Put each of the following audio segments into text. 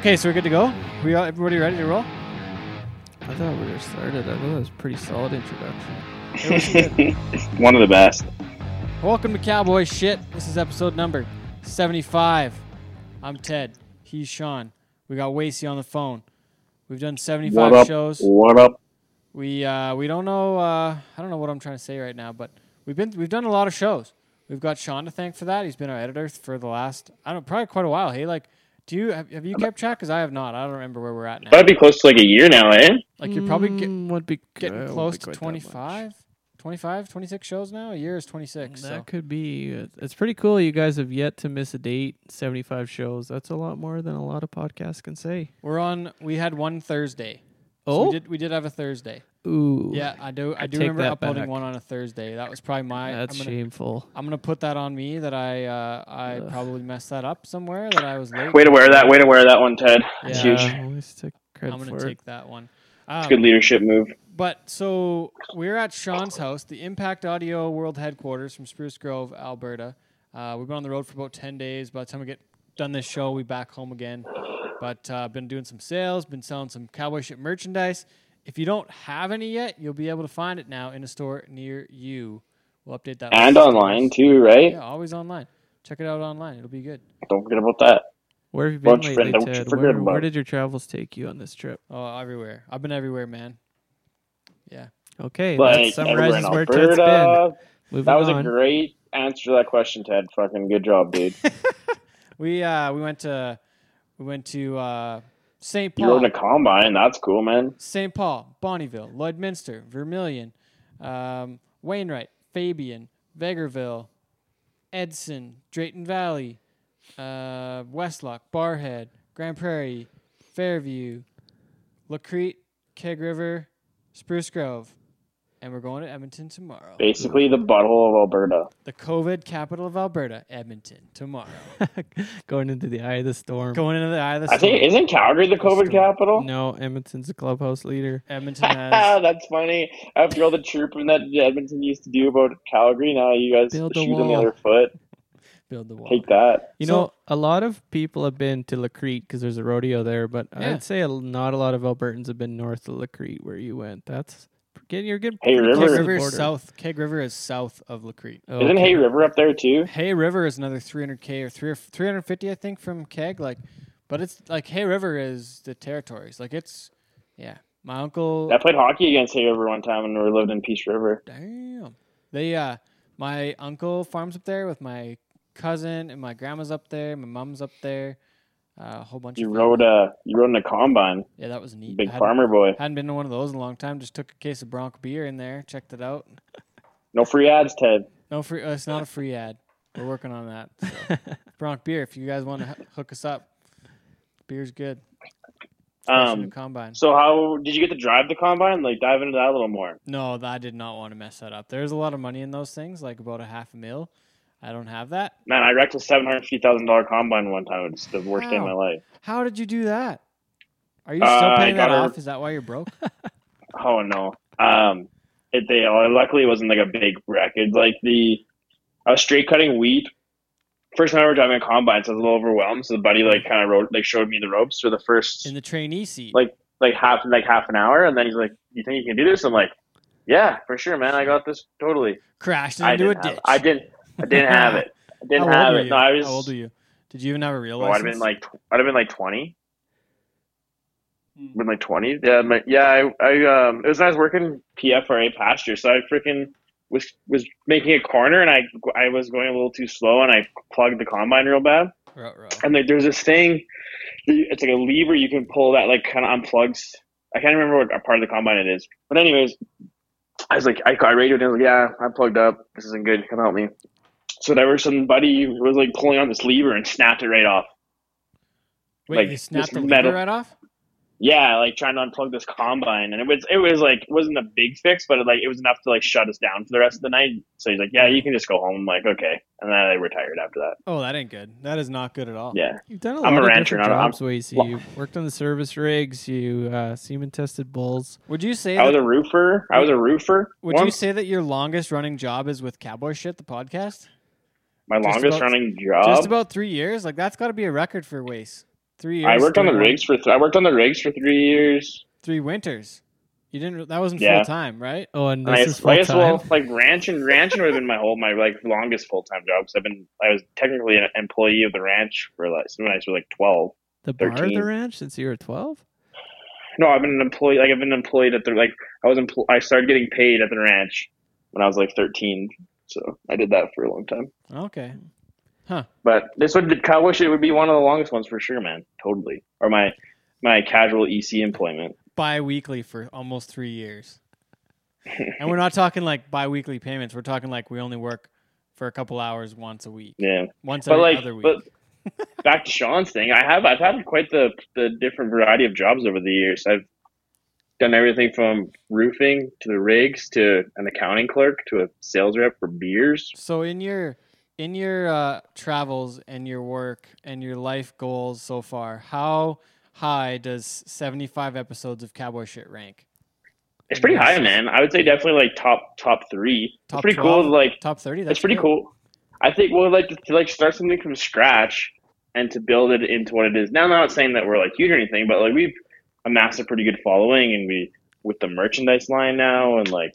Okay, so we're good to go. We all, everybody ready to roll? I thought we were started. I thought that was a pretty solid introduction. One of the best. Welcome to Cowboy Shit. This is episode number 75. I'm Ted. He's Sean. We got Wasey on the phone. We've done 75 What up? shows. What up? We uh, we don't know. Uh, I don't know what I'm trying to say right now, but we've been we've done a lot of shows. We've got Sean to thank for that. He's been our editor for the last I don't probably quite a while. Hey, like, do you have, have you kept track? Because I have not. I don't remember where we're at now. That'd be close to like a year now, eh? Like you're probably get, Mm, would be getting uh, would close be to quite that 25, 25, 26 shows now. A year is 26. much. So That could be. uh, It's pretty cool. You guys have yet to miss a date. Seventy-five shows. That's a lot more than a lot of podcasts can say. we're on. We had one Thursday. So Oh, we did we did have a Thursday. ooh, Yeah, I do. I, I do remember uploading back. one on a Thursday. That was probably my. that's I'm gonna, shameful. I'm gonna put that on me that I uh, I Ugh. probably messed that up somewhere that I was late. Way to wear that. Way to wear that one, Ted. It's Yeah. huge. always take credit I'm gonna for it. take that one. It's Um, good leadership move. But so we're at Sean's house, the Impact Audio World Headquarters from Spruce Grove, Alberta. Uh, we've been on the road for about ten days. By the time we get done this show, we back home again. But uh, been doing some sales, been selling some cowboy shit merchandise. If you don't have any yet, you'll be able to find it now in a store near you. We'll update that. And list. online too, right? Yeah, always online. Check it out online. It'll be good. Don't forget about that. Where have you been Bunch lately, friends, don't you Ted? Where, where did your travels take you on this trip? Oh, everywhere. I've been everywhere, man. Yeah. Okay, Like that everywhere summarizes in where Ted's been. Moving That was on. a great answer to that question, Ted. Fucking good job, dude. We uh we went to we went to uh St. Paul. You rode Paul. in a combine. That's cool, man. St. Paul, Bonneville, Lloydminster, Vermilion, um, Wainwright, Fabyan, Vegreville, Edson, Drayton Valley, uh, Westlock, Barrhead, Grande Prairie, Fairview, La Crete, Keg River, Spruce Grove, and we're going to Edmonton tomorrow. Basically, the butthole of Alberta. The COVID capital of Alberta, Edmonton, tomorrow. Going into the eye of the storm. going into the eye of the storm. I think isn't Calgary the COVID capital? No, Edmonton's the clubhouse leader. Edmonton has That's funny. After all the chirping that Edmonton used to do about Calgary, now you guys Build a shoot on the other foot. build the wall. Take that. You So- know, a lot of people have been to La Crete because there's a rodeo there, but Yeah. I'd say a, not a lot of Albertans have been north of La Crete where you went. That's getting you're getting Hay River- Keg River is south. Keg River is south of La Crete. Oh, Isn't okay. Hay River up there too? Hay River is another 300k or three or 350, I think, from Keg. Like, but it's like Hay River is the territories. Like it's, yeah. My uncle. I played hockey against Hay River one time when we lived in Peace River. Damn. They uh, my uncle farms up there with my cousin and my grandma's up there. My mom's up there. A whole bunch. You of rode a you rode in a combine, Yeah, that was neat. big farmer boy. Hadn't been to one of those in a long time. Just took a case of Bronc beer in there, checked it out. No free ads, Ted. No free. Uh, it's not a free ad. We're working on that. So. Bronc beer. If you guys want to hook us up, beer's good. Especially Um, combine. so how did you get to drive the combine? Like dive into that a little more. No, I did not want to mess that up. There's a lot of money in those things, like about a half a mil. I don't have that. Man, I wrecked a seven hundred fifty thousand dollar combine one time. It's the worst day of my life. How did you do that? Are you Uh, still I paying that her- off? Is that why you're broke? Oh no. Um, it they uh, luckily it wasn't like a big wreck. It's like the I was straight cutting wheat. First time I ever driving a combine, so I was a little overwhelmed. So the buddy like kind of wrote like showed me the ropes for the first in the trainee seat. like like half like half an hour, and then he's like, "You think you can do this?" I'm like, "Yeah, for sure, man. I got this totally." Crashed into a didn't, have, ditch. I didn't. I didn't have it. I didn't How have it. No, I was. How old are you? Did you even have a real Oh, I'd have been like I'd have been like twenty. Hmm. Been like twenty. Yeah, my, yeah. I, I um. It was when I was working PFRA pasture, so I freaking was was making a corner, and I I was going a little too slow, and I plugged the combine real bad. Ruh, ruh. And like there's this thing, it's like a lever you can pull that like kind of unplugs. I can't remember what part of the combine it is, but anyways, I was like, I, I radioed was like, yeah, I'm plugged up. This isn't good. Come help me. So there was somebody who was like pulling on this lever and snapped it right off. Wait, like, you snapped the metal- lever right off? Yeah, like trying to unplug this combine, and it was it was like it wasn't a big fix, but it, like it was enough to like shut us down for the rest of the night. So he's like, yeah, you can just go home. I'm like, okay, and then I retired after that. Oh, that ain't good. That is not good at all. Yeah, You've done a I'm lot a of rancher, different not a- I'm- jobs, Wacy. well- You worked on the service rigs. You uh, semen tested bulls. Would you say I was a roofer. I was a roofer. would you say that your longest running job is with Cowboy Shit, the podcast? My just longest about- running job? Just about three years? Like that's got to be a record for Waste. Three years. I worked on the rigs for th- I worked on the rigs for three years. three winters. You didn't. That wasn't Yeah. full time, right? Oh, and this I, is I full guess time. well, like ranching, ranching would have been my whole my like longest full time job because I've been I was technically an employee of the ranch for like when I was like twelve. the bar of the ranch since you were twelve. No, I've been an employee. Like I've been employed at the like I was empl- I started getting paid at the ranch when I was like thirteen. So I did that for a long time. Okay. Huh. But this would I wish it would be one of the longest ones for sure, man. Totally. Or my my casual EC employment. Bi-weekly for almost three years, and we're not talking like bi-weekly payments. We're talking like we only work for a couple hours once a week, Yeah. once But every like, other week. but back to Sean's thing, I have I've had quite the the different variety of jobs over the years. I've done everything from roofing to the rigs to an accounting clerk to a sales rep for beers. So in your in your uh, travels and your work and your life goals so far, how high does seventy five episodes of Cowboy Shit rank? It's pretty high, man. I would say definitely like top top three. Top it's pretty 12? cool. Like Top thirty. That's it's pretty good. cool. I think we'll like to, to like start something from scratch and to build it into what it is. Now, I'm not saying that we're like huge or anything, but like we've amassed a pretty good following, and we with the merchandise line now, and like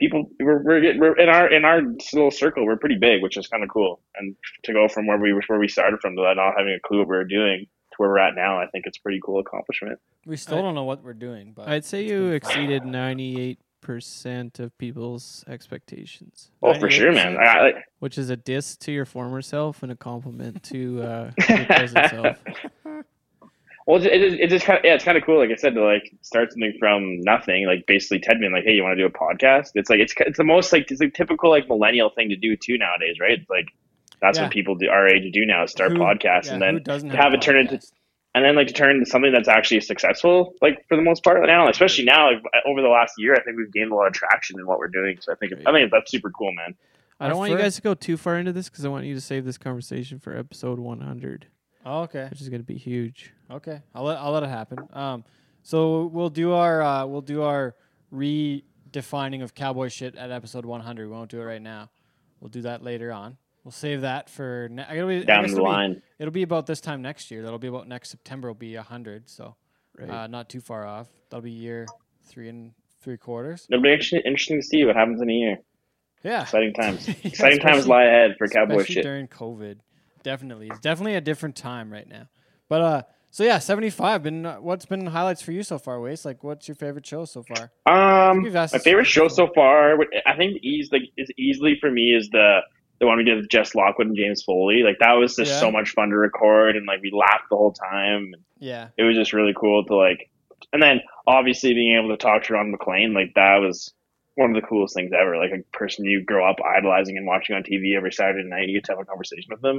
people, we're we're, we're in our in our little circle, we're pretty big, which is kind of cool. And to go from where we where we started from to that, not having a clue what we were doing to where we're at now, I think it's a pretty cool accomplishment. We still I- don't know what we're doing, but I'd say you exceeded ninety eight percent of people's expectations, Oh, for sure, man. I, I, like, which is a diss to your former self and a compliment to uh, your present self. Well, it, it, it just kind of yeah, it's kind of cool. Like I said, to like start something from nothing. Like basically, Ted being like, "Hey, you want to do a podcast?" It's like it's it's the most like it's a typical like millennial thing to do too nowadays, right? It's like that's Yeah. what people do our age do now: is start Who- podcasts yeah, and then doesn't have a it turn into- podcast? and then like to turn into something that's actually successful. Like for the most part now, especially now, like uh, over the last year, I think we've gained a lot of traction in what we're doing. So I think I think that's super cool, man. I don't want you guys to go too far into this because I want you to save this conversation for episode one hundred, Oh, okay. which is going to be huge. Okay, I'll let I'll let it happen. Um, so we'll do our uh, we'll do our redefining of cowboy shit at episode 100. We won't do it right now. We'll do that later on. We'll save that for ne- it'll be, Down the it'll be- line, it'll be about this time next year. That'll be about next September. Will be 100. So Right. uh, not too far off. That'll be year three and three quarters. it'll be actually interesting to see what happens in a year. Yeah, Exciting times. Exciting times lie ahead for cowboy shit. during COVID. Definitely, it's definitely a different time right now. But uh, so yeah, 75. Been uh, what's been highlights for you so far, Waste? Like, what's your favorite show so far? Um, my favorite show so far, I think, easy like is easily for me is the the one we did with Jess Lockwood and James Foley. Like that was just Yeah. so much fun to record, and like we laughed the whole time. Yeah, It was just really cool to like, and then obviously being able to talk to Ron MacLean, like that was one of the coolest things ever. Like a person you grow up idolizing and watching on TV every Saturday night, you get to have a conversation with them,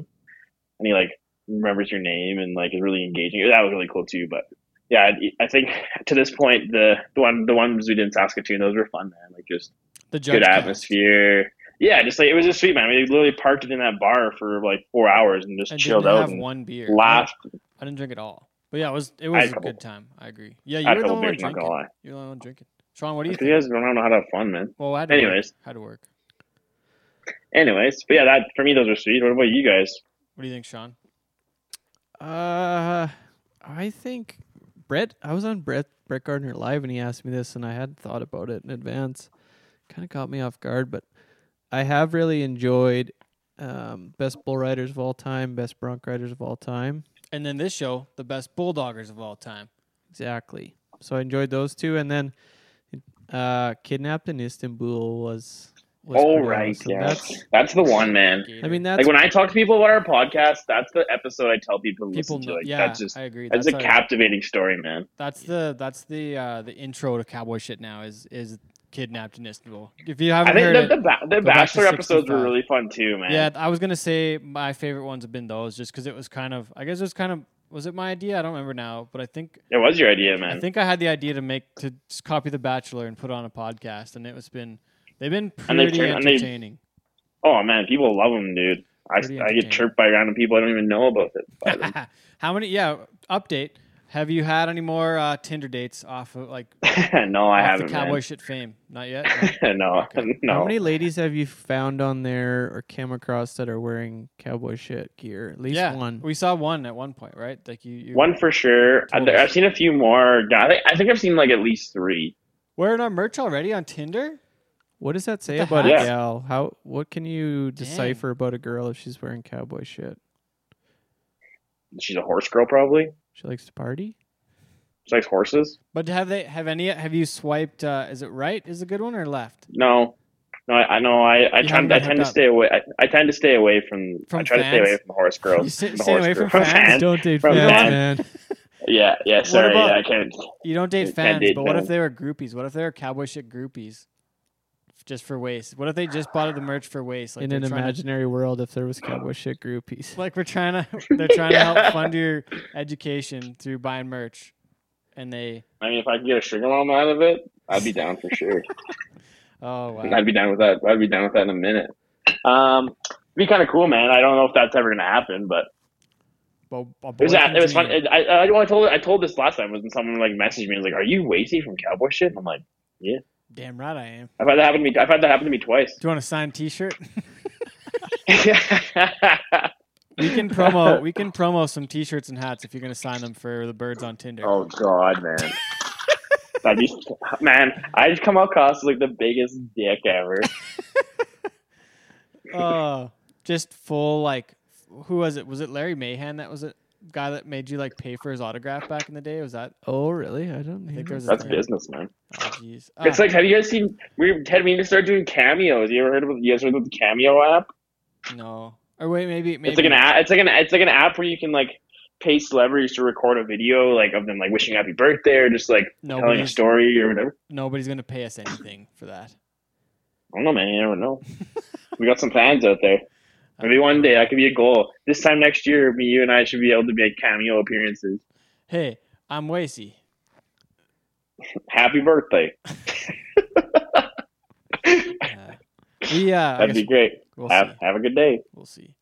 and he like remembers your name and like is really engaging. That was really cool too. But yeah, I I think to this point, the the one the ones we did in Saskatoon, those were fun, man. Like just the good cast. atmosphere. Yeah, just like it was just sweet, man. We literally parked it in that bar for like four hours and just chilled out have and one beer. laughed. I didn't drink at all, but yeah, it was it was a couple- good time. I agree. Yeah, you were the only one beers, drinking. You're the only one drinking. Sean, what do you think? you guys don't know how to have fun, man. Well, I had to Anyways. work. Had to work. Anyways, but yeah, that for me, those are sweet. What about you guys? What do you think, Sean? Uh, I think Brett. I was on Brett Brett Gardner live, and he asked me this, and I hadn't thought about it in advance. Kind of caught me off guard, but I have really enjoyed um, best bull riders of all time, best bronc riders of all time. And then this show, the best bulldoggers of all time. Exactly. So I enjoyed those two, and then uh, kidnapped in Istanbul was. Was Oh right, awesome. yeah, That's. that's the one, man. I mean, that's Like when I talk to people about our podcast, that's the episode I tell people to people listen to. know. Like yeah, that's just I agree. that's, That's, a how- captivating story, man. That's the that's the uh, the intro to cowboy shit. Now is is kidnapped in Istanbul. If you haven't think heard the, it, the, ba- the go back to Bachelor episodes were really fun too, man. Yeah, I was gonna say my favorite ones have been those, just because it was kind of. I guess it was kind of. Was it my idea? I don't remember now, but I think it was your idea, man. I think I had the idea to make to just copy The Bachelor and put on a podcast, and it was been they've been And they pretty turn- and they- entertaining. Oh man, people love them, dude. I, I get chirped by random people I don't even know about it. How many? Yeah, update. Have you had any more uh, Tinder dates off of like no, I haven't. the cowboy man. shit fame? Not yet. no, no. How many ladies have you found on there or came across that are wearing cowboy shit gear? At least yeah, one. We saw one at one point, right? Like you, you One for sure. I, Told us. I've seen a few more. I think, I think I've seen like at least three. wearing our merch already on Tinder. What does that say the about heck? a gal? How what can you decipher about a girl if she's wearing cowboy shit? She's a horse girl, probably. She likes to party? She likes horses. But have they have any? Have you swiped? Uh, is it right? Is a good one or left? No, no. I, I know. I, I try. I tend to up. stay away. I, I tend to stay away from. From I try to stay away from the horse girls. You stay- stay horse away girl- from fans? Don't date From fans, fans. man. Yeah, yeah. Sorry, about- yeah, I can't. You don't date fans, date but what if they were groupies? What if they were cowboy shit groupies? Just for waste. What if they just bought the merch for waste? Like In an trying to- imaginary world, if there was cowboy shit groupies. like we're trying to, they're trying to help fund your education through buying merch, and they, I mean, if I could get a sugar mom out of it, I'd be down for sure. oh wow, I'd be down with that. I'd be down with that in a minute. Um, it'd be kind of cool, man. I don't know if that's ever gonna happen, but Well, it was. boy It was fun. It, I, I, I told I told this last time was when someone like messaged me and was like, "Are you Wasey from Cowboy Shit?" And I'm like, Damn right I am. "I've had that happen to me. I've had that happen to me twice." Do you want a signed T-shirt? we can promo. We can promo some T-shirts and hats if you're gonna sign them for the birds on Tinder. oh God, man. That'd be, man, I just come across as like the biggest dick ever. Oh, just full like, who was it? Was it Larry Mahan? That was it. Guy that made you like pay for his autograph back in the day. Was that? Oh, really? I don't I think know. there was That's thing. business, man. Oh, jeez. It's Ah, like, have you guys seen? We Ted, we need to start doing cameos. You ever heard of? You guys heard of the Cameo app? no. Or wait, maybe maybe It's like an app. It's like an it's like an app where you can like pay celebrities to record a video like of them like wishing happy birthday or just like telling a story or whatever. nobody's gonna pay us anything for that. I don't know, man. You never know. we got some fans out there. Maybe one day that could be a goal. This time next year, me, you, and I should be able to make cameo appearances. Hey, I'm Wasey. Happy birthday! We uh, That'd be great. we'll Have see. have a good day. We'll see.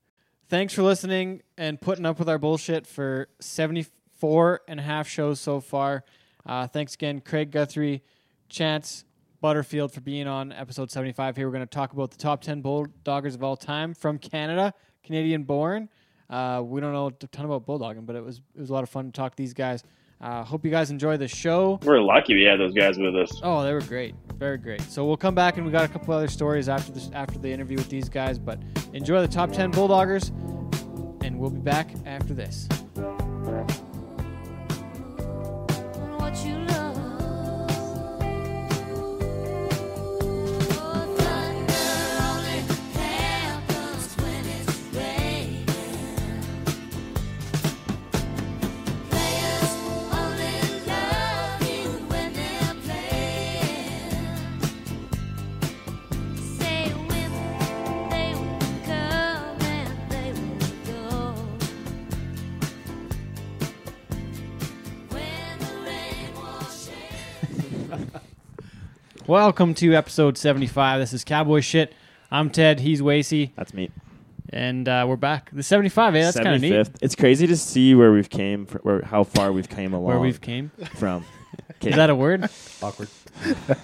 Thanks for listening and putting up with our bullshit for 74 and a half shows so far. Uh, thanks again, Craig Guthrie, Chance Butterfield, for being on episode 75 here. We're going to talk about the top 10 Bulldoggers of all time from Canada, Canadian born. Uh, we don't know a ton about Bulldogging, but it was, it was a lot of fun to talk to these guys. Uh, hope you guys enjoy the show. We're lucky we had those guys with us. Oh, they were great, very great. So we'll come back and we got a couple other stories after this after the interview with these guys. But enjoy the top ten Bulldoggers, and we'll be back after this. Welcome to episode seventy-five. This is Cowboy Shit. I'm Ted. He's Wacy. That's me. and uh, we're back. The seventy-five. Eh? That's kind of neat. 75th. It's crazy to see where we've came, fr- where how far we've came along. Where we've came. from. Okay. Is that a word? Awkward.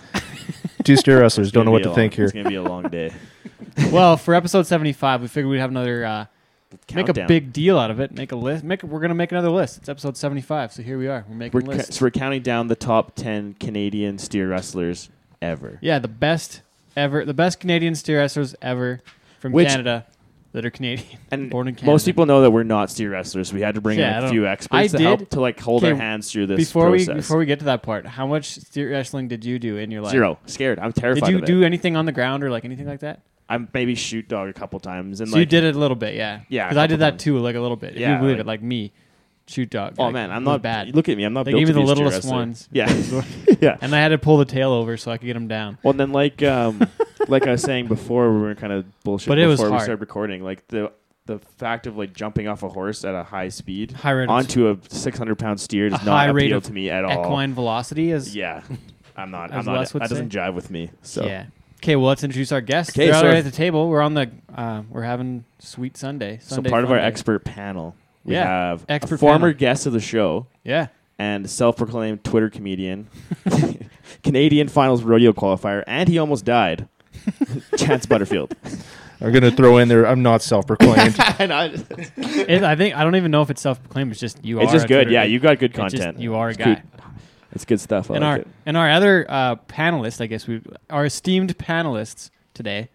Two steer wrestlers don't know what to a think here. It's gonna be a long day. well, for episode seventy-five, we figured we'd have another. Uh, make a Countdown. big deal out of it. Make a list. Make. We're gonna make another list. It's episode seventy-five. So here we are. We're making We're, ca- lists. so we're counting down the top ten Canadian steer wrestlers ever. Yeah, the best ever, the best Canadian steer wrestlers ever from Which- Canada that are Canadian, And born in Canada. most people know that we're not steer wrestlers. We had to bring Yeah, I in a don't- few I experts to did- help to like hold our Okay, hands through this before process. we before we get to that part, how much steer wrestling did you do in your life? Zero. Scared. I'm terrified Did you of it. do anything on the ground or like anything like that? I'm maybe chute dog a couple times and So like you did it a little bit, yeah. Yeah, a because I did that times. too, like a little bit. If Yeah, you believe like- it, like me, chute dog. Oh like, man, I'm not bad. Look at me. I'm not. They gave me the be a steer littlest wrestler. ones. Yeah. yeah. and I had to pull the tail over so I could get them down. Well, then, like, um, like I was saying before, we were kind of bullshit. But it was before we started recording. Like the the fact of like jumping off a horse at a high speed High rate onto a 600 pound steer does not appeal to me at all. equine velocity is Yeah, I'm not. I'm not. That doesn't say. jive with me. So yeah. Okay, well let's introduce our guests. Okay, They're so already at the table. We're on the uh, we're having sweet Sunday. so Sunday part of our expert panel, we Yeah, have expert a former panel. guest of the show, Yeah. and self-proclaimed Twitter comedian, Canadian finals rodeo qualifier, and he almost died. Chance Butterfield. I'm gonna throw in there. I'm not self-proclaimed. I, It, I think I don't even know if it's self-proclaimed. It's just you it's are. just a good. Twitter- Yeah, you got good it's just content. you are a It's guy. good. It's good stuff. I and like our it. and our other uh, panelists, I guess we our esteemed panelists today.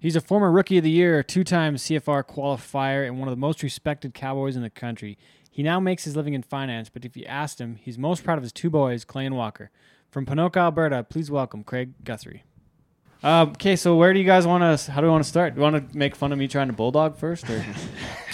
He's a former Rookie of the Year, two-time CFR qualifier, and one of the most respected Cowboys in the country. He now makes his living in finance, but if you asked him, he's most proud of his two boys, Clay and Walker. From Ponoka, Alberta, please welcome Craig Guthrie. Um, okay, so where do you guys want to? How do we want to start? Do you want to make fun of me trying to bulldog first, or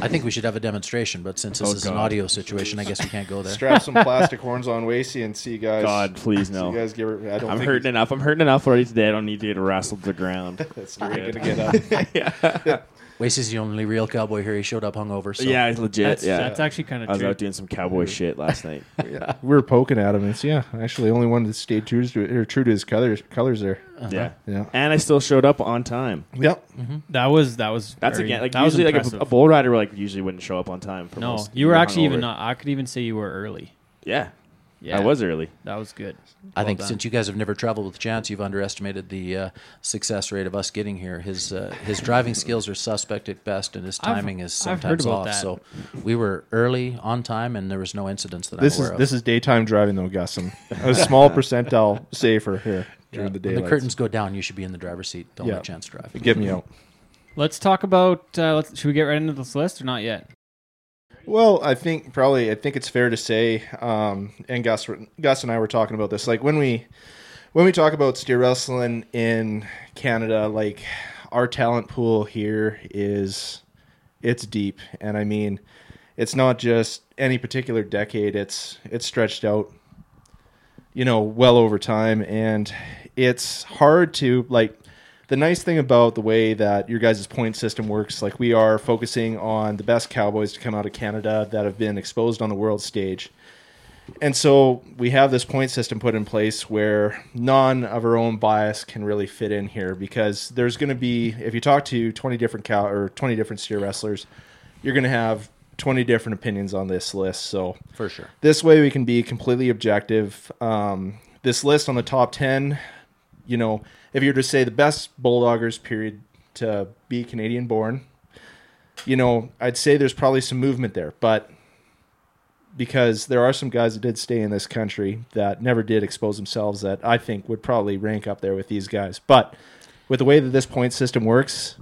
I think we should have a demonstration, but since this Oh, is an God. audio situation, I guess we can't go there. Strap some plastic horns on Wasey and see you guys. God, please see no. you guys give her. I don't I'm think hurting enough. I'm hurting enough already today. I don't need to get wrestled to the ground. That's not gonna get up. Wace is the only real cowboy here. He showed up hungover. So. yeah, it's legit. that's yeah, that's actually kind of I was true. out doing some cowboy shit last night. Yeah. We were poking at him. and It's yeah. Actually, only one that stayed true to or true to his colors. Colors there. Uh-huh. Yeah, Yeah. and I still showed up on time. Yep. Mm-hmm. That was that was That's very- again like that was usually like a, a bull rider like usually wouldn't show up on time. For no, most, you were either actually even not. I could even say you were early. Yeah, Yeah, I was early. That was good. I Well think done. since you guys have never traveled with Chance, you've underestimated the uh, success rate of us getting here. His uh, his driving skills are suspect at best, and his timing is I've heard sometimes off. that. So we were early on time, and there was no incidents that This I'm is of. this is daytime driving though, Gus. I'm a small percentile safer here during the when day. the curtains go down, you should be in the driver's seat. Don't Yeah. let Chance drive. Get me out. Let's talk about. Uh, let's, should we get right into this list or not yet? Well, I think probably I think it's fair to say, um, and Gus, Gus and I were talking about this. Like when we when we talk about steer wrestling in Canada, like our talent pool here is it's deep, and I mean, it's not just any particular decade. It's it's stretched out, you know, well over time, and it's hard to like the nice thing about the way that your guys' point system works, like we are focusing on the best cowboys to come out of Canada that have been exposed on the world stage. And so we have this point system put in place where none of our own bias can really fit in here because there's going to be, if you talk to 20 different cow or 20 different steer wrestlers, you're going to have 20 different opinions on this list. So For sure. this way we can be completely objective. Um, this list on the top 10, you know, if you were to say the best Bulldoggers period to be Canadian born, you know, I'd say there's probably some movement there, but because there are some guys that did stay in this country that never did expose themselves that I think would probably rank up there with these guys. But with the way that this point system works,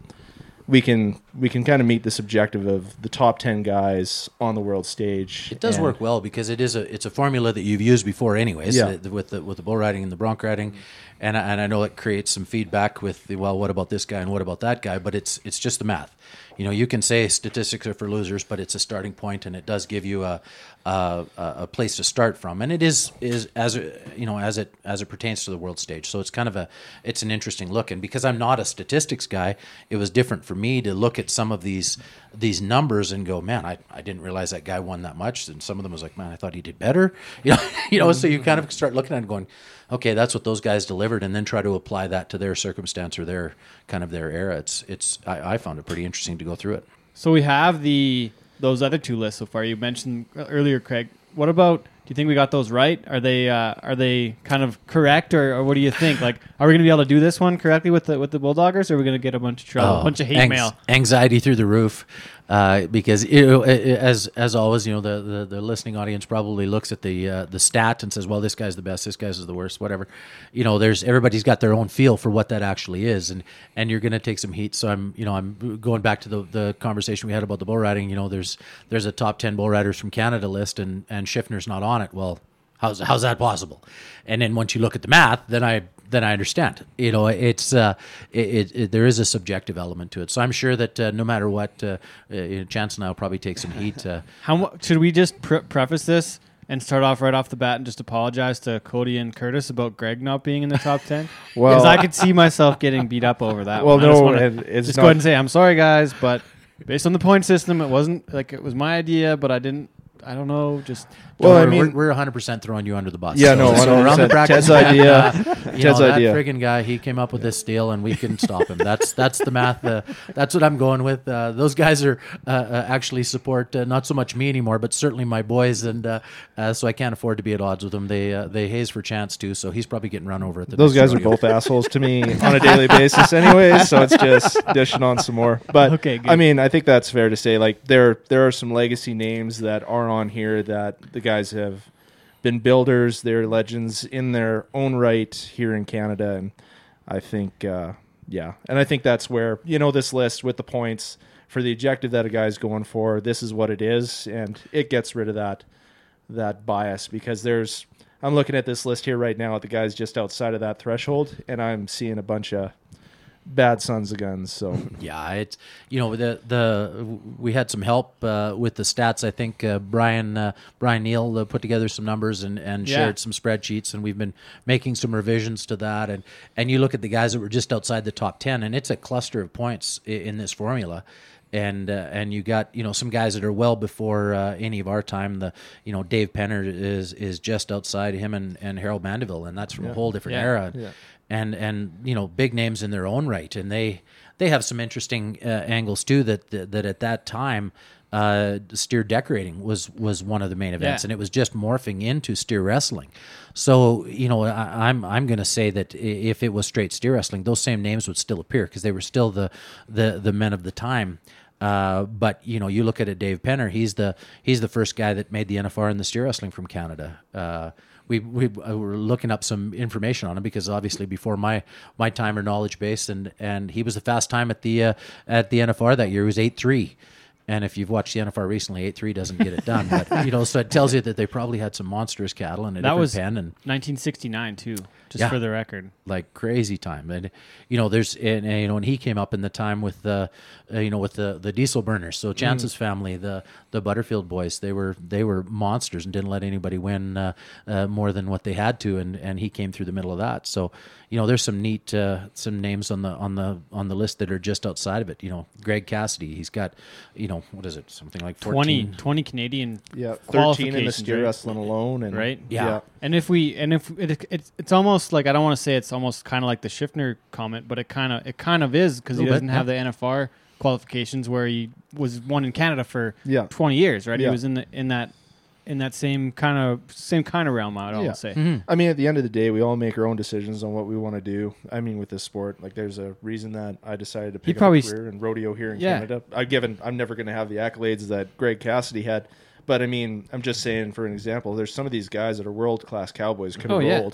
we can we can kind of meet this objective of the top 10 guys on the world stage. It does work well because it is a it's a formula that you've used before, anyways. Yeah. with the with the bull riding and the bronc riding, and I, and I know it creates some feedback with the well, what about this guy and what about that guy? But it's it's just the math. You know, you can say statistics are for losers, but it's a starting point, and it does give you a a, a place to start from, and it is is as you know as it as it pertains to the world stage. So it's kind of a it's an interesting look, and because I'm not a statistics guy, it was different for me to look at some of these these numbers and go, man, I, I didn't realize that guy won that much, and some of them was like, man, I thought he did better, you know, you know. So you kind of start looking at it going, okay, that's what those guys delivered, and then try to apply that to their circumstance or their kind of their era. It's it's I, I found it pretty interesting to go through it. So we have the those other two lists so far. You mentioned earlier, Craig. What about? Do you think we got those right? Are they uh, are they kind of correct, or, or what do you think? Like, are we going to be able to do this one correctly with the with the Bulldoggers, or are we going to get a bunch of trouble, a Oh, bunch of hate anx- mail? anxiety through the roof, uh, because a- a- as as always, you know, the, the, the listening audience probably looks at the uh, the stat and says, "Well, this guy's the best, this guy's the worst, whatever." You know, there's everybody's got their own feel for what that actually is, and and you're going to take some heat. So I'm, you know, I'm going back to the, the conversation we had about the bull riding. You know, there's there's a top ten bull riders from Canada list, and and Schiffner's not on it. Well, how's how's that possible? And then once you look at the math, then I then I understand. You know, it's uh, it, it, it there is a subjective element to it. So I'm sure that uh, no matter what, uh, uh, Chance and I will probably take some heat. Uh, How mu- should we just pre- preface this and start off right off the bat and just apologize to Cody and Curtis about Greg not being in the top ten? Well- because I could see myself getting beat up over that. Well, one. I just no, wanna it's just not- go ahead and say I'm sorry, guys, but based on the point system, it wasn't like it was my idea, but I didn't. I don't know. Just Well, I mean- we're, we're 100% throwing you under the bus. Yeah, no, so around the 100%. practice Ted's mat, idea. uh, you Ted's know, that idea. friggin' guy, he came up with this deal, and we couldn't stop him. That's that's the math. Uh, that's what I'm going with. Uh, those guys are uh, uh, actually support uh, not so much me anymore, but certainly my boys, and uh, uh, so I can't afford to be at odds with them. They uh, they haze for chance too, so he's probably getting run over at the. Those next guys are both assholes to me on a daily basis, anyways. So it's just dishing on some more. But Okay, good. I mean, I think that's fair to say. Like there, there are some legacy names that are on here that the guys have been builders. They're legends in their own right here in Canada, and I think, uh, yeah, and I think that's where you know this list with the points for the objective that a guy's going for. This is what it is, and it gets rid of that that bias because there's I'm looking at this list here right now at the guys just outside of that threshold, and I'm seeing a bunch of bad sons of guns. So Yeah, it's you know the the we had some help uh, with the stats. I think uh, Brian uh, Brian Neal uh, put together some numbers and, and Yeah. shared some spreadsheets, and we've been making some revisions to that. And and you look at the guys that were just outside the top ten, and it's a cluster of points i- in this formula. And uh, and you got you know some guys that are well before uh, any of our time. The you know Dave Penner is is just outside him and, and Harold Mandeville, and that's from a whole different Yeah. era Yeah. And and you know big names in their own right, and they they have some interesting uh, angles too. That, that that at that time, uh, steer decorating was was one of the main events, Yeah. and it was just morphing into steer wrestling. So you know, I, I'm I'm going to say that if it was straight steer wrestling, those same names would still appear because they were still the the the men of the time. Uh, but you know, you look at it, Dave Penner. He's the he's the first guy that made the NFR in the steer wrestling from Canada. Uh, we we uh, were looking up some information on him because obviously before my my time or knowledge base, and and he was the fast time at the uh, at the NFR that year. He was eight three. And if you've watched the NFR recently, eight three doesn't get it done. But you know, so it tells you that they probably had some monstrous cattle and a That different was pen and 1969 too, just Yeah. for the record. like crazy time. And you know, there's and, and, you know, and he came up in the time with the uh, you know with the the diesel burners. So Chance's family, the the Butterfield boys, they were they were monsters and didn't let anybody win uh, uh, more than what they had to. And and he came through the middle of that. So you know, there's some neat uh, some names on the on the on the list that are just outside of it. You know, Greg Cassidy, he's got you know what is it something like 20, 14 20 Canadian yeah, thirteen in the qualifications, steer right? wrestling alone, and Right? Yeah. And if we and if it, it's it's almost like I don't want to say it's almost kind of like the Schiffner comment, but it kind of it kind of is because he doesn't bit, have the NFR qualifications where he was one in Canada for Yeah. 20 years, right? Yeah. He was in the in that in that same kind of same kind of realm. I'd Yeah. say. Mm-hmm. I mean, at the end of the day, we all make our own decisions on what we want to do. I mean, with this sport, like there's a reason that I decided to pick probably up a career in rodeo here in Yeah. Canada. I've given, I'm never going to have the accolades that Greg Cassidy had, but I mean, I'm just saying for an example, there's some of these guys that are world class cowboys could have Oh, yeah.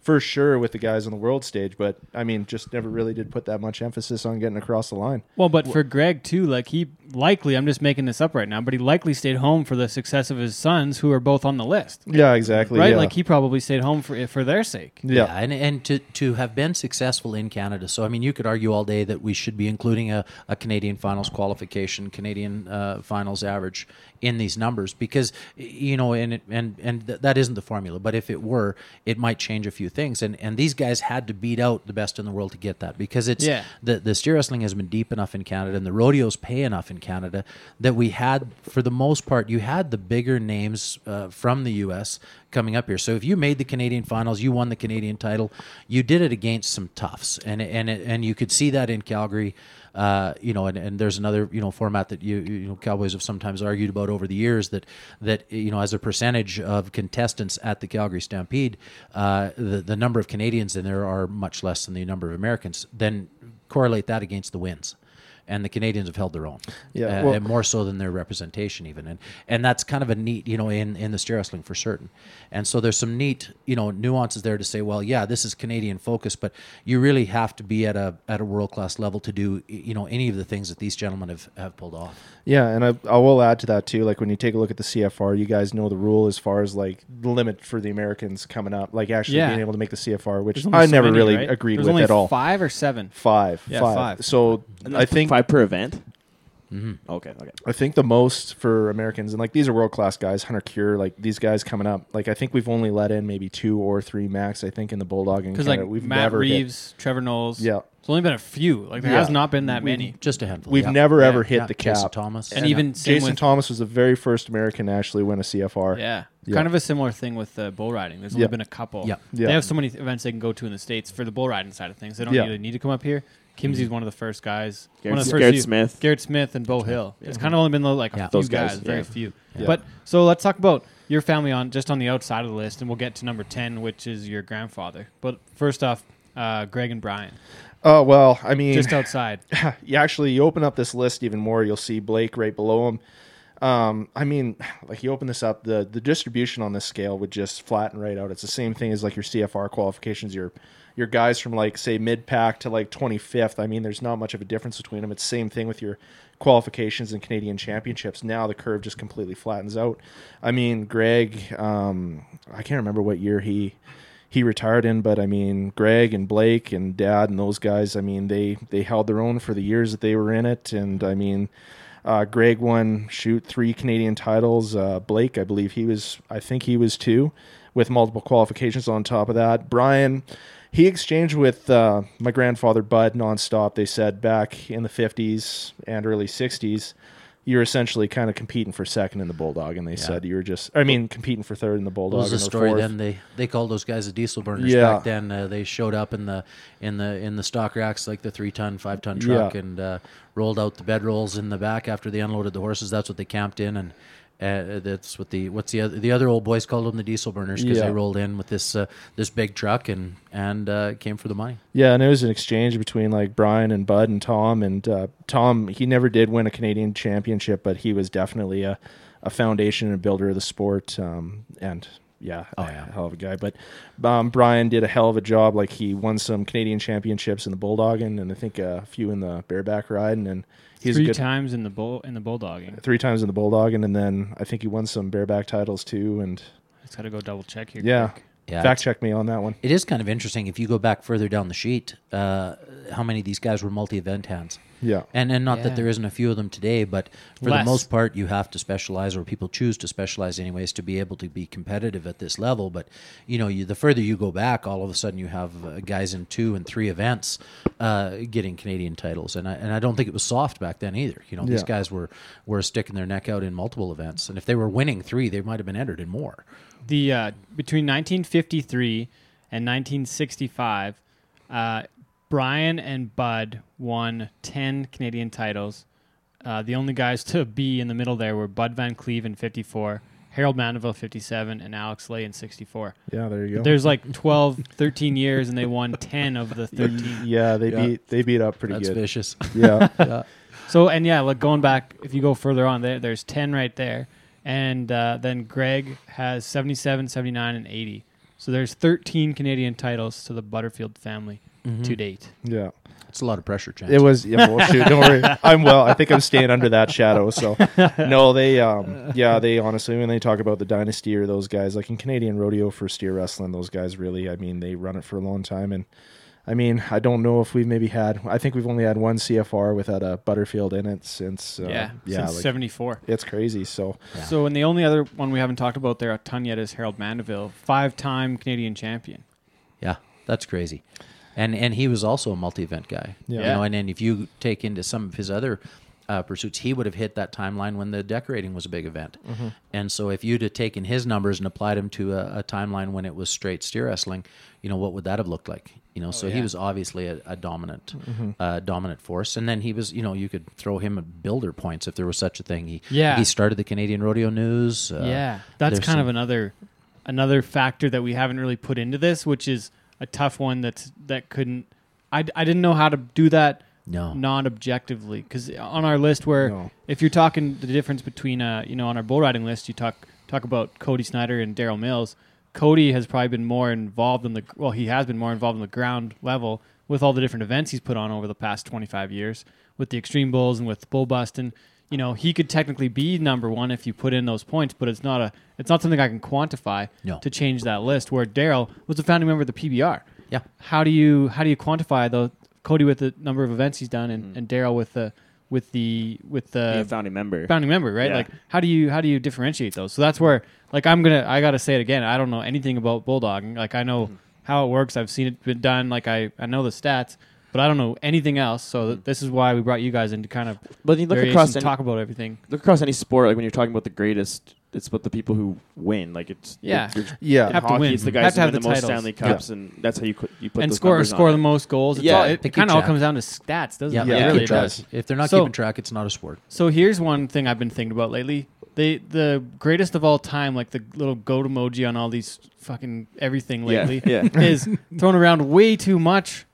Rolled for sure with the guys on the world stage, but I mean, just never really did put that much emphasis on getting across the line. Well, but for Greg too, like he likely, I'm just making this up right now, but he likely stayed home for the success of his sons, who are both on the list, Yeah, exactly. right? yeah. Like he probably stayed home for for their sake. yeah. and and to to have been successful in Canada. So I mean, you could argue all day that we should be including a, a Canadian finals qualification, Canadian uh, finals average in these numbers because you know, and it, and and th- that isn't the formula. But if it were, it might change a few things. And and these guys had to beat out the best in the world to get that because it's Yeah. the the steer wrestling has been deep enough in Canada and the rodeos pay enough in Canada that we had for the most part you had the bigger names uh, from the U.S. coming up here. So if you made the Canadian finals, you won the Canadian title, you did it against some toughs, and and and you could see that in Calgary. Uh, you know, and, and there's another you know format that you you know Cowboys have sometimes argued about over the years that that you know as a percentage of contestants at the Calgary Stampede, uh, the the number of Canadians in there are much less than the number of Americans. Then correlate that against the wins. And the Canadians have held their own, Yeah, uh, well- and more so than their representation even, and and that's kind of a neat, you know, in in the steer wrestling for certain. And so there's some neat, you know, nuances there to say, well, yeah, this is Canadian focus, but you really have to be at a at a world class level to do, you know, any of the things that these gentlemen have have pulled off. Yeah, and I, I will add to that too. Like when you take a look at the CFR, you guys know the rule as far as like the limit for the Americans coming up, like actually Yeah. being able to make the CFR, which I so never many, really right? agreed There's with only at all. Five or seven. Five, Yeah, five. five. So I think five per event. Mm-hmm. Okay, okay. I think the most for Americans, and like these are world class guys, Hunter Cure, like these guys coming up. Like I think we've only let in maybe two or three max. I think in the Bulldog and Because like we've Matt never hit- Reeves, Trevor Knowles. Yeah. It's only been a few. Like there Yeah. has not been that many. Just a handful. We've yeah. never Yeah, ever hit Yeah, the Jason cap. Thomas, And even Jason with, Thomas was the very first American to actually win a CFR. Yeah. Yeah. Kind of a similar thing with uh, bull riding. There's only Yeah. been a couple. Yeah. Yeah. They have so many events they can go to in the states for the bull riding side of things. They don't Yeah. really need to come up here. Kimzey's one of the first guys. Garrett, one of the first Garrett few- Smith. Garrett Smith and Beau Hill. It's kind of only been like a Yeah. few Those guys, guys, very yeah. few. Yeah. But so let's talk about your family on just on the outside of the list, and we'll get to number ten, which is your grandfather. But first off, uh, Greg and Brian, Oh well, I mean, just outside. you actually you open up this list even more, you'll see Blake right below him. Um, I mean, like you open this up, the the distribution on this scale would just flatten right out. It's the same thing as like your CFR qualifications. Your your guys from like say mid pack to like 25th. I mean, there's not much of a difference between them. It's the same thing with your qualifications and Canadian championships. Now the curve just completely flattens out. I mean, Greg, um, I can't remember what year he he retired in, but I mean, Greg and Blake and Dad and those guys, I mean, they they held their own for the years that they were in it, and I mean, uh, Greg won shoot three Canadian titles. Uh, Blake, I believe he was, I think he was two, with multiple qualifications on top of that. Brian, he exchanged with uh, my grandfather Bud nonstop. They said back in the fifties and early sixties. You're essentially kind of competing for second in the bulldog, and they said you were just. I mean, competing for third in the What bulldog. was the story fourth. then? They they called those guys the diesel burners Yeah. back then. Uh, they showed up in the in the in the stock racks like the three ton, five ton truck, Yeah. and uh, rolled out the bedrolls in the back after they unloaded the horses. That's what they camped in, and uh, that's what the what's the other the other old boys called them the diesel burners because Yeah. they rolled in with this uh, this big truck and and uh, came for the money. Yeah, and it was an exchange between like Brian and Bud and Tom. And uh, Tom, he never did win a Canadian championship, but he was definitely a, a foundation and a builder of the sport. Um, and yeah, Oh, a yeah. hell of a guy. But um, Brian did a hell of a job. Like he won some Canadian championships in the bulldogging, and I think a few in the bareback riding. And he's Three good, times in the bull in the bulldogging. three times in the bulldogging, and then I think he won some bareback titles too. And I Just got to go double check here. yeah, quick. Yeah, fact check me on that one. It is kind of interesting if you go back further down the sheet. Uh, how many of these guys were multi-event hands? Yeah. And and not Yeah. that there isn't a few of them today, but for Less. the most part, you have to specialize, or people choose to specialize anyways to be able to be competitive at this level. But you know, you, the further you go back, all of a sudden you have uh, guys in two and three events uh, getting Canadian titles, and I and I don't think it was soft back then either. You know, these guys were were sticking their neck out in multiple events, and if they were winning three, they might have been entered in more. The uh, between 1953 and 1965, uh, Brian and Bud won 10 Canadian titles. Uh, the only guys to be in the middle there were Bud Van Cleve in 54, Harold Mandeville 57, and Alex Lay in 64. Yeah, there you go. There's like 12, 13 years, and they won 10 of the 13. yeah, they Yeah. beat they beat up pretty That's good. vicious. Yeah. yeah. So and yeah, like going back, if you go further on, there there's ten right there, and uh, then Greg has 77, 79, and 80. So there's 13 Canadian titles to the Butterfield family to date. yeah. It's a lot of pressure, Chance. It was yeah. Well, shoot, don't worry. I'm well. I think I'm staying under that shadow. So no, they um yeah they honestly when they talk about the dynasty or those guys like in Canadian rodeo for steer wrestling, those guys really I mean they run it for a long time and. I mean, I don't know if we've maybe had. I think we've only had one CFR without a Butterfield in it since. Uh, yeah, yeah, since like, 74. it's crazy. So Yeah. So and the only other one we haven't talked about there a ton yet is Harold Mandeville, five-time Canadian champion. Yeah, that's crazy. And and he was also a multi-event guy. Yeah. You know, and then if you take into some of his other uh, pursuits, he would have hit that timeline when the decorating was a big event. Mm-hmm. And so if you'd have taken his numbers and applied them to a, a timeline when it was straight steer wrestling, you know, what would that have looked like? You know, so he was obviously a, a dominant, Mm-hmm. uh, dominant force. And then he was, you know, you could throw him at builder points if there was such a thing. He, Yeah. he started the Canadian Rodeo News. Uh, yeah, that's kind of another another factor that we haven't really put into this, which is a tough one. That's that couldn't. I, I didn't know how to do that No. non-objectively because on our list where No. if you're talking the difference between uh you know on our bull riding list you talk talk about Cody Snyder and Daryl Mills. Cody has probably been more involved in the well he has been more involved in the ground level with all the different events he's put on over the past 25 years with the extreme bulls and with bull busting. You know he could technically be number one if you put in those points, but it's not a it's not something I can quantify No. to change that list. Where Daryl was a founding member of the PBR Yeah. how do you how do you quantify the Cody with the number of events he's done Mm. and, and Daryl with the with the with the a founding member. founding member, right? Yeah. Like how do you how do you differentiate those? So that's where like I'm gonna I gotta say it again. I don't know anything about bulldogging. Like I Mm-hmm. know how it works. I've seen it been done. Like I I know the stats, but I don't know anything else. So th- this is why we brought you guys in to kind of But you look across any, talk about everything. look across any sport, like when you're talking about the greatest it's about the people who win. Like it's Yeah. you're- Yeah. in Have to hockey, win. It's the Have guys to who have win the the most titles. Stanley Cups, and that's how you put you put and those score numbers score on the most goals. It's Yeah. all, They it kind of all comes down to stats, doesn't Yeah, it? Yeah, it it really does. does. If they're not So- keeping track, it's not a sport. So here's one thing I've been thinking about lately. They the greatest of all time, like the little goat emoji on all these fucking everything Yeah, lately, yeah. is thrown around way too much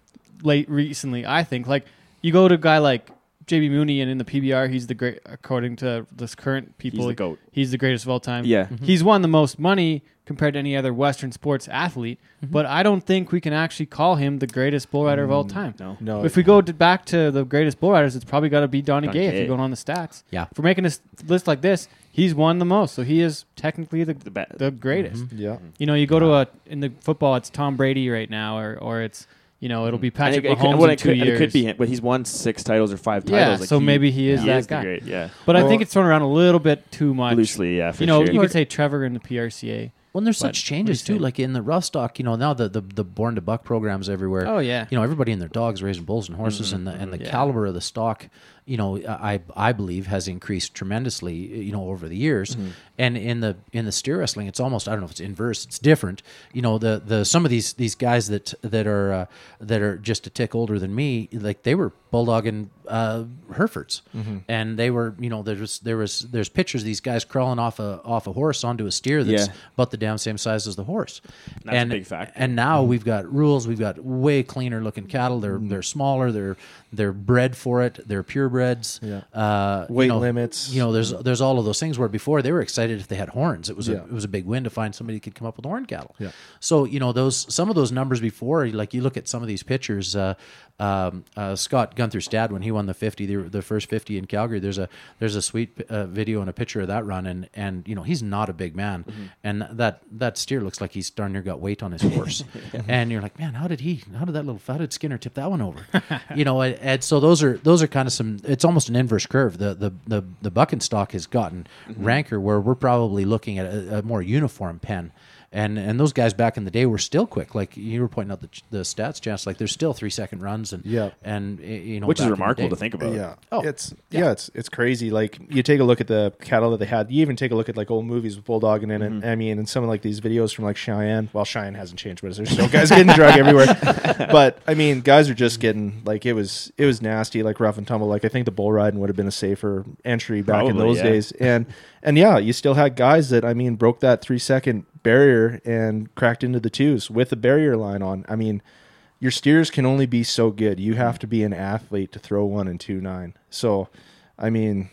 late recently. I think like you go to a guy like JB Mauney, and in the PBR, he's the great according to this current people. He's the goat. He's the greatest of all time. Yeah. Mm-hmm. He's won the most money compared to any other Western sports athlete, mm-hmm. but I don't think we can actually call him the greatest bull rider of all mm, time. No. No, If we go to back to the greatest bull riders, it's probably got to be Donnie Donnie Gay if you're going on the stats. Yeah. for making a s- list like this, he's won the most, so he is technically the The ba- the greatest. Mm-hmm. yeah. You know, you go to a in the football, it's Tom Brady right now, or or it's you know it'll mm. be And Patrick it, it Mahomes could, well, in it two could, and years. it could be but he's won six titles or five Yeah, titles. Like so maybe he is that the guy. great, yeah, but I think it's thrown around a little bit too much. loosely, yeah, for you know, sure. you could say Trevor in the PRCA. Well, and there's But such what do you changes too, like in the rough stock. You know, now the the, the born to buck programs everywhere. Oh yeah, you know everybody and their dogs raising bulls and horses mm-hmm. and the and the Yeah. caliber of the stock you know i i believe has increased tremendously you know over the years and in the in the steer wrestling it's almost i don't know if it's inverse it's different you know the the some of these these guys that that are uh, that are just a tick older than me like they were bulldogging uh herefords and they were you know there was there was there's pictures of these guys crawling off a off a horse onto a steer that's Yeah. about the damn same size as the horse That's a and big factor. and now we've got rules. We've got way cleaner looking cattle. They're they're smaller. They're they're bred for it. They're purebreds. Yeah. Uh, you Weight know, limits. You know, there's there's all of those things where before they were excited if they had horns. It was Yeah. a it was a big win to find somebody who could come up with horn cattle. Yeah. So you know those some of those numbers before, like you look at some of these pictures. Uh, um, uh, Scott Gunther Stad when he won the 50, the, the first 50 in Calgary. There's a there's a sweet uh, video and a picture of that run, and and you know he's not a big man, Mm-hmm. and that that steer looks like he's darn near got weight on his horse, and you're like, man, how did he? How did that little? How did Skinner tip that one over? you know, and, and so those are those are kind of some. It's almost an inverse curve. The the the the buck and stock has gotten Mm-hmm. ranker where we're probably looking at a, a more uniform pen. And and those guys back in the day were still quick. Like you were pointing out the, the stats, Chance. Like there's still three second runs, and Yeah. and you know, which is back in the remarkable to think about. Yeah. Oh, it's yeah. it's it's crazy. Like you take a look at the cattle that they had. You even take a look at like old movies with bulldogging in it. Mm-hmm. I mean, and some of like these videos from like Cheyenne. Well, Cheyenne hasn't changed, but there's still guys getting drug everywhere. But I mean, guys are just getting like it was it was nasty, like rough and tumble. Like I think the bull riding would have been a safer entry back in those yeah. days. And and yeah, you still had guys that I mean broke that three second barrier and cracked into the twos with a barrier line on. I mean your steers can only be so good. You have to be an athlete to throw one and two nine. So, I mean,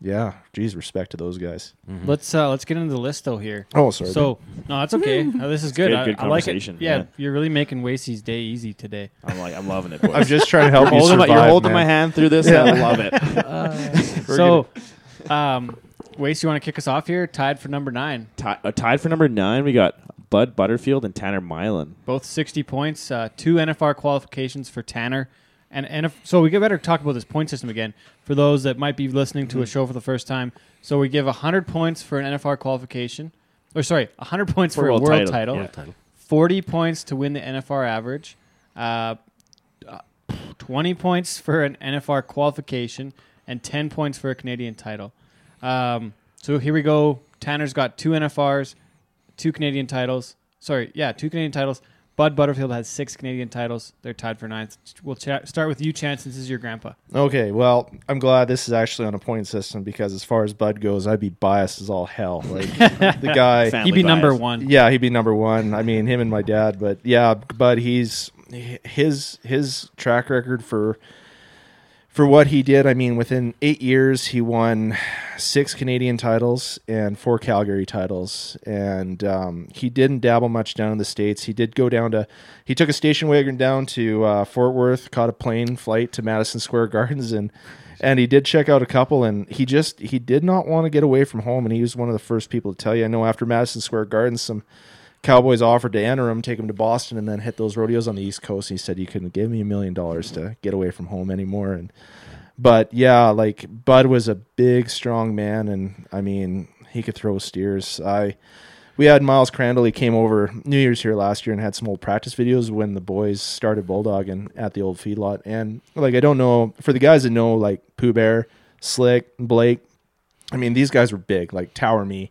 yeah, geez, respect to those guys. let's uh, let's get into the list though here. Oh, sorry. So no, that's okay. Uh, this is good. good- I, good I like it. conversation, Yeah, yeah. you're really making Wasey's day easy today. I'm like, I'm loving it. Boys. I'm just trying to help you holding my, survive. you're holding man. my hand through this. Yeah. I love it. so, um, Waste, you want to kick us off here? Tied for number nine, Ti- uh, tied for number nine, we got Bud Butterfield and Tanner Milan. both 60 points. Uh, two NFR qualifications for Tanner, and NF- so we get better talk about this point system again for those that might be listening Mm-hmm. to a show for the first time. So we give 100 points for an NFR qualification, or sorry, 100 points for, For a world world title, title. yeah. 40 points to win the NFR average, uh, uh, 20 points for an NFR qualification, and 10 points for a Canadian title. Um, so here we go. Tanner's got two NFRs, two Canadian titles. Sorry, yeah, two Canadian titles. Bud Butterfield has six Canadian titles. They're tied for ninth. We'll cha- start with you, Chance, since this is your grandpa. Okay, well, I'm glad this is actually on a point system because as far as Bud goes, I'd be biased as all hell. Like the guy, Family He'd be number one. yeah, he'd be number one. I mean, him and my dad, but yeah, Bud, he's his his track record for for what he did. I mean, within eight years, he won six Canadian titles and four Calgary titles, and um, he didn't dabble much down in the states. He did go down to he took a station wagon down to uh, Fort Worth, caught a plane flight to Madison Square Gardens, and and he did check out a couple and he just he did not want to get away from home and he was one of the first people to tell you i know after madison square gardens some cowboys offered to enter him take him to boston and then hit those rodeos on the east coast he said he couldn't give me a million dollars to get away from home anymore and but yeah like bud was a big strong man and i mean he could throw steers i we had Miles Crandall. He came over New Year's here last year and had some old practice videos when the boys started bulldogging at the old feedlot. And like, I don't know for the guys that know like Pooh Bear, Slick, Blake. I mean, these guys were big, like Tower Me.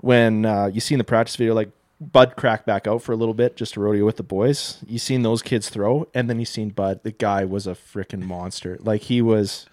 when uh, you see in the practice video, like Bud cracked back out for a little bit just to rodeo with the boys. You seen those kids throw, and then you seen Bud. The guy was a freaking monster. Like he was.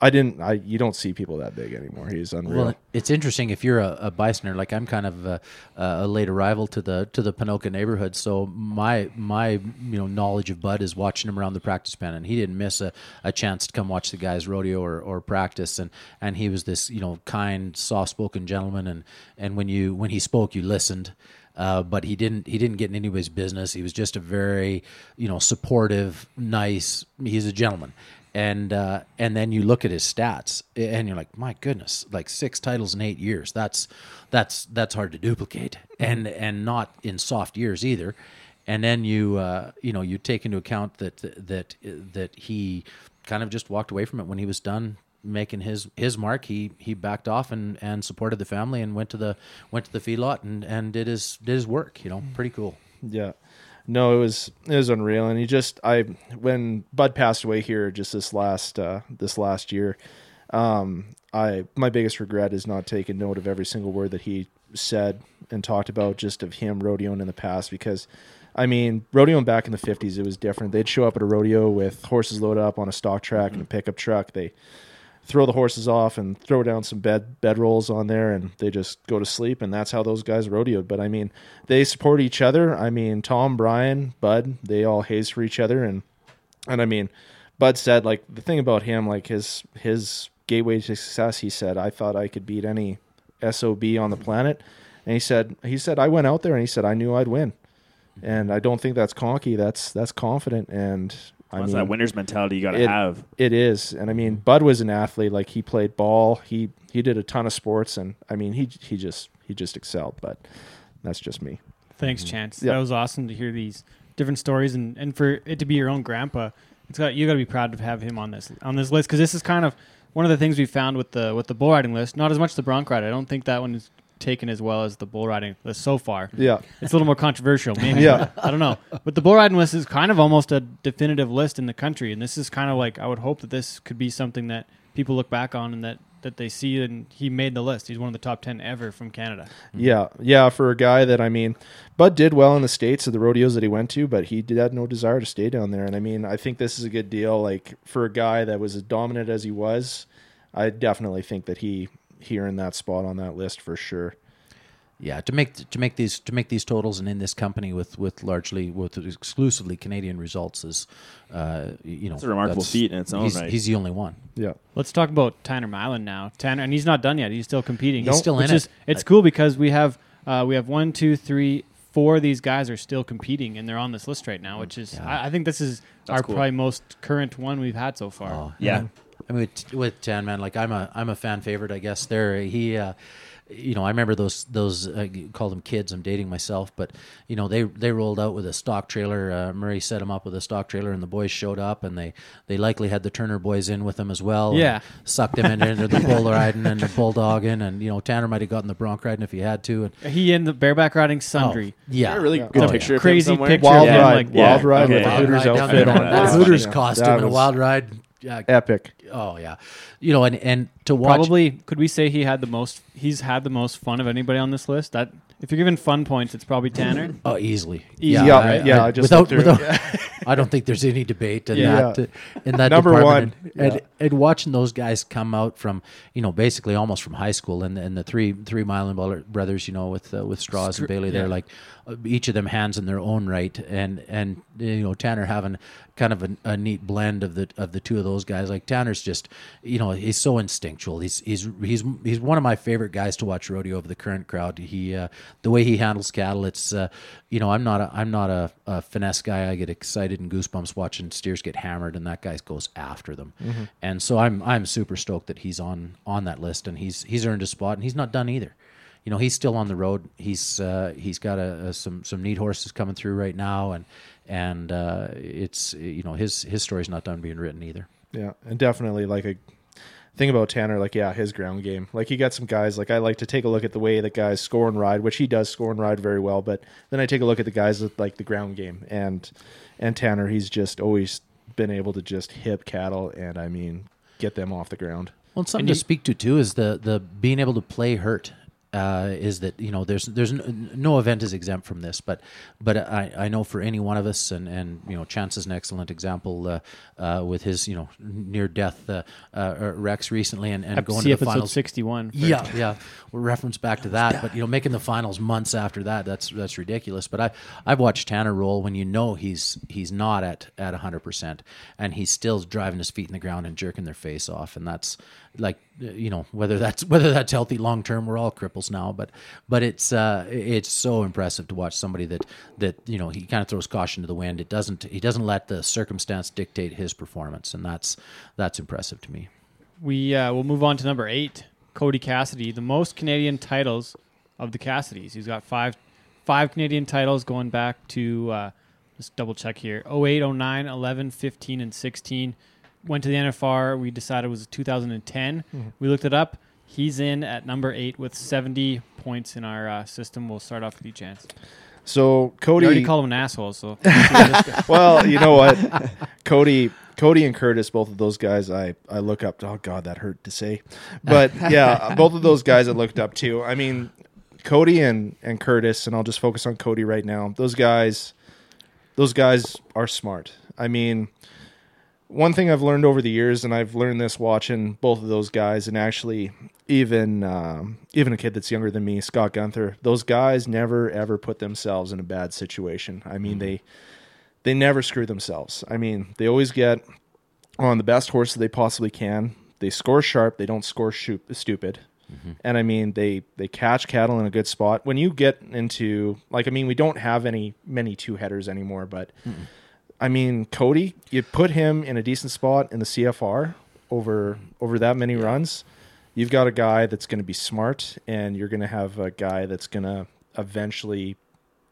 I didn't. I you don't see people that big anymore. He's unreal. Well, it's interesting if you're a, a Bisoner. Like I'm kind of a, a late arrival to the to the Ponoka neighborhood, so my my you know knowledge of Bud is watching him around the practice pen, and he didn't miss a, a chance to come watch the guys rodeo or, or practice, and and he was this you know kind, soft spoken gentleman, and and when you when he spoke, you listened. Uh, but he didn't. He didn't get in anybody's business. He was just a very, you know, supportive, nice. He's a gentleman, and uh, and then you look at his stats, and you're like, my goodness, like six titles in eight years. That's that's that's hard to duplicate, and and not in soft years either. And then you uh, you know you take into account that that that he kind of just walked away from it when he was done making his his mark he he backed off and and supported the family and went to the went to the feedlot and and did his did his work you know pretty cool Yeah. No, it was it was unreal, and he just I when Bud passed away here just this last uh, this last year, um, I my biggest regret is not taking note of every single word that he said and talked about just of him rodeoing in the past because. I mean, rodeoing back in the '50s, it was different. They'd show up at a rodeo with horses loaded up on a stock track and a pickup truck. They throw the horses off and throw down some bed bed rolls on there and they just go to sleep and that's how those guys rodeoed. But i mean they support each other. I mean tom brian bud they all haze for each other. And and i mean bud said like the thing about him like his his gateway to success he said i thought i could beat any sob on the planet. And he said he said i went out there and he said i knew i'd win. And i don't think that's conky that's that's confident. And I That's mean, that winner's mentality you got to have. It is, and I mean, Bud was an athlete. Like he played ball. He he did a ton of sports, and I mean, he he just he just excelled. But that's just me. Thanks, mm-hmm. Chance. Yeah. That was awesome to hear these different stories, and, and for it to be your own grandpa, it's got you got to be proud to have him on this on this list because this is kind of one of the things we found with the with the bull riding list. Not as much the bronc ride. I don't think that one is taken as well as the bull riding list so far. Yeah, It's a little more controversial, maybe. Yeah. I don't know. But the bull riding list is kind of almost a definitive list in the country, and this is kind of like I would hope that this could be something that people look back on and that that they see and he made the list. He's one of the top ten ever from Canada. Mm-hmm. yeah, yeah. For a guy that I mean, Bud did well in the states of the rodeos that he went to, but he did had no desire to stay down there. And I mean, I think this is a good deal. Like for a guy that was as dominant as he was, I definitely think that he he in that spot on that list for sure. yeah to make to make these to make these totals and in this company with with largely with exclusively canadian results is uh you know It's a remarkable feat in its own he's, right. he's the only one Yeah, Let's talk about Tanner Milan now. Tanner, and he's not done yet. He's still competing. He's still in which it. Is, it's cool because we have uh, we have one, two, three, four of these guys are still competing, and they're on this list right now. Which is, Yeah. I, I think this is our cool. probably most current one we've had so far. Oh, Yeah. I mean, with, with Tan Man, like I'm a I'm a fan favorite, I guess. There, he, uh, you know, I remember those those uh, call them kids. I'm dating myself, but you know, they they rolled out with a stock trailer. Uh, Murray set them up with a stock trailer, and the boys showed up, and they they likely had the Turner boys in with them as well. and Yeah. sucked them in, into the bull riding and the bulldogging, and you know, Tanner might have gotten the bronc riding if he had to. And He in the bareback riding sundry. yeah, a really Yeah. good Oh, picture yeah. of Crazy somewhere? picture wild of him, ride, like- wild Yeah, ride with the Hooters outfit on. The Hooters costume and a wild ride. Yeah, Epic. oh yeah, you know, and and to watch Probably could we say he had the most? He's had the most fun of anybody on this list. That if you're giving fun points, it's probably Tanner. Oh, easily. Easy. Yeah, yeah, I just without, looked through it. without I don't think there's any debate in Yeah. that. In that Number department. one. and, Yeah. and watching those guys come out from, you know, basically almost from high school, and and the three three Milan Bro- brothers, you know, with uh, with Straws and Bailey, they're like uh, each of them hands in their own right, and and you know Tanner having kind of a, a neat blend of the of the two of those guys. Like Tanner's just, you know, he's so instinctual. He's he's he's he's one of my favorite guys to watch rodeo of the current crowd. He uh, the way he handles cattle, it's uh, you know I'm not a I'm not a, a finesse guy. I get excited and goosebumps watching steers get hammered, and that guy goes after them. And so I'm I'm super stoked that he's on on that list, and he's he's earned a spot, and he's not done either. You know, he's still on the road. He's uh, he's got a, a, some some neat horses coming through right now, and and uh, it's you know his his story's not done being written either. Yeah, and definitely like a thing about Tanner, like yeah, his ground game. Like he got some guys. Like I like to take a look at the way that guys score and ride, which he does score and ride very well. But then I take a look at the guys with like the ground game, and and Tanner, he's just always been able to just hip cattle, and I mean get them off the ground. Well, and something And to you- speak to too is the the being able to play hurt. Uh, is that you know there's there's n- no event is exempt from this, but but I, I know for any one of us, and and you know Chance is an excellent example uh, uh, with his you know near death uh, uh, Rex recently, and, and going to the finals. 61. Yeah, yeah. We'll reference back to that, but you know, making the finals months after that, that's that's ridiculous. But I I've watched Tanner roll when you know he's he's not at at hundred percent, and he's still driving his feet in the ground and jerking their face off, and that's like uh, you know whether that's whether that's healthy long term. We're all cripples now, but but it's uh it's so impressive to watch somebody that that you know he kind of throws caution to the wind. It doesn't he doesn't let the circumstance dictate his performance, and that's that's impressive to me. We uh, will move on to number eight, Cody Cassidy, the most Canadian titles of the Cassidys. He's got five five Canadian titles going back to uh, just double check here 08, 09, 11, 15, and 16. Went to the NFR. We decided it was 2010. We looked it up. He's in at number eight with 70 points in our uh, system. We'll start off with you, Chance. So Cody, You Cody, already called him an asshole, so well, you know what, Cody, Cody and Curtis, both of those guys, I I look up. To, oh God, that hurt to say, but yeah, both of those guys I looked up to. I mean, Cody and and Curtis, and I'll just focus on Cody right now. Those guys, those guys are smart. I mean, one thing I've learned over the years, and I've learned this watching both of those guys, and actually even um, even a kid that's younger than me, Scott Guenthner. Those guys never ever put themselves in a bad situation. I mean, they they never screw themselves. I mean, they always get on the best horse that they possibly can. They score sharp. They don't score shoot, stupid. And I mean, they they catch cattle in a good spot. When you get into like, I mean, we don't have any many two headers anymore, but I mean, Cody, you put him in a decent spot in the CFR over over that many runs. You've got a guy that's going to be smart, and you're going to have a guy that's going to eventually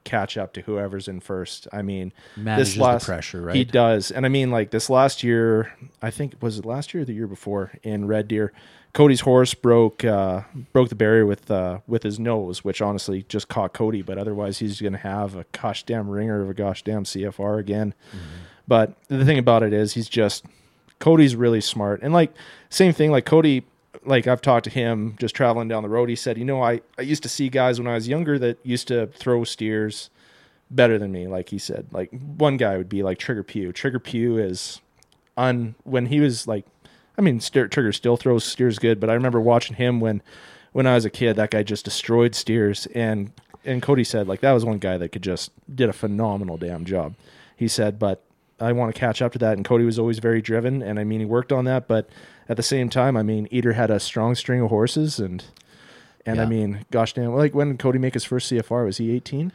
catch up to whoever's in first. I mean, Manages this the last pressure, right? He does, and I mean, like this last year, I think was it last year or the year before in Red Deer. Cody's horse broke uh, broke the barrier with uh, with his nose, which honestly just caught Cody. But otherwise, he's going to have a gosh damn ringer of a gosh damn CFR again. But the thing about it is, he's just Cody's really smart, and like same thing. Like Cody, like I've talked to him just traveling down the road. He said, you know, I I used to see guys when I was younger that used to throw steers better than me. Like he said, like one guy would be like Trigger Pugh. Trigger Pugh is on when he was like, I mean, steer, Trigger still throws steers good, but I remember watching him when when I was a kid. That guy just destroyed steers, and and Cody said like that was one guy that could just did a phenomenal damn job. He said, but I want to catch up to that, and Cody was always very driven, and I mean he worked on that, but at the same time, I mean Eater had a strong string of horses, and and I mean, gosh damn, like when did Cody make his first CFR? Was he eighteen?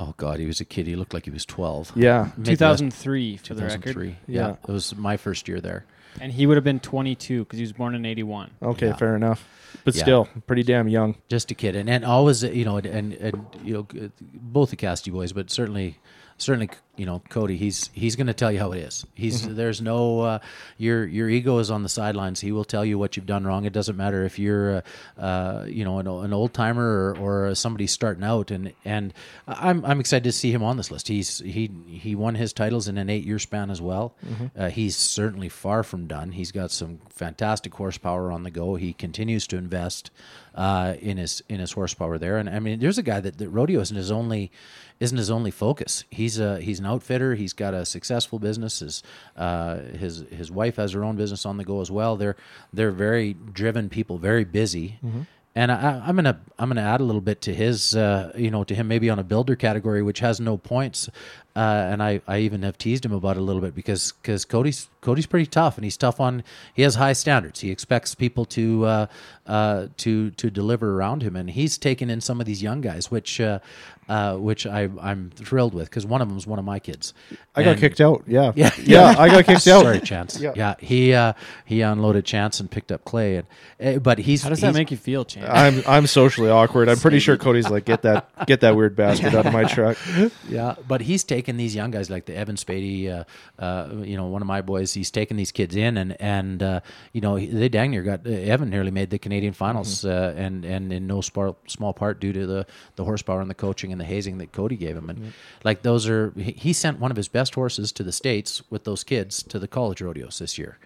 Oh God, he was a kid. He looked like he was twelve. Yeah, 2003 for the record. Yeah. Yeah. it was my first year there. And he would have been 22 because he was born in 81. Okay, Yeah. fair enough. But Yeah. still, pretty damn young. Just a kid, and and always, uh, you know, and and, and you know, both the Cassidy boys, but certainly, certainly, you know, Cody. He's he's going to tell you how it is. He's Mm-hmm. there's no uh, your your ego is on the sidelines. He will tell you what you've done wrong. It doesn't matter if you're, uh, uh, you know, an, an old timer or, or somebody starting out. And and I'm I'm excited to see him on this list. He's he he won his titles in an eight year span as well. Uh, he's certainly far from done. He's got some fantastic horsepower on the go. He continues to invest uh, in his in his horsepower there. And I mean, there's a guy that, that rodeo isn't his only isn't his only focus. He's a he's an outfitter. He's got a successful business. His uh, his his wife has her own business on the go as well. They're they're very driven people, very busy. And I, I'm gonna I'm gonna add a little bit to his uh, you know to him maybe on a builder category which has no points, uh, and I, I even have teased him about it a little bit because because Cody's Cody's pretty tough and he's tough on he has high standards he expects people to uh, uh, to to deliver around him and he's taken in some of these young guys which uh, which I I'm thrilled with because one of them is one of my kids I got kicked out. Yeah, yeah, yeah. I got kicked out. Sorry, Chance. Yeah. Yeah, he uh, he unloaded Chance and picked up Clay, and uh, but he's How does that make you feel, Chance? I'm I'm socially awkward. I'm pretty sure Cody's like get that get that weird bastard out of my truck. Yeah, but he's taken these young guys like the Evan Spady, uh, uh, you know, one of my boys. He's taken these kids in, and and uh, you know they dang near got uh, Evan nearly made the Canadian finals, Mm-hmm. uh, and and in no small small part due to the the horsepower and the coaching and the hazing that Cody gave him, and Mm-hmm. like those are he he sent one of his best horses to the states with those kids to the college rodeos this year.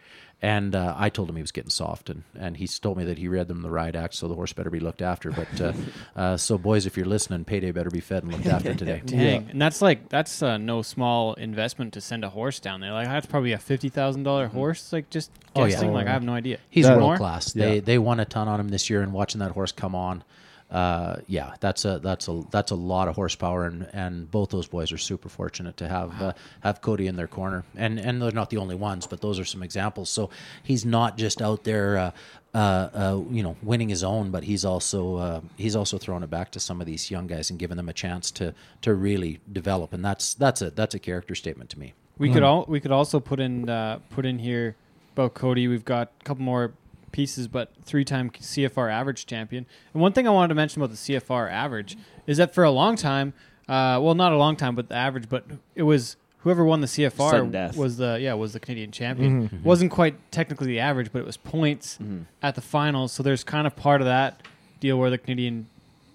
And uh, I told him he was getting soft, and, and he told me that he read them the riot act, so the horse better be looked after. But uh, uh, so, boys, if you're listening, payday better be fed and looked after today. Dang, and that's like that's uh, no small investment to send a horse down there. Like that's probably a fifty thousand dollar horse. Like just Oh, yeah. guessing. Like I have no idea. He's That- world class. They they won a ton on him this year, and watching that horse come on, uh, yeah, that's a that's a that's a lot of horsepower, and, and both those boys are super fortunate to have uh, have Cody in their corner, and and they're not the only ones, but those are some examples. So he's not just out there. Uh, uh, uh, you know, winning his own, but he's also uh, he's also throwing it back to some of these young guys and giving them a chance to to really develop, and that's that's a that's a character statement to me. We could all we could also put in uh, put in here about Cody. We've got a couple more pieces, but three time CFR average champion. And one thing I wanted to mention about the CFR average is that for a long time, uh, well, not a long time, but the average, but it was whoever won the CFR was the yeah was the Canadian champion. Mm-hmm. Mm-hmm. wasn't quite technically the average, but it was points mm-hmm. at the finals. So there's kind of part of that deal where the Canadian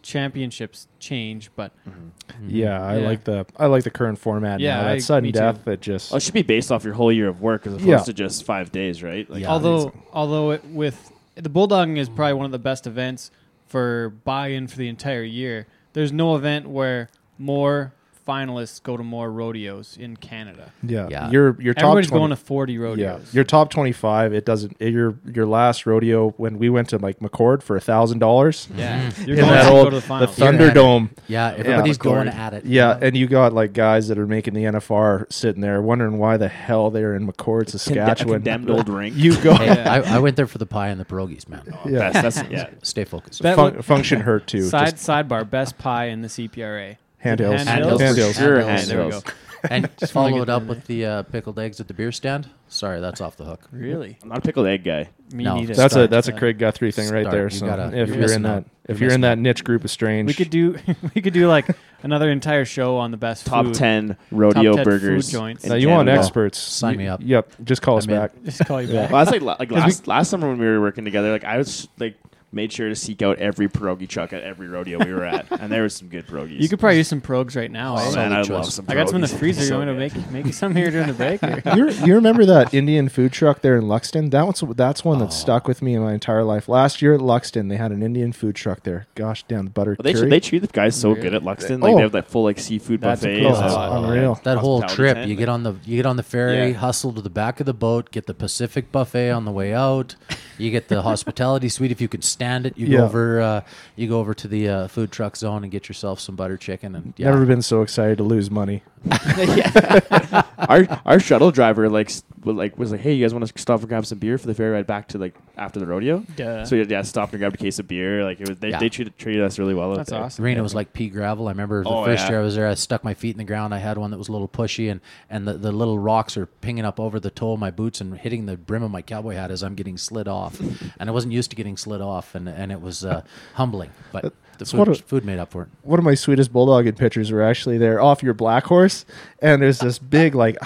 championships change, but mm-hmm. Yeah, I Yeah. like the I like the current format. Yeah, now. I- sudden me too. death that just Oh, it should be based off your whole year of work as opposed Yeah. to just five days, right? Like, Yeah. although although it, with the bulldogging is mm-hmm. probably one of the best events for buy-in for the entire year. There's no event where more finalists go to more rodeos in Canada. yeah, Yeah. your your top Everybody's 20 going to 40 rodeos. yeah, your top twenty five. It doesn't. Eh, your your last rodeo when we went to like McCord for a thousand dollars Yeah, mm-hmm. you're in going that to old go to the the finals. You're at it. Thunderdome. Yeah, everybody's going at it. Yeah, and you got like guys that are making the NFR sitting there wondering why the hell they're in McCord, conde- a Saskatchewan. condemned old rink. You go. Hey, I, I went there for the pie and the pierogies, man. yeah. That's, that's, yeah. Stay focused. Fun- function hurt too. Side Just sidebar, best pie in the CPRA. Handhills. Handhills? for Handhills. sure. Handhills, there we go. and wanna follow it up with the uh, pickled eggs at the beer stand. Sorry, that's off the hook. Really? I'm not a pickled egg guy. Me No, neither. That's a Start. that's a Craig Guthrie thing right there. You So gotta- if you're you're, in that out. if You're you're in that niche group of strange, we could do we could do like another entire show on the best Top food. 10 rodeo Top 10 food burgers. joints. Now, you want experts? Sign me up. Yep, just call us I'm in. back. Just call you back. Well, that's like like last last summer when we were working together. Like I was like made sure to seek out every pierogi truck at every rodeo we were at, and there was some good pierogies. You could probably use some progs right now. Oh, eh? man, I love choice. some. I got some in the freezer. So you want to make make some here during the break? you, you remember that Indian food truck there in Luxton? That one's that's one that Oh. stuck with me in my entire life. Last year at Luxton, they had an Indian food truck there. Gosh damn, the butter Well, they, curry. they treat the guys so good at Luxton. Like Oh. they have that full like seafood buffet. cool and, spot. uh, Unreal. That whole trip, tent. you get on the you get on the ferry, Yeah. hustle to the back of the boat, get the Pacific buffet on the way out. You get the hospitality suite if you could stand it. You Yeah. go over uh, you go over to the uh, food truck zone and get yourself some butter chicken and yeah. Never been so excited to lose money. our our shuttle driver like s- was like was like, hey, you guys want to stop and grab some beer for the ferry ride back to like after the rodeo? Duh. So yeah, stopped and grabbed a case of beer. Like it was they, Yeah. they treated treated us really well. out That's there. awesome. Arena was like pea gravel. I remember the Oh, first yeah. year I was there, I stuck my feet in the ground. I had one that was a little pushy, and, and the, the little rocks are pinging up over the toe of my boots and hitting the brim of my cowboy hat as I'm getting slid off. and I wasn't used to getting slid off, and, and it was uh, humbling. But the food, food made up for it. one of my sweetest bulldogging pictures were actually there off your black horse, and there's this big like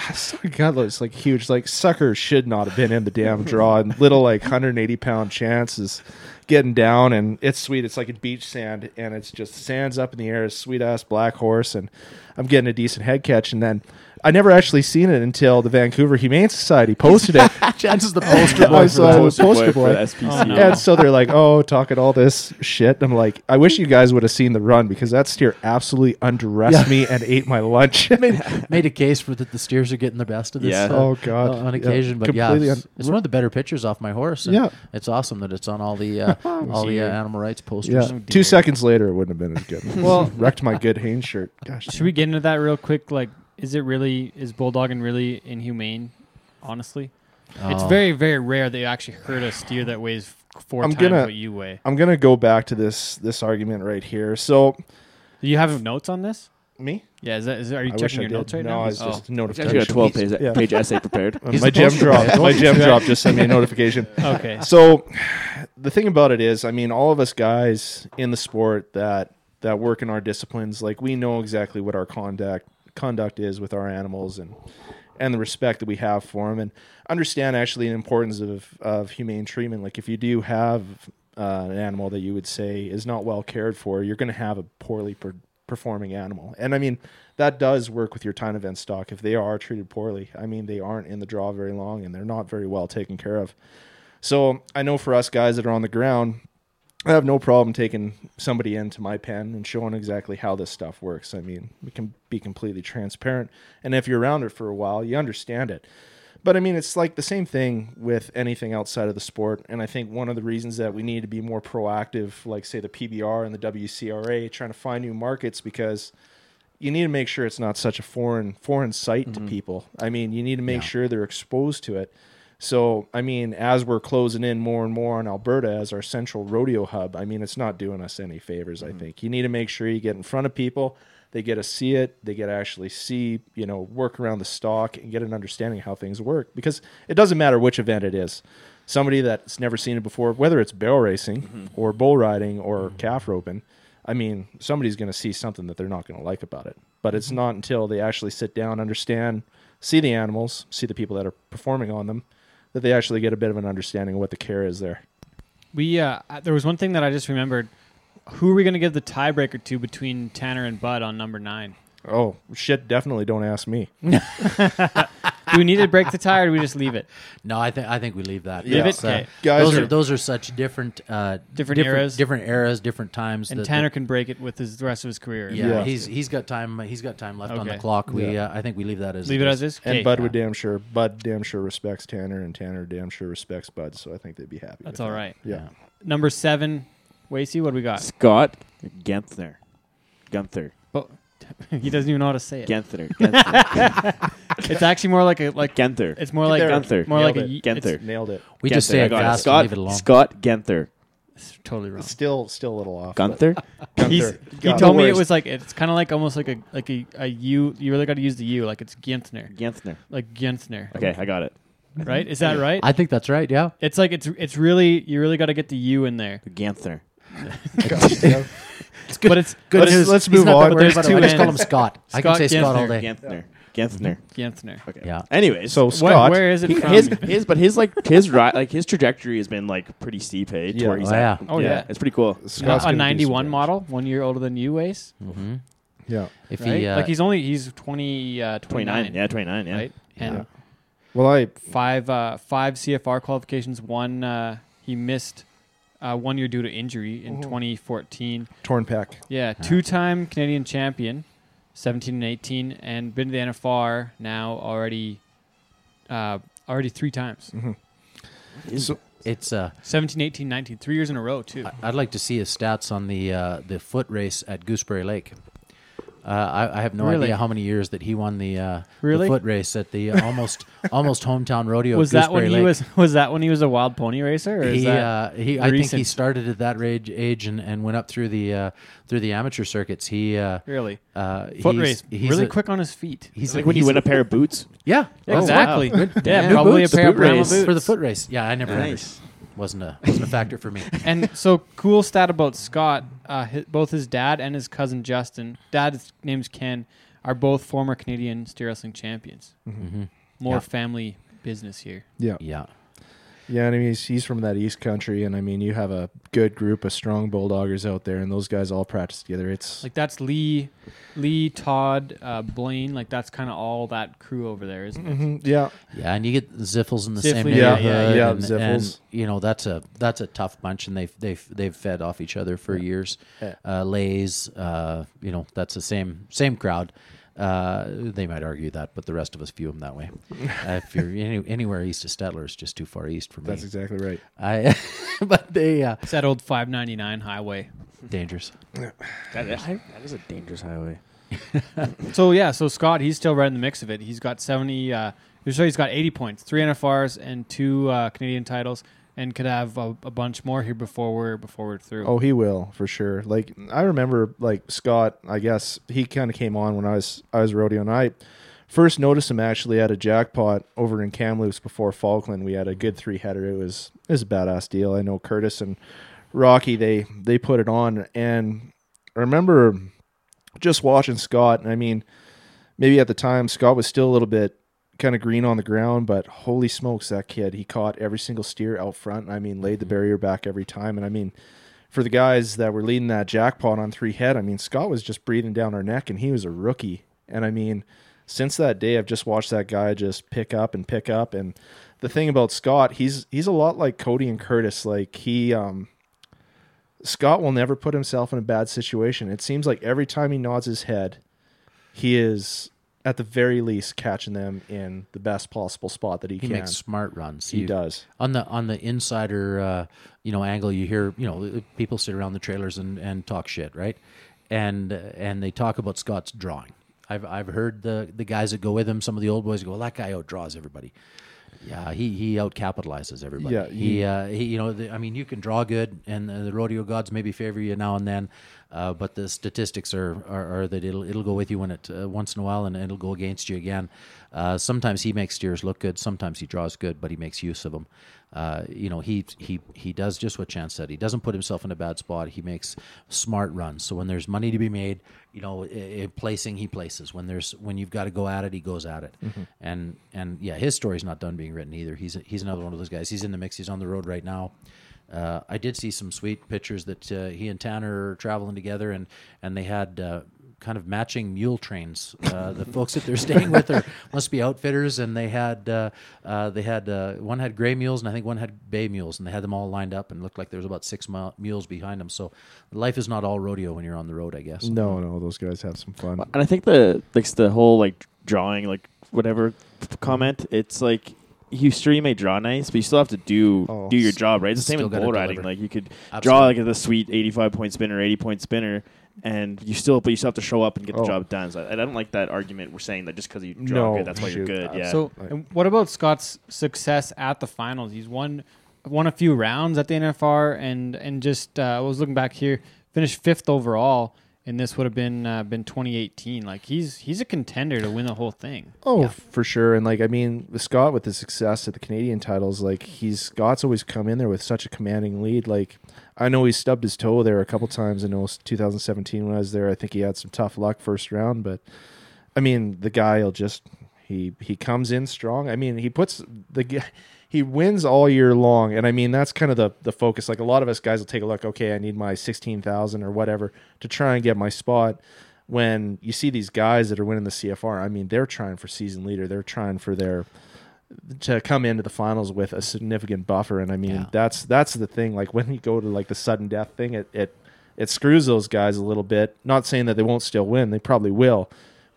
God, it's like huge like sucker should not have been in the damn draw, and little like 180 pound chance is getting down, and it's sweet. It's like a beach sand, and it's just sands up in the air, sweet ass black horse, and I'm getting a decent head catch, and then. I never actually seen it until the Vancouver Humane Society posted it. Chances the poster I boy. saw it was poster for boy. SPCA. And so they're like, "Oh, talking all this shit." I'm like, "I wish you guys would have seen the run because that steer absolutely undressed me and ate my lunch." made a case for that the steers are getting the best of this. Yeah. uh, Oh, God. on Yeah, occasion, but yeah, it's, un- it's one of the better pictures off my horse. Yeah. it's awesome that it's on all the uh, all the uh, animal rights posters. yeah, two seconds later, it wouldn't have been as good. Well- wrecked my good Hanes shirt. Gosh, Should we get into that real quick? Like, is it really is bulldogging really inhumane? Honestly, it's Oh. very very rare that you actually hurt a steer that weighs four I'm times gonna- what you weigh. I'm gonna go back to this this argument right here. So Do you have notes on this? me, Yeah, is that is, are you I wish checking I your did. notes right no, now? I was Oh. just Actually, got a notification. 12 page, Yeah. page essay prepared. My the gem drop. My gem drop just sent me a notification. okay. So the thing about it is, I mean, all of us guys in the sport that that work in our disciplines, like we know exactly what our conduct conduct is with our animals and and the respect that we have for them and understand actually the importance of of humane treatment. Like if you do have uh, an animal that you would say is not well cared for, you're going to have a poorly pro- performing animal. And I mean, that does work with your time event stock. If they are treated poorly, I mean, they aren't in the draw very long and they're not very well taken care of. So I know for us guys that are on the ground, I have no problem taking somebody into my pen and showing exactly how this stuff works. I mean, we can be completely transparent. And if you're around it for a while, you understand it. But I mean, it's like the same thing with anything outside of the sport. And I think one of the reasons that we need to be more proactive, like say the PBR and the WCRA, trying to find new markets because you need to make sure it's not such a foreign foreign sight to mm-hmm. people. I mean, you need to make sure they're exposed to it. So, I mean, as we're closing in more and more on Alberta as our central rodeo hub, I mean, it's not doing us any favors, I mm-hmm. think. You need to make sure you get in front of people, they get to see it, they get to actually see, you know, work around the stock and get an understanding of how things work because it doesn't matter which event it is. Somebody that's never seen it before, whether it's barrel racing mm-hmm. or bull riding or mm-hmm. calf roping, I mean, somebody's going to see something that they're not going to like about it. But it's not until they actually sit down, understand, see the animals, see the people that are performing on them, that they actually get a bit of an understanding of what the care is there. We uh, there was one thing that I just remembered. Who are we going to give the tiebreaker to between Tanner and Bud on number nine? Oh shit! Definitely don't ask me. Do we need to break the tie, or do we just leave it? No, I think I think we leave that. Leave That's, it? Okay. Guys those are- are, those are such different uh, Different eras. different eras, different times. And that- Tanner that- can break it with his the rest of his career. yeah, Yeah. he's he's got time. He's got time left on the Okay. clock. We Yeah. uh, I think we leave that as leave it as is. And Okay. Bud would damn sure. Bud damn sure respects Tanner, and Tanner damn sure respects Bud. So I think they'd be happy. That's with all that. right. Yeah. Number seven, Wasey. What do we got? Scott Genther. Gunther. But he doesn't even know how to say it. Genther. Genther. It's actually more like a like. Genther. It's more like Gunther. More like a. Nailed y- Gunther. Nailed it. We just Genther, say I it got fast Scott, and leave it alone. Scott Genther. it's totally wrong. Still, still a little off. Gunther? He's, Gunther. he God, told me it was like it's kind of like almost like a like a, a U. You really got to use the U, like it's Gentner, Gentner. like Gentner, Okay, I got it. right? Is that right? I think that's right. Yeah. It's like it's it's really you really got to get the U in there, Ganther. but it's Good Let's- news. let's move not on. that worried There's about two I just call him ends. Scott. I can say Scott all day. Gantner. Gantner. Gentner. Okay. Yeah. Anyways, So Where, Scott, where is it he- from? his his but his like his ri- like his trajectory has been like pretty steep. Hey, to Yeah. where he's Oh, at. yeah. Oh, yeah. it's pretty cool. Scott's a gonna do some 91 model, one year older than you, Wace. hmm Yeah. If Right? he uh, like he's only he's 20, uh, 29, 29. Yeah, 29. Yeah. right? And Yeah. Well, I five uh, five CFR qualifications. One uh, he missed uh, one year due to injury in 2014. torn pec. Yeah, two-time Canadian champion, 17 and 18, and been to the NFR now already, uh, already three times. So it's uh, 17, 18, 19, three years in a row too. I- I'd like to see his stats on the uh, the foot race at Gooseberry Lake. Uh, I, I have no Really? idea how many years that he won the, uh, Really? the foot race at the uh, almost almost hometown rodeo. was that when Gooseberry he was was that when he was a wild pony racer? Or is He, that uh, he, I think he started at that age, age and, and went up through the uh, through the amateur circuits. He uh, really uh, foot he's, race? He's really a- quick on his feet. He's like a, when you he's win a pair of boots. yeah, Yeah, Oh, exactly. wow. Yeah, New probably boots, a pair of boot Brahma race. boots. for the foot race. Yeah, I never Nice. Wasn't a wasn't a factor for me. And so cool stat about Scott, uh, hi both his dad and his cousin Justin, dad's name's Ken, are both former Canadian steer wrestling champions. hmm More Yeah. family business here. yeah, Yeah, yeah. And I mean, he's, he's from that East Country, and I mean, you have a good group of strong bulldoggers out there, and those guys all practice together. It's Like that's Lee, Lee, Todd, uh, Blaine. Like that's kind of all that crew over there, isn't it? Mhm, yeah, yeah, and you get Ziffles in the same Ziffly, neighborhood. yeah, yeah, yeah, and, Ziffles. and, you know that's a that's a tough bunch, and they've they've they've fed off each other for years. Yeah. Uh, Lays, uh, you know, that's the same same crowd. Uh, they might argue that, but the rest of us view them that way. uh, if you're any, anywhere east of Stettler, it's just too far east for me. that's exactly right. I, but they uh, It's that old 599 highway. dangerous. That is, that is a dangerous highway. So yeah, so Scott, he's still right in the mix of it. He's got 70. Uh, so he's got 80 points, three NFRs and two uh, Canadian titles, and could have a, a bunch more here before we're before we're through. Oh, he will for sure. Like I remember, like Scott. I guess he kind of came on when I was I was rodeo, and I first noticed him actually at a jackpot over in Kamloops before Falkland. We had a good three header. It was it was a badass deal. I know Curtis and Rocky they they put it on, and I remember just watching Scott. And I mean, maybe at the time Scott was still a little bit kind of green on the ground, but holy smokes, that kid he caught every single steer out front. I mean, laid the barrier back every time, and I mean for the guys that were leading that jackpot on three head, I mean, Scott was just breathing down our neck, and he was a rookie. And I mean, since that day, I've just watched that guy just pick up and pick up. And the thing about Scott, he's he's a lot like Cody and Curtis. Like he, um, Scott will never put himself in a bad situation. It seems like every time he nods his head, he is at the very least catching them in the best possible spot that he, He can. He makes smart runs. he You- does. on the on the insider uh, you know angle you hear you know people sit around the trailers and, and talk shit right and and they talk about Scott's drawing I've I've heard the the guys that go with him some of the old boys go well, that guy outdraws everybody yeah he he out capitalizes everybody Yeah, he he- uh, he you know the, I mean you can draw good and uh, the rodeo gods maybe favor you now and then uh, but the statistics are, are, are that it'll it'll go with you when it uh, once in a while and it'll go against you again. Uh, sometimes he makes steers look good. Sometimes he draws good, but he makes use of them. Uh, you know he he he does just what Chance said. He doesn't put himself in a bad spot. He makes smart runs. So when there's money to be made, you know, i- i- placing he places. When there's when you've got to go at it, he goes at it. And and yeah, his story's not done being written either. He's he's another one of those guys. He's in the mix. He's on the road right now. Uh, I did see some sweet pictures that uh, he and Tanner are traveling together, and and they had uh, kind of matching mule trains. Uh, the folks that they're staying with are must be outfitters, and they had uh, uh, they had uh, one had gray mules, and I think one had bay mules, and they had them all lined up, and looked like there was about six mu- mules behind them. So life is not all rodeo when you're on the road, I guess. No, no, those guys have some fun. And I think the like the whole like drawing like whatever comment, it's like you sure you may draw nice, but you still have to do Oh. do your job, right? It's the same with bull riding. Like you could draw like the sweet eighty five point spinner, eighty point spinner, and you still but you still have to show up and get the Oh. job done. So I, I don't like that argument. We're saying that just because you draw No, good, that's why you're shoot. good. Yeah. So, and what about Scott's success at the finals? He's won won a few rounds at the NFR, and and just uh, I was looking back here, finished fifth overall, and this would have been uh, been 2018. Like he's he's a contender to win the whole thing. Oh, for sure. And like, I mean, with Scott with the success at the Canadian titles, like he's Scott's always come in there with such a commanding lead. Like, I know he stubbed his toe there a couple times. I know 2017 when I was there. I think he had some tough luck first round, but I mean, the guy will just he he comes in strong. I mean, he puts the g- he wins all year long, and I mean that's kind of the the focus. Like a lot of us guys will take a look. Okay, I need my 16,000 or whatever to try and get my spot when you see these guys that are winning the CFR, I mean, they're trying for season leader. They're trying for their to come into the finals with a significant buffer. And I mean, Yeah. that's that's the thing. Like when you go to like the sudden death thing, it it it screws those guys a little bit. Not saying that they won't still win; they probably will.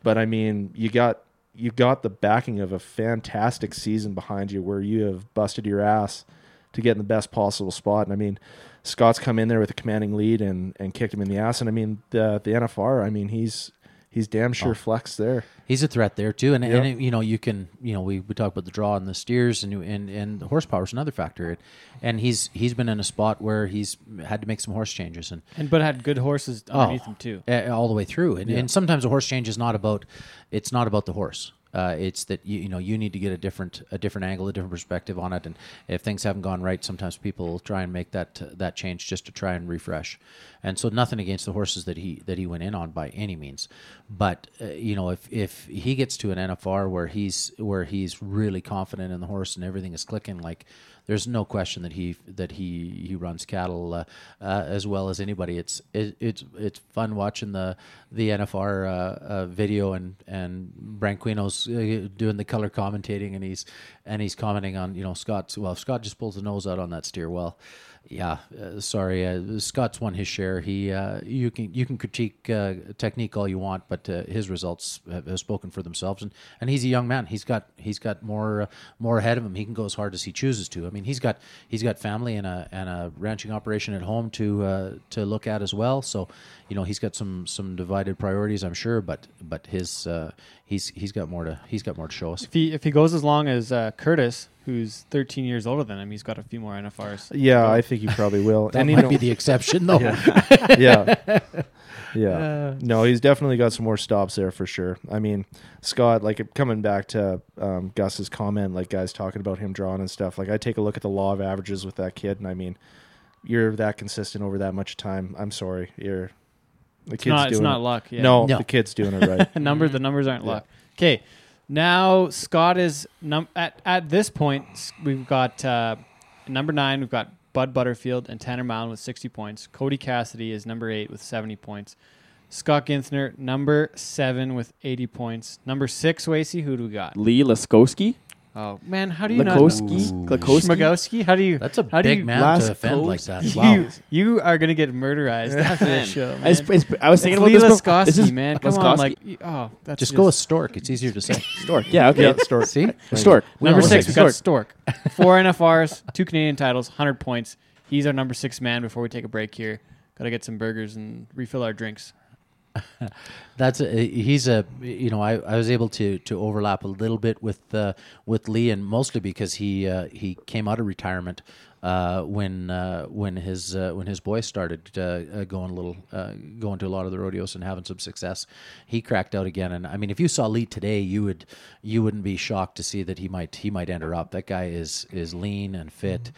But I mean, you got you got the backing of a fantastic season behind you, where you have busted your ass to get in the best possible spot. And I mean, Scott's come in there with a commanding lead and and kicked him in the ass. And I mean, the the NFR, I mean, he's he's damn sure Oh. flexed there. He's a threat there too, and, Yep. and it- you know you can you know we, we talk about the draw and the steers and you- and and the horsepower is another factor, and he's he's been in a spot where he's had to make some horse changes and And but had good horses underneath him too. uh, all the way through. And, and sometimes a horse change is not about it's not about the horse. Uh, it's that you, you know you need to get a different a different angle, a different perspective on it. And if things haven't gone right, sometimes people try and make that that change just to try and refresh. And so nothing against the horses that he that he went in on by any means, but uh, you know if if he gets to an NFR where he's where he's really confident in the horse and everything is clicking, like there's no question that he that he he runs cattle uh, uh, as well as anybody. It's it, it's it's fun watching the the NFR uh, uh, video and and Branquino's uh, doing the color commentating and he's and he's commenting on you know Scott's well Scott just pulls the nose out on that steer well. Yeah, uh, sorry. Uh, Scott's won his share. He, uh, you can you can critique uh, technique all you want, but uh, his results have, have spoken for themselves. And, and he's a young man. He's got he's got more uh, more ahead of him. He can go as hard as he chooses to. I mean, he's got he's got family and a and a ranching operation at home to to look at as well. So, you know, he's got some some divided priorities, I'm sure. But but his he's he's got more to he's got more to show us. If he if he goes as long as uh, Curtis, who's 13 years older than him, he's got a few more NFRs. Yeah, I think he probably will. That and you might know, be the exception, though. yeah. Yeah. no, he's definitely got some more stops there for sure. I mean, Scott, like coming back to um, Gus's comment, like guys talking about him drawing and stuff, like I take a look at the law of averages with that kid, and I mean, you're that consistent over that much time. I'm sorry. You're the It's kid's not, doing it's not it. luck. Yeah. No, No. the kid's doing it right. the number the numbers aren't luck. Okay, now Scott is num- at at this point. s- We've got uh, number nine. We've got Bud Butterfield and Tanner Mound with 60 points. Cody Cassidy is number eight with 70 points. Scott Ginthner, number seven with 80 points. Number six, Wasey, who do we got? Lee Laskowski. Oh, man, how do you Lakowski. not Lakowski. Schmagowski? How do you? That's a how do big you, man to offend like that. You, Wow. you are going to get murderized after this show. I, was- I was thinking Lee about this. before- this is man. Come on, like, oh, that's Just go with Stork. It's easier to say. Stork. Yeah, okay. Yeah, Stork. See? Stork. Number six, we got Stork. Stork. Four NFRs, two Canadian titles, 100 points. He's our number six man before we take a break here. Got to get some burgers and refill our drinks. That's a, he's a you know I, I was able to to overlap a little bit with uh, with Lee and mostly because he uh, he came out of retirement uh, when uh, when his uh, when his boy started uh, going a little going to a lot of the rodeos and having some success. He cracked out again, and I mean if you saw Lee today, you would you wouldn't be shocked to see that he might he might enter up. That guy is is lean and fit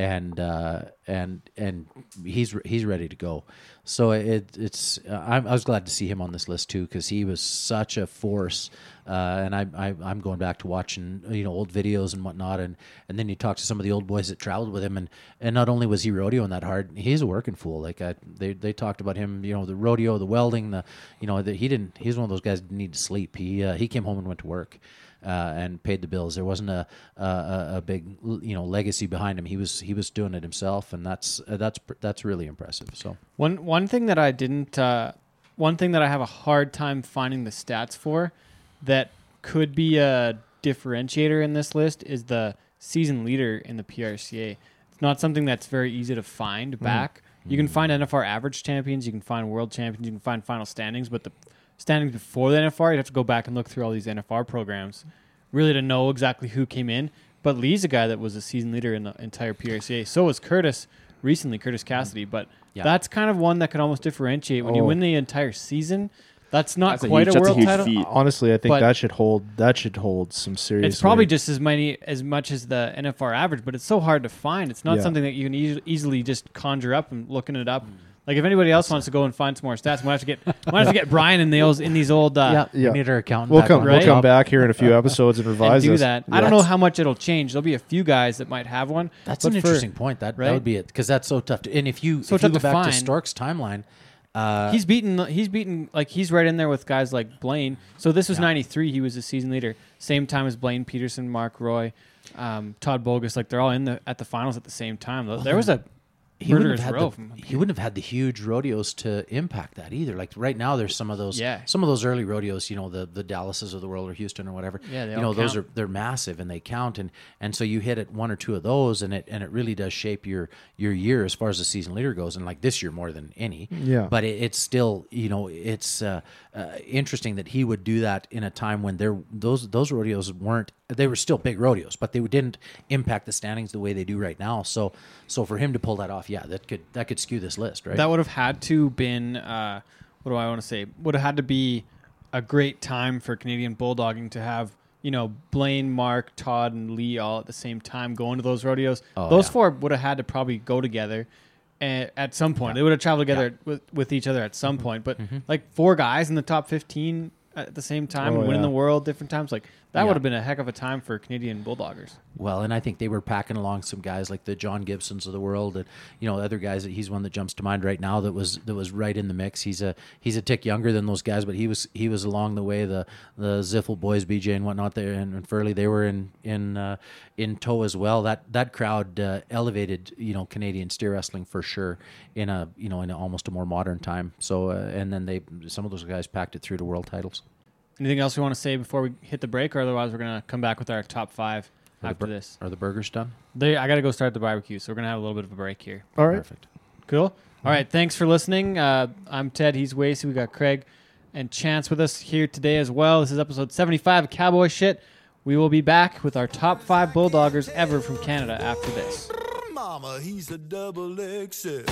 and uh, and and he's he's ready to go. So it it's uh, I was glad to see him on this list too because he was such a force. Uh, and I, I I'm going back to watching you know old videos and whatnot, and and then you talk to some of the old boys that traveled with him, and and not only was he rodeoing that hard, he's a working fool. Like I, they they talked about him, you know, the rodeo, the welding, the you know that he didn't. He's one of those guys that didn't need to sleep. He uh, he came home and went to work uh, and paid the bills. There wasn't a, a a big you know legacy behind him. He was he was doing it himself, and that's uh, that's that's really impressive. So One one thing that I didn't, uh, one thing that I have a hard time finding the stats for, that could be a differentiator in this list is the season leader in the PRCA. It's not something that's very easy to find back. You can find NFR average champions, you can find world champions, you can find final standings, but the standings before the NFR, you'd have to go back and look through all these NFR programs, really to know exactly who came in. But Lee's a guy that was a season leader in the entire PRCA. So was Curtis recently, Curtis Cassidy. But Yeah. that's kind of one that could almost differentiate when you Oh. win the entire season. That's not That's a quite huge- a, that's a world huge title. feat. Honestly, I think But- that should hold. That should hold some serious. It's probably weight. just as many as much as the NFR average, but it's so hard to find. It's not Yeah. something that you can eas- easily just conjure up and looking it up. Mm. Like if anybody else wants to go and find some more stats, we'll have to get we'll have to get Brian in those in these old uh, Yeah. we need our accountant. We'll come. on right? We'll come back here in a few episodes and and revise do this. that. I don't know how much it'll change. There'll be a few guys that might have one. That's an for- interesting point. That right? that would be it because that's so tough. To, and if you So if you go to back to find. Stork's timeline, uh, He's beaten. He's beaten. Like he's right in there with guys like Blaine. So this was '93. He was a season leader, same time as Blaine Pederson, Mark Roy, um, Todd Boggust. Like they're all in the at the finals at the same time. There was a he wouldn't have had row the, he wouldn't have had the huge rodeos to impact that either. Like right now, there's some of those Yeah. some of those early rodeos. You know, the the Dallases of the world or Houston or whatever. Yeah, they you all know those are they're massive and they count and and so you hit at one or two of those and it and it really does shape your your year as far as the season leader goes. And like this year more than any. Yeah. But it, it's still you know it's uh, uh, interesting that he would do that in a time when there those those rodeos weren't they were still big rodeos, but they didn't impact the standings the way they do right now. So so for him to pull that off, yeah, that could that could skew this list, right? That would have had to been uh, what do I want to say? Would have had to be a great time for Canadian bulldogging to have you know Blaine, Mark, Todd, and Lee all at the same time going to those rodeos. Oh, those yeah. four would have had to probably go together. At, at some point, they would have traveled together with, with each other at some Mm-hmm. point. But like four guys in the top fifteen at the same time Oh, winning yeah. the world different times, like that Yeah. would have been a heck of a time for Canadian bulldoggers. Well, and I think they were packing along some guys like the John Gibsons of the world, and you know other guys. That he's one that jumps to mind right now that was that was right in the mix. He's a he's a tick younger than those guys, but he was he was along the way. The the Zieffle boys, BJ and whatnot, there and, and Furley, they were in in uh, in tow as well. That that crowd uh, elevated you know Canadian steer wrestling for sure in a you know in a, almost a more modern time. So uh, and then they some of those guys packed it through to world titles. Anything else we want to say before we hit the break, or otherwise we're gonna come back with our top five Are after bur- this. Are the burgers done? They, I got to go start the barbecue, so we're gonna have a little bit of a break here. All right. Perfect. Cool. All right. Thanks for listening. Uh, I'm Ted. He's Wasey. We got Craig and Chance with us here today as well. This is episode 75 of Cowboy Shit. We will be back with our top five bulldoggers ever from Canada after this. Mama, he's a double XL.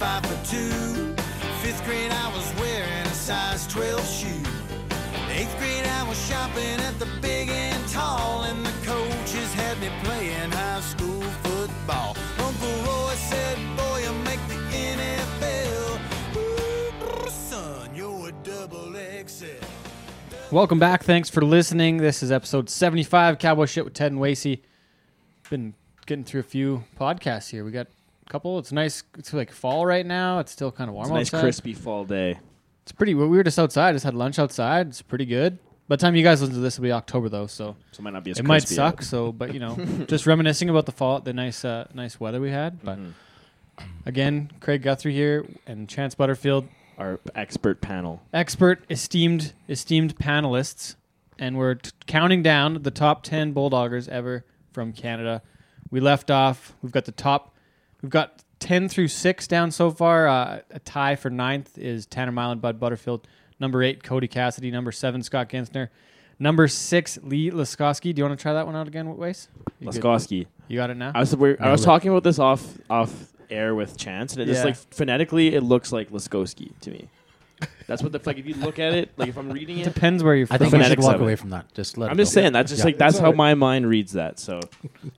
Five foot two. Fifth grade, I was wearing a size 12 shoe. Eighth grade, I was shopping at the big and tall, and the coaches had me playing high school football. Uncle Roy said, Boy, you make the NFL. Ooh, son, you're a double XL. Welcome back. Thanks for listening. This is episode 75, Cowboy Shit with Ted and Wasey. Been getting through a few podcasts here. We got couple. It's nice. It's like fall right now. It's still kind of warm It's a nice outside. crispy fall day. It's pretty. We were just outside. Just had lunch outside. It's pretty good. By the time you guys listen to this, it'll be October though, so So it might not be as it might suck. yet. So, but you know, just reminiscing about the fall, the nice, uh, nice weather we had. But Mhm. again, Craig Guthrie here and Chance Butterfield, Our expert panel. expert, esteemed, esteemed panelists, and we're t- counting down the top ten bulldoggers ever from Canada. We left off. We've got the top. We've got ten through six down so far. Uh, a tie for ninth is Tanner Milan, Bud Butterfield. Number eight, Cody Cassidy. Number seven, Scott Guenthner. Number six, Lee Laskowski. Do you want to try that one out again, Wace? You good? Laskowski. You got it now. I was we're, I was talking about this off off air with Chance, and it just Yeah. like phonetically it looks like Laskowski to me. That's what the like if you look at it, like if I'm reading it, Depends where you're I from. think we should phonetics walk of it. away from that. Just let. I'm it just go. saying that's just Yeah. like that's how my mind reads that. So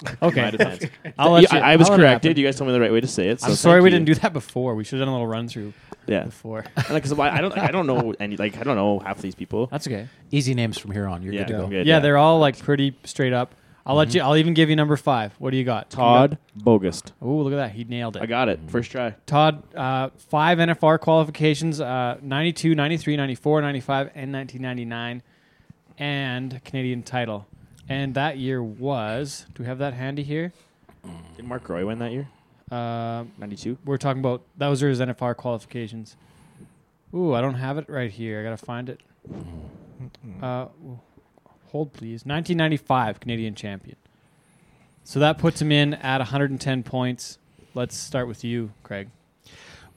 my okay. defense. I'll let Yeah, you, I, I was I'll let it corrected. happen. You guys told me the right way to say it. So I'm sorry we you. didn't do that before. We should have done a little run through Yeah, before. because I don't I don't know any like I don't know half these people. That's okay. Easy names from here on. You're yeah, good to go. good, Yeah, they're all like pretty straight up. I'll Mm-hmm. let you. I'll even give you number five. What do you got? Todd Boggust. Oh, look at that. He nailed it. I got it first try. Todd, uh, five NFR qualifications uh, 92, 93, 94, 95, and 1999, and Canadian title. And that year was. Do we have that handy here? Did Mark Roy win that year? Uh, Ninety-two. we're talking about. Those are his NFR qualifications. Ooh, I don't have it right here. I got to find it. Uh, hold, please. 1995 Canadian champion. So that puts him in at 110 points. Let's start with you, Craig.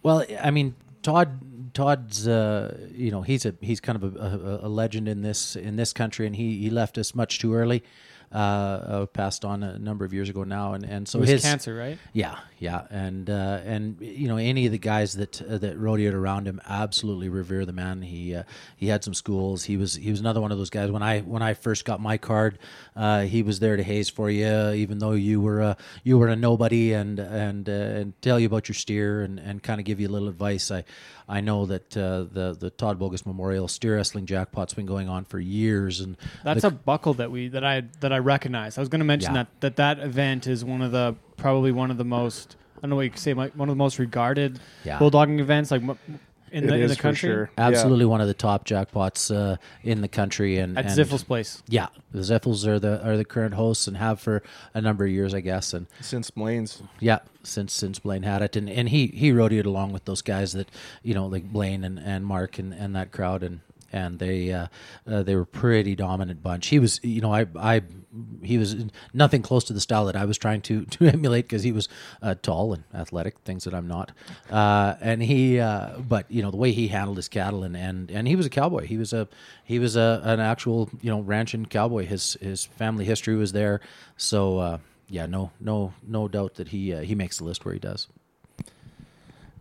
Well, I mean, Todd. Todd's, uh, you know, he's a he's kind of a, a, a legend in this in this country, and he, he left us much too early. Uh, uh, passed on a number of years ago now, and and so his cancer, right? Yeah, yeah, and uh, and you know any of the guys that uh, that rodeoed around him absolutely revere the man. He uh, he had some schools. He was he was another one of those guys. When I when I first got my card, uh, he was there to haze for you, even though you were a you were a nobody, and and uh, and tell you about your steer and, and kind of give you a little advice. I I know that uh, the the Todd Boggust Memorial Steer Wrestling Jackpot's been going on for years, and That's the- a buckle that we that I that I recognize. I was going to mention Yeah. that that that event is one of the probably one of the most I don't know what you could say one of the most regarded Yeah. bulldogging events like in It the in the for country sure. Yeah. absolutely one of the top jackpots uh, in the country. And at and- Zieffle's place. Yeah, the Zieffles are the are the current hosts and have for a number of years, I guess. And Since Blaine's. yeah, since since Blaine had it, and, and he he rodeoed along with those guys that you know like Blaine and, and Mark and, and that crowd, and and they uh, uh, they were pretty dominant bunch. He was you know I I he was nothing close to the style that I was trying to to emulate because he was uh, tall and athletic, things that I'm not. Uh, and he uh, but you know the way he handled his cattle and, and and he was a cowboy. He was a he was a an actual you know ranching cowboy. His his family history was there, so. Uh, yeah, no, no, no doubt that he he makes the list where he does.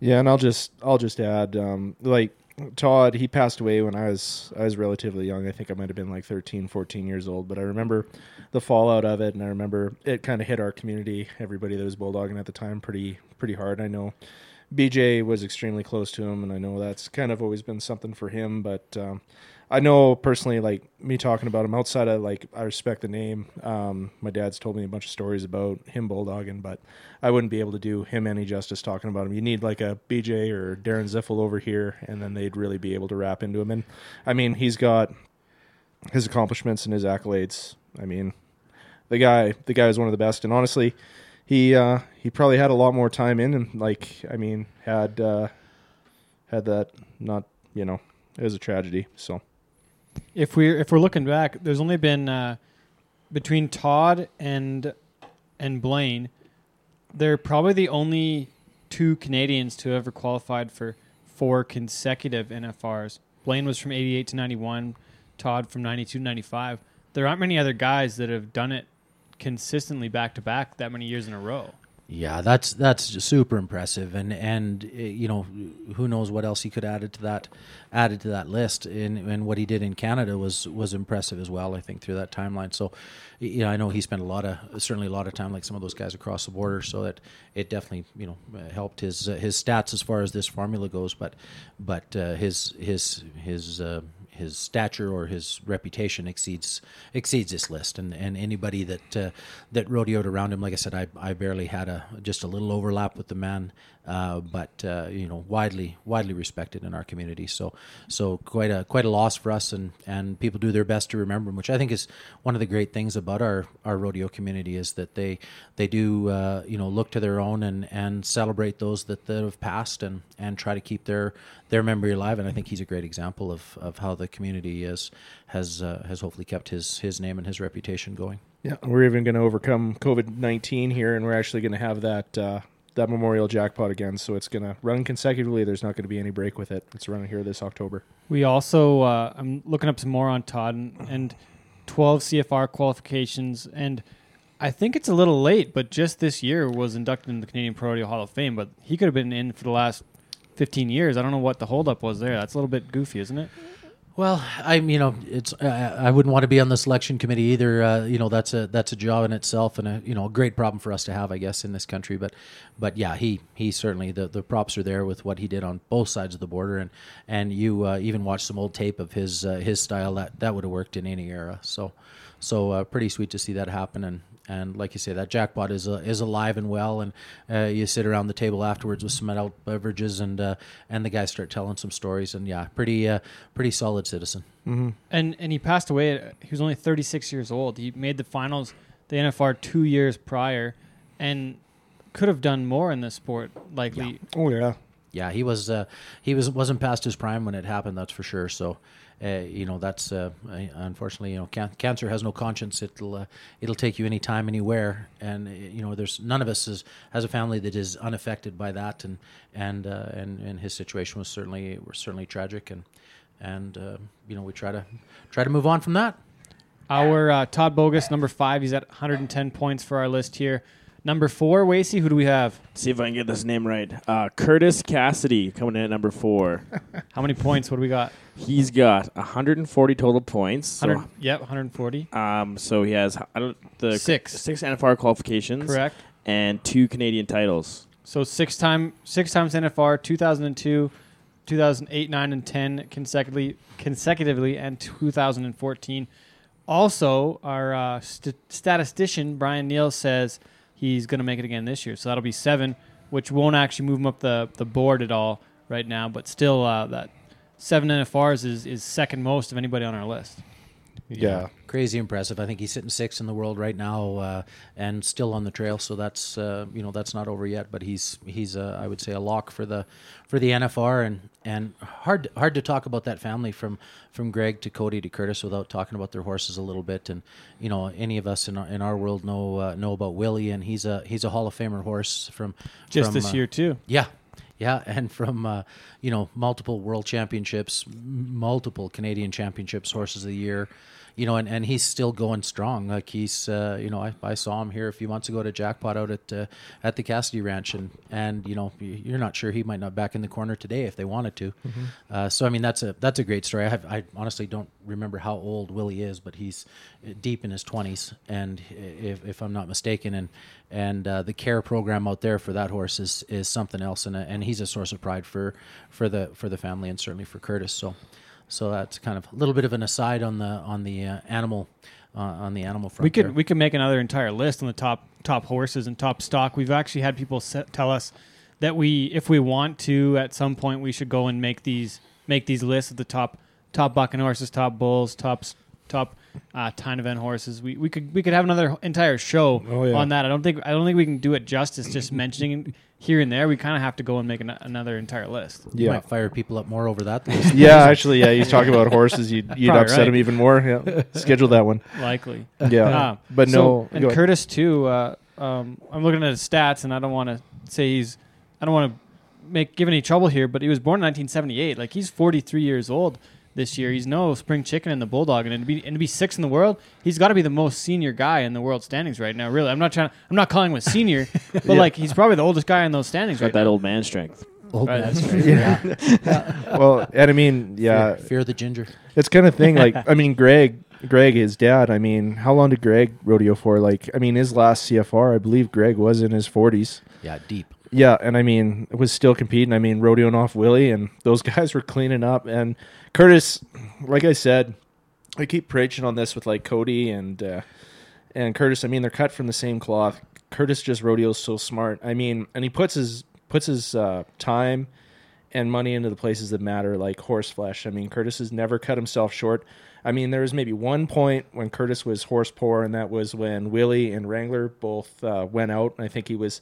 Yeah, and I'll just I'll just add um, like Todd, he passed away when I was I was relatively young. I think I might have been like 13, 14 years old, but I remember the fallout of it and I remember it kind of hit our community, everybody that was bulldogging at the time pretty pretty hard. I know BJ was extremely close to him and I know that's kind of always been something for him, but um, I know personally, like me talking about him outside of like I respect the name. Um, my dad's told me a bunch of stories about him bulldogging, but I wouldn't be able to do him any justice talking about him. You need like a BJ or Darren Zieffle over here, and then they'd really be able to wrap into him. And I mean, he's got his accomplishments and his accolades. I mean, the guy, the guy is one of the best. And honestly, he uh, he probably had a lot more time in, and like I mean, had uh, had that not you know, it was a tragedy. So. If we're if we're looking back, there's only been uh, between Todd and and Blaine, they're probably the only two Canadians to have ever qualified for four consecutive NFRs. Blaine was from 88 to 91, Todd from 92 to 95. There aren't many other guys that have done it consistently back to back that many years in a row. Yeah, that's that's super impressive, and and uh, you know who knows what else he could added to that added to that list, and and what he did in Canada was was impressive as well. I think through that timeline. So, you know, I know he spent a lot of certainly a lot of time like some of those guys across the border, so that it definitely you know uh, helped his uh, his stats as far as this formula goes. But but uh, his his his uh, his stature or his reputation exceeds exceeds this list, and, and anybody that uh, that rodeoed around him, like I said, I, I barely had a just a little overlap with the man, uh, but uh, you know widely widely respected in our community. So so quite a quite a loss for us, and, and people do their best to remember him, which I think is one of the great things about our, our rodeo community is that they they do uh, you know look to their own and, and celebrate those that, that have passed and, and try to keep their their memory alive. And I think he's a great example of, of how the community is has uh, has hopefully kept his his name and his reputation going. Yeah, we're even going to overcome COVID nineteen here, and we're actually going to have that uh, that memorial jackpot again. So it's going to run consecutively. There's not going to be any break with it. It's running here this October. We also, uh, I'm looking up some more on Todd and, and 12 CFR qualifications. And I think it's a little late, but just this year was inducted into the Canadian Pro Hall of Fame. But he could have been in for the last 15 years. I don't know what the holdup was there. That's a little bit goofy, isn't it? Well, I'm you know it's uh, I wouldn't want to be on the selection committee either. Uh, you know that's a that's a job in itself and a you know a great problem for us to have, I guess, in this country. But but yeah, he he certainly the, the props are there with what he did on both sides of the border, and and you uh, even watch some old tape of his uh, his style that that would have worked in any era. So so uh, pretty sweet to see that happen and. And like you say, that jackpot is uh, is alive and well, and uh, you sit around the table afterwards with some adult beverages, and uh, and the guys start telling some stories, and yeah, pretty uh, pretty solid citizen. And and he passed away. At, he was only 36 years old. He made the finals, the NFR, two years prior, and could have done more in this sport. Likely, Oh yeah, yeah, he was uh, he was wasn't past his prime when it happened. That's for sure. So, you know, that's uh, unfortunately, you know, can- cancer has no conscience. It'll uh, it'll take you anytime, anywhere, and uh, you know, there's none of us is, has a family that is unaffected by that, and and uh, and and his situation was certainly was certainly tragic, and and uh, you know, we try to try to move on from that. our uh, Todd Boggust, number five. He's at 110 points for our list here. Number four, Wasey. Who do we have? See if I can get this name right. Uh, Curtis Cassidy coming in at number four. How many points? What do we got? He's got 140 total points. So, 100. Yep, 140. um, so he has I don't, the Six. six NFR qualifications, Correct. and two Canadian titles. So six time, six times NFR, 2002, 2008, 9, and 10 consecutively, consecutively, and 2014. Also, our uh, st- statistician Brian Neal says he's going to make it again this year. So that'll be seven, which won't actually move him up the, the board at all right now. But still, uh, that seven NFRs is, is second most of anybody on our list. Yeah. crazy impressive. I think he's sitting sixth in the world right now, uh, and still on the trail. So that's uh, you know that's not over yet. But he's he's uh, I would say a lock for the for the NFR, and and hard hard to talk about that family from from Greg to Cody to Curtis without talking about their horses a little bit. And you know any of us in our, in our world know uh, know about Willie, and he's a he's a Hall of Famer horse from Just from, this uh, year, too. yeah, yeah, and from uh, you know multiple world championships, m- multiple Canadian championships, horses of the year, you know, and, and he's still going strong. Like he's, uh, you know, I, I saw him here a few months ago at a jackpot out at uh, at the Cassidy Ranch, and and you know you're not sure he might not back in the corner today if they wanted to. Uh, so I mean that's a that's a great story. I have, I honestly don't remember how old Willie is, but he's uh, deep in his 20s, and if, if I'm not mistaken, and and uh, the care program out there for that horse is is something else, and a, and he's a source of pride for for the for the family and certainly for Curtis. So so that's kind of a little bit of an aside on the on the uh, animal uh, on the animal front. We could there. we could make another entire list on the top top horses and top stock. We've actually had people set, tell us that we, if we want to, at some point we should go and make these make these lists of the top top bucking horses, top bulls, top top uh, time event horses. We, we could we could have another entire show Oh, yeah. on that. I don't think I don't think we can do it justice just mentioning here and there. We kind of have to go and make an, another entire list. You Yeah. might fire people up more over that. Yeah, actually, yeah. You talk about horses, you'd, you'd upset right. him even more. Yeah, schedule that one. Likely. Yeah, Ah, but so- no. and ahead. Curtis too. Uh, um, I'm looking at his stats, and I don't want to say he's. I don't want to make give any trouble here, but he was born in 1978. Like he's 43 years old. This year. He's no spring chicken in the bulldog, and to be and to be sixth in the world, he's got to be the most senior guy in the world standings right now. Really, I'm not trying. I'm not calling him a senior, but like he's probably the oldest guy in those standings Got right that now. old man strength. Old Right, man that's strength. yeah. well, and I mean, yeah, Fear, fear the ginger. it's kind of thing. Like, I mean, Greg, Greg, his dad. I mean, how long did Greg rodeo for? Like, I mean, his last CFR, I believe Greg was in his forties. Yeah, deep. Yeah, and I mean, was still competing. I mean, rodeoing off Willie, and those guys were cleaning up. And Curtis, like I said, I keep preaching on this with like Cody and uh, and Curtis. I mean, they're cut from the same cloth. Curtis just rodeos so smart. I mean, and he puts his puts his uh, time and money into the places that matter, like horse flesh. I mean, Curtis has never cut himself short. I mean, there was maybe one point when Curtis was horse poor, and that was when Willie and Wrangler both uh, went out. And I think he was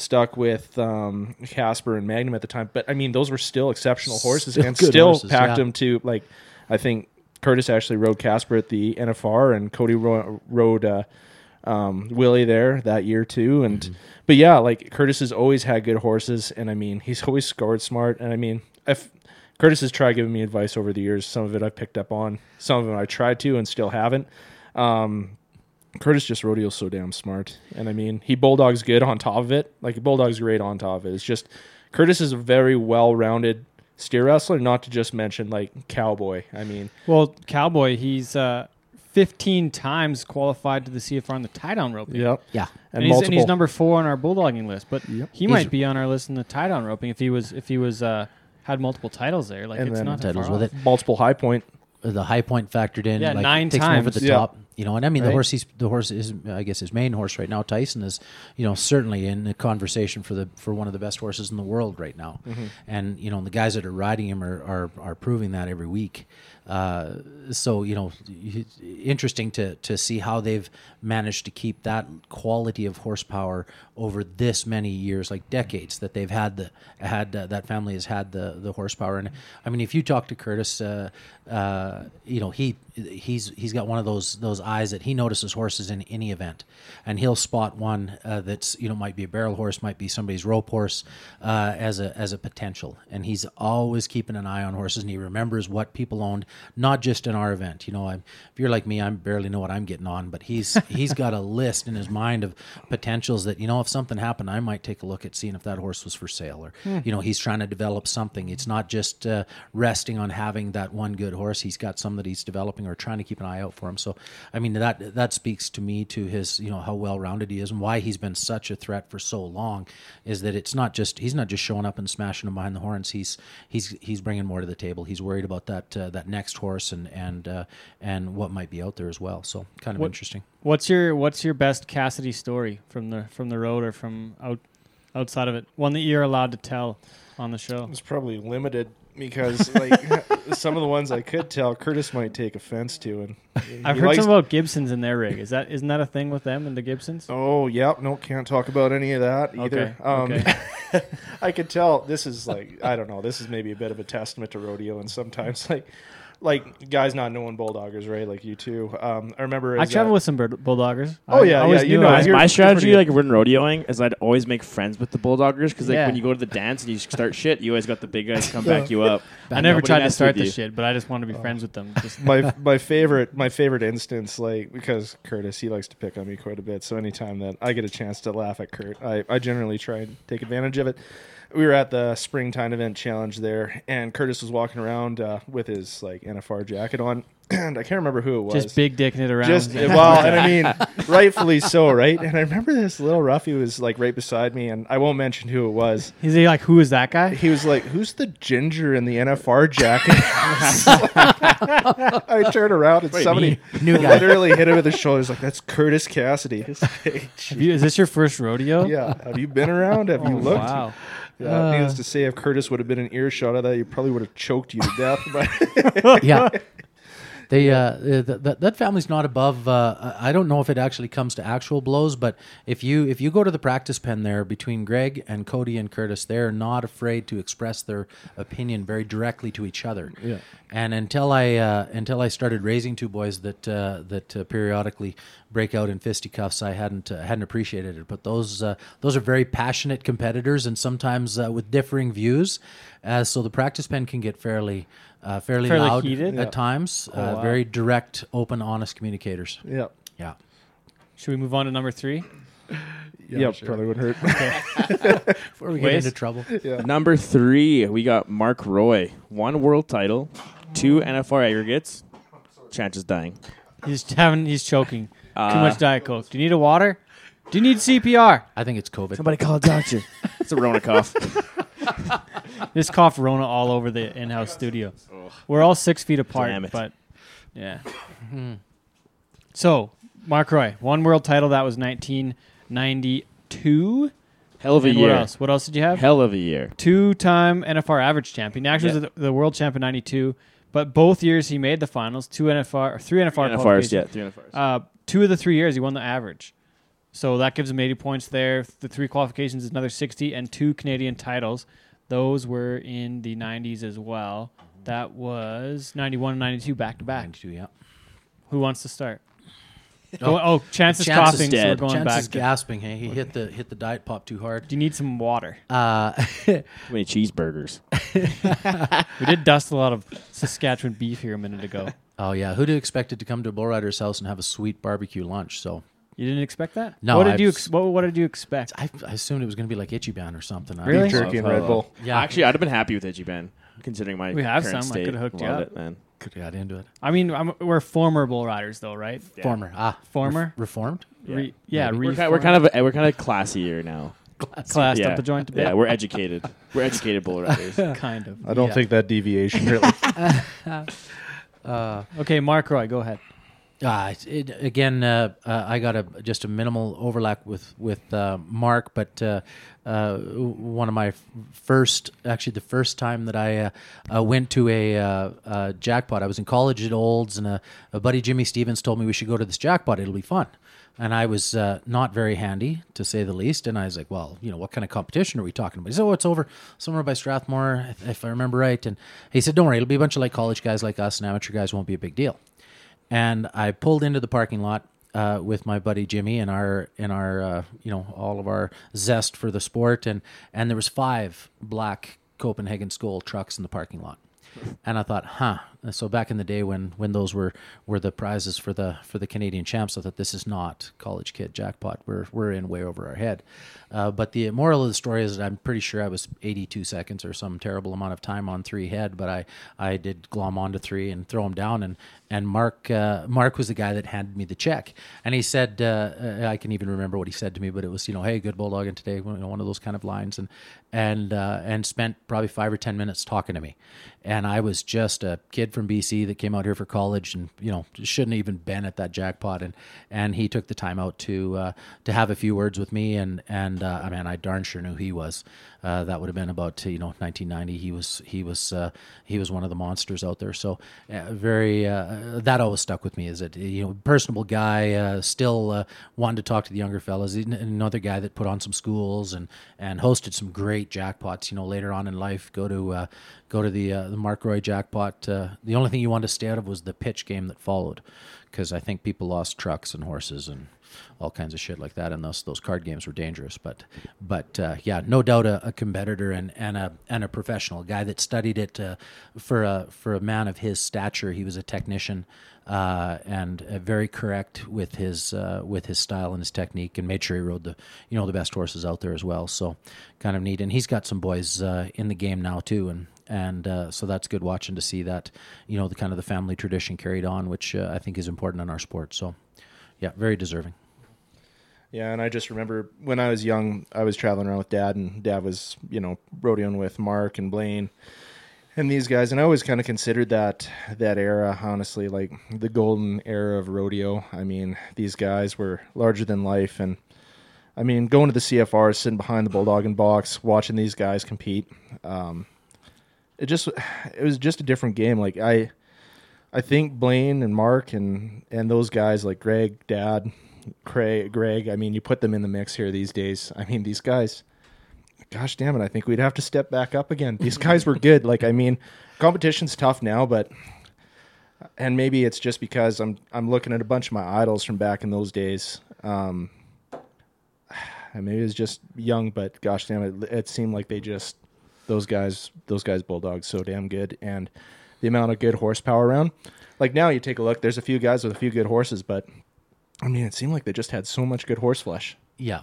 stuck with um, Casper and Magnum at the time. But I mean, those were still exceptional horses, Still and still horses, packed yeah. him to like. I think Curtis actually rode Casper at the NFR, and Cody ro- rode uh, um, Willie there that year too. And Mm-hmm. but yeah, like Curtis has always had good horses, and I mean he's always scored smart. And I mean, if Curtis has tried giving me advice over the years, some of it I've picked up on, some of it I tried to and still haven't. Um, Curtis just rodeos so damn smart, and I mean he bulldogs good on top of it. Like bulldogs great on top of it. It's just Curtis is a very well-rounded steer wrestler, not to just mention like cowboy. I mean, Well, Cowboy, he's uh, 15 times qualified to the CFR on the tie down roping. yep, Yeah. And, and, he's, and he's number four on our bulldogging list, but Yep. he He's- might be on our list in the tie down roping if he was if he was uh, had multiple titles there. Like And it's then not titles far with off. it. multiple high point. the high point factored in. Yeah, like, nine takes him over the Yeah. top. You know, and I mean the horse. He's the horse is I guess his main horse right now. Tyson is, you know, certainly in the conversation for the for one of the best horses in the world right now. Mm-hmm. And you know, the guys that are riding him are are, are proving that every week. Uh, so you know, interesting to to see how they've managed to keep that quality of horsepower over this many years, like decades that they've had the had uh, that family has had the the horsepower. And I mean, if you talk to Curtis, uh, uh, you know he he's he's got one of those those eyes that he notices horses in any event, and he'll spot one uh, that's you know might be a barrel horse, might be somebody's rope horse uh, as a as a potential, and he's always keeping an eye on horses, and he remembers what people owned, not just in our event. You know, I'm, if you're like me, I barely know what I'm getting on, but he's he's got a list in his mind of potentials that you know if something happened, I might take a look at seeing if that horse was for sale, or you know he's trying to develop something. It's not just uh, resting on having that one good horse. He's got some that he's developing or trying to keep an eye out for him. So, I mean that that speaks to me to his you know how well rounded he is and why he's been such a threat for so long. Is that it's not just he's not just showing up and smashing him behind the horns. He's he's he's bringing more to the table. He's worried about that uh, that next horse and and uh, and what might be out there as well. So kind of What- interesting. What's your What's your best Cassidy story from the from the road or from out outside of it? One that you're allowed to tell on the show. It's probably limited because like some of the ones I could tell, Curtis might take offense to, and I've heard likes- something about Gibsons in their rig. Is that isn't that a thing with them and the Gibsons? Oh, yep. No, can't talk about any of that either. Okay, Um, okay. I could tell this is like I don't know. This is maybe a bit of a testament to rodeo, and sometimes like like guys not knowing bulldoggers, right? Like you too. Um, I remember. I as, travel with some bird, bulldoggers. Oh, I yeah, always yeah, you knew know, I- I my you're strategy, like when rodeoing, is I'd always make friends with the bulldoggers because like Yeah. when you go to the dance and you start shit, you always got the big guys come back you up. I never Nobody tried to messed start with the you. shit, but I just wanted to be friends with them. Just my my favorite my favorite instance like because Curtis he likes to pick on me quite a bit so anytime that I get a chance to laugh at Kurt I, I generally try and take advantage of it we were at the springtime event challenge there and Curtis was walking around uh, with his like NFR jacket on and I can't remember who it was just big dicking it around. just well, and I mean, rightfully so, right? And I remember this little roughie was like right beside me, and I won't mention who it was. He's like, who is that guy? He was like, "Who's the ginger in the NFR jacket?" I turned around and somebody literally hit him with the shoulders, like, "That's Curtis Cassidy." Like, Have you- is this your first rodeo? yeah, have you been around? Have you Oh, looked? Wow. Yeah, needless uh. to say, if Curtis would have been an earshot of that, he probably would have choked you to death. But Yeah, They uh, th- th- that family's not above. Uh, I don't know if it actually comes to actual blows, but if you if you go to the practice pen there between Greg and Cody and Curtis, they're not afraid to express their opinion very directly to each other. Yeah. And until I uh, until I started raising two boys that uh, that uh, periodically break out in fisticuffs, I hadn't uh, hadn't appreciated it. But those uh, those are very passionate competitors, and sometimes uh, with differing views. Uh, so the practice pen can get fairly uh, fairly, Fairly loud heated? at Yeah. times. uh, wow. Very direct, open, honest communicators. Yeah. Yeah. Should we move on to number three? Yeah, probably would hurt. Before we get Waze? into trouble. Number three, we got Mark Roy. One world title, two NFR aggregates. Chance is dying. He's having. He's choking. Too Uh, much diet coke. Do you need a water? Do you need CPR? I think it's COVID. Somebody call a doctor. it's a Rona cough. This cough Rona all over the in-house studio. We're all six feet apart, Damn it. but yeah. so Mark Roy, one world title that was 1992. Hell of a And year. what else? What else did you have? Hell of a year. Two-time NFR average champion. Actually, was the, the world champion '92, but both years he made the finals. Two NFR, or three NFR NFRs, qualifications. yeah, three NFRs. Uh, two of the three years he won the average. So that gives him 80 points there. The three qualifications is another 60, and two Canadian titles. Those were in the 90s as well. That was 91 and 92 back to back. 92, yeah. Who wants to start? Oh. Oh, oh Chance is Chance is coughing, so we're dead. going Chance back. is To, gasping. Hey, he hit the hit the diet pop too hard. do you need some water? Uh, Too many cheeseburgers. We did dust a lot of Saskatchewan beef here a minute ago. oh yeah, who'd have expected to come to a bull rider's house and have a sweet barbecue lunch? So You didn't expect that? No, What did I've you ex- what, what did you expect? I, I assumed it was going to be like Ichiban or something. I Really? Beef jerky and Red Bull. Yeah, Actually, I'd have been happy with Ichiban, considering my We have current some. I could've hooked you Love up. it, man. could have got into it. I mean, I'm, we're former bull riders, though, right? Former, ah, Former? Ref- reformed. Re- yeah, We're, reformed. kind, we're kind of we're kind of classier now. classed yeah. up the joint a bit. Yeah, we're educated. We're educated bull riders. kind of. I don't Yeah. think that deviation really. Okay, Mark Roy, go ahead. Uh, it, again, uh, uh, I got a just a minimal overlap with with uh, Mark, but uh, uh, one of my first, actually the first time that I went to a jackpot, I was in college at Olds, and a, a buddy Jimmy Stevens told me we should go to this jackpot. It'll be fun. And I was not very handy, to say the least. And I was like, well, you know, what kind of competition are we talking about? He said, oh, it's over somewhere by Strathmore, if I remember right. And he said, don't worry, it'll be a bunch of like college guys like us, and amateur guys won't be a big deal and I pulled into the parking lot uh, with my buddy Jimmy and our in our uh, you know all of our zest for the sport and and there was five black Copenhagen Skoal trucks in the parking lot. And I thought, huh. So back in the day when when those were were the prizes for the for the Canadian champs, I thought this is not college kid jackpot. We're we're in way over our head. Uh, but the moral of the story is that I'm pretty sure I was 82 seconds or some terrible amount of time on three head, but I I did glom onto three and throw him down. And and Mark uh, Mark was the guy that handed me the check, and he said uh, uh, I can even remember what he said to me, but it was you know hey good bulldogging today, you know, one of those kind of lines, and and uh, and spent probably five or ten minutes talking to me, and I was just a kid from BC that came out here for college, and you know shouldn't even been at that jackpot, and and he took the time out to uh, to have a few words with me, and and uh, I mean I darn sure knew he was. Uh, that would have been about you know 1990. He was he was uh, he was one of the monsters out there. So uh, very uh, that always stuck with me. Is that you know personable guy, uh, still uh, wanted to talk to the younger fellas. Another guy that put on some schools and and hosted some great jackpots. You know later on in life, go to go to the the Mark Roy jackpot. The only thing you wanted to stay out of was the pitch game that followed, because I think people lost trucks and horses and all kinds of shit like that. And those those card games were dangerous. But but uh, yeah, no doubt a, a competitor and, and a and a professional a guy that studied it uh, for a for a man of his stature. He was a technician. Uh, and uh, very correct with his uh, with his style and his technique, and made sure he rode the you know the best horses out there as well. So kind of neat, and he's got some boys uh, in the game now too, and and uh, so that's good watching to see that you know the kind of the family tradition carried on, which uh, I think is important in our sport. So yeah, very deserving. Yeah, and I just remember when I was young, I was traveling around with Dad, and Dad was, you know, rodeoing with Mark and Blaine and these guys, and I always kind of considered that that era, honestly, like the golden era of rodeo. I mean, these guys were larger than life, and I mean, going to the CFR, sitting behind the bulldogging box, watching these guys compete, um, it just it was just a different game. Like I, I think Blaine and Mark and and those guys like Greg, Dad, Craig, Greg. I mean, you put them in the mix here these days. I mean, these guys. Gosh damn it! I think we'd have to step back up again. These guys were good. Like, I mean, competition's tough now, but and maybe it's just because I'm I'm looking at a bunch of my idols from back in those days. Um, and maybe it was just young, but gosh damn it, it seemed like they just those guys those guys bulldogs so damn good and the amount of good horsepower around. Like now you take a look, there's a few guys with a few good horses, but I mean it seemed like they just had so much good horse flesh. Yeah.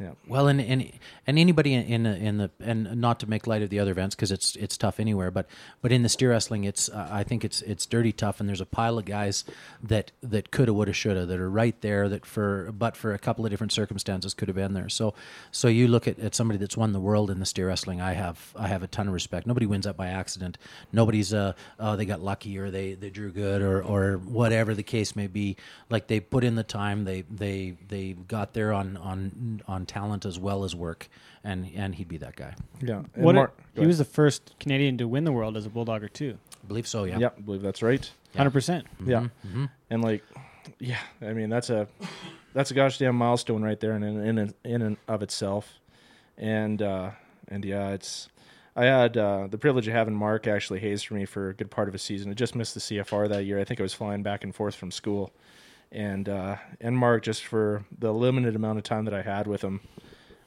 Yeah. Well, and and, and anybody in in the, and not to make light of the other events because it's it's tough anywhere, but but in the steer wrestling, it's uh, I think it's it's dirty tough, and there's a pile of guys that that coulda, woulda, shoulda that are right there that for but for a couple of different circumstances could have been there. So so you look at, at somebody that's won the world in the steer wrestling. I have I have a ton of respect. Nobody wins that by accident. Nobody's uh oh they got lucky or they they drew good or or whatever the case may be. Like they put in the time, they they they got there on on on talent as well as work, and and he'd be that guy. Yeah. And What Mark- he was the first Canadian to win the world as a bulldogger too. I believe so. Yeah. yeah, I believe that's right. Hundred percent. Yeah. And like yeah, I mean that's a that's a gosh damn milestone right there in in in, in and of itself. And uh and yeah, it's I had uh, the privilege of having Mark actually haze for me for a good part of a season. I just missed the CFR that year. I think I was flying back and forth from school, and uh, and Mark just for the limited amount of time that I had with him.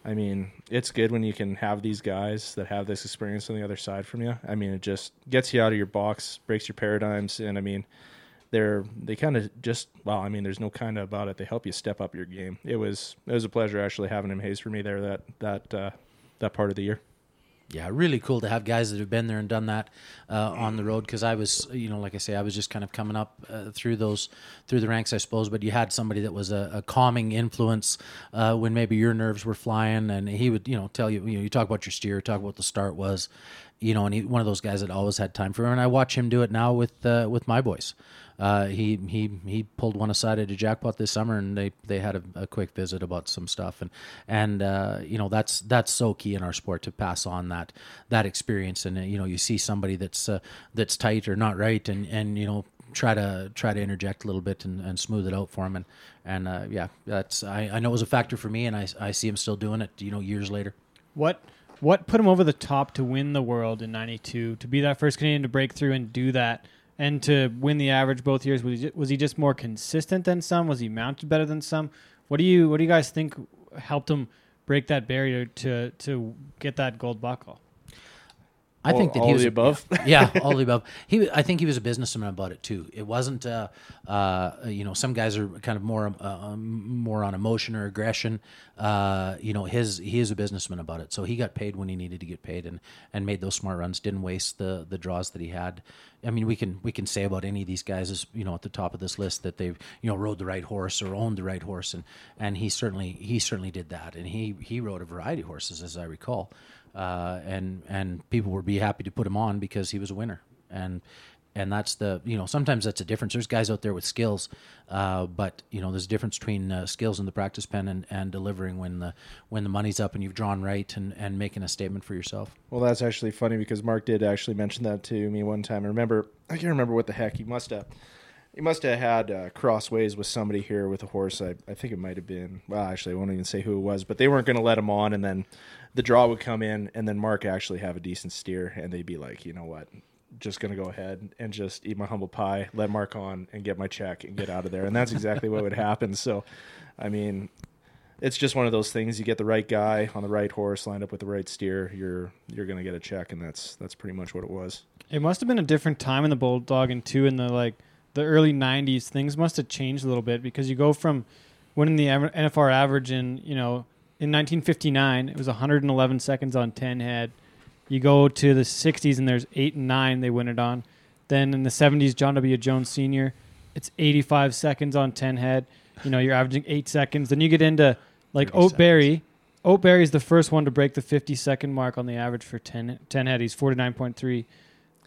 I mean, it's good when you can have these guys that have this experience on the other side from you. I mean, it just gets you out of your box, breaks your paradigms, and I mean, they're they kind of just well, I mean, there's no kind of about it. They help you step up your game. It was it was a pleasure actually having him haze for me there that that uh, that part of the year. Yeah, really cool to have guys that have been there and done that uh, on the road. Because I was, you know, like I say, I was just kind of coming up uh, through those through the ranks, I suppose. But you had somebody that was a, a calming influence uh, when maybe your nerves were flying, and he would, you know, tell you, you know, you talk about your steer, talk about the start was, you know, and he one of those guys that always had time for him. And I watch him do it now with uh, with my boys. Uh, he he he pulled one aside at a jackpot this summer, and they they had a, a quick visit about some stuff, and and uh, you know that's that's so key in our sport to pass on that that experience, and uh, you know you see somebody that's uh, that's tight or not right, and and you know try to try to interject a little bit and, and smooth it out for him, and and uh, yeah, that's I, I know it was a factor for me, and I I see him still doing it, you know, years later. What what put him over the top to win the world in '92? To be that first Canadian to break through and do that, and to win the average both years. Was he, ju- was he just more consistent than some? Was he mounted better than some? What do you what do you guys think helped him break that barrier to to get that gold buckle? I All- think that all he was the above? Yeah, all the above. He, I think he was a businessman about it too. It wasn't, uh, uh, you know, some guys are kind of more, uh, um, more on emotion or aggression. Uh, you know, his he is a businessman about it. So he got paid when he needed to get paid, and and made those smart runs. Didn't waste the the draws that he had. I mean, we can we can say about any of these guys as you know at the top of this list that they've you know rode the right horse or owned the right horse, and and he certainly he certainly did that, and he he rode a variety of horses as I recall uh, and and people would be happy to put him on because he was a winner, and and that's the you know sometimes that's a difference. There's guys out there with skills, uh, but you know there's a difference between uh, skills in the practice pen and, and delivering when the when the money's up and you've drawn right and, and making a statement for yourself. Well, that's actually funny because Mark did actually mention that to me one time. I remember, I can't remember what the heck he must have. He must have had uh, crossways with somebody here with a horse. I, I think it might have been. Well, actually, I won't even say who it was, but they weren't going to let him on, and then the draw would come in, and then Mark actually have a decent steer, and they'd be like, you know what, just going to go ahead and just eat my humble pie, let Mark on, and get my check and get out of there, and that's exactly what would happen. So, I mean, it's just one of those things. You get the right guy on the right horse, lined up with the right steer, you're you're gonna get a check, and that's that's pretty much what it was. It must have been a different time in the bulldog and two in the like the early '90s. Things must have changed a little bit because you go from winning the NFR average in you know in 1959 it was 111 seconds on 10 head. You go to the 60s and there's eight and nine they win it on. Then in the 70s, John W. Jones Sr. It's 85 seconds on 10 head. You know you're averaging eight seconds. Then you get into like 30 Ote Berry. Oatberry is the first one to break the 50 second mark on the average for 10, 10 head. He's 49.3.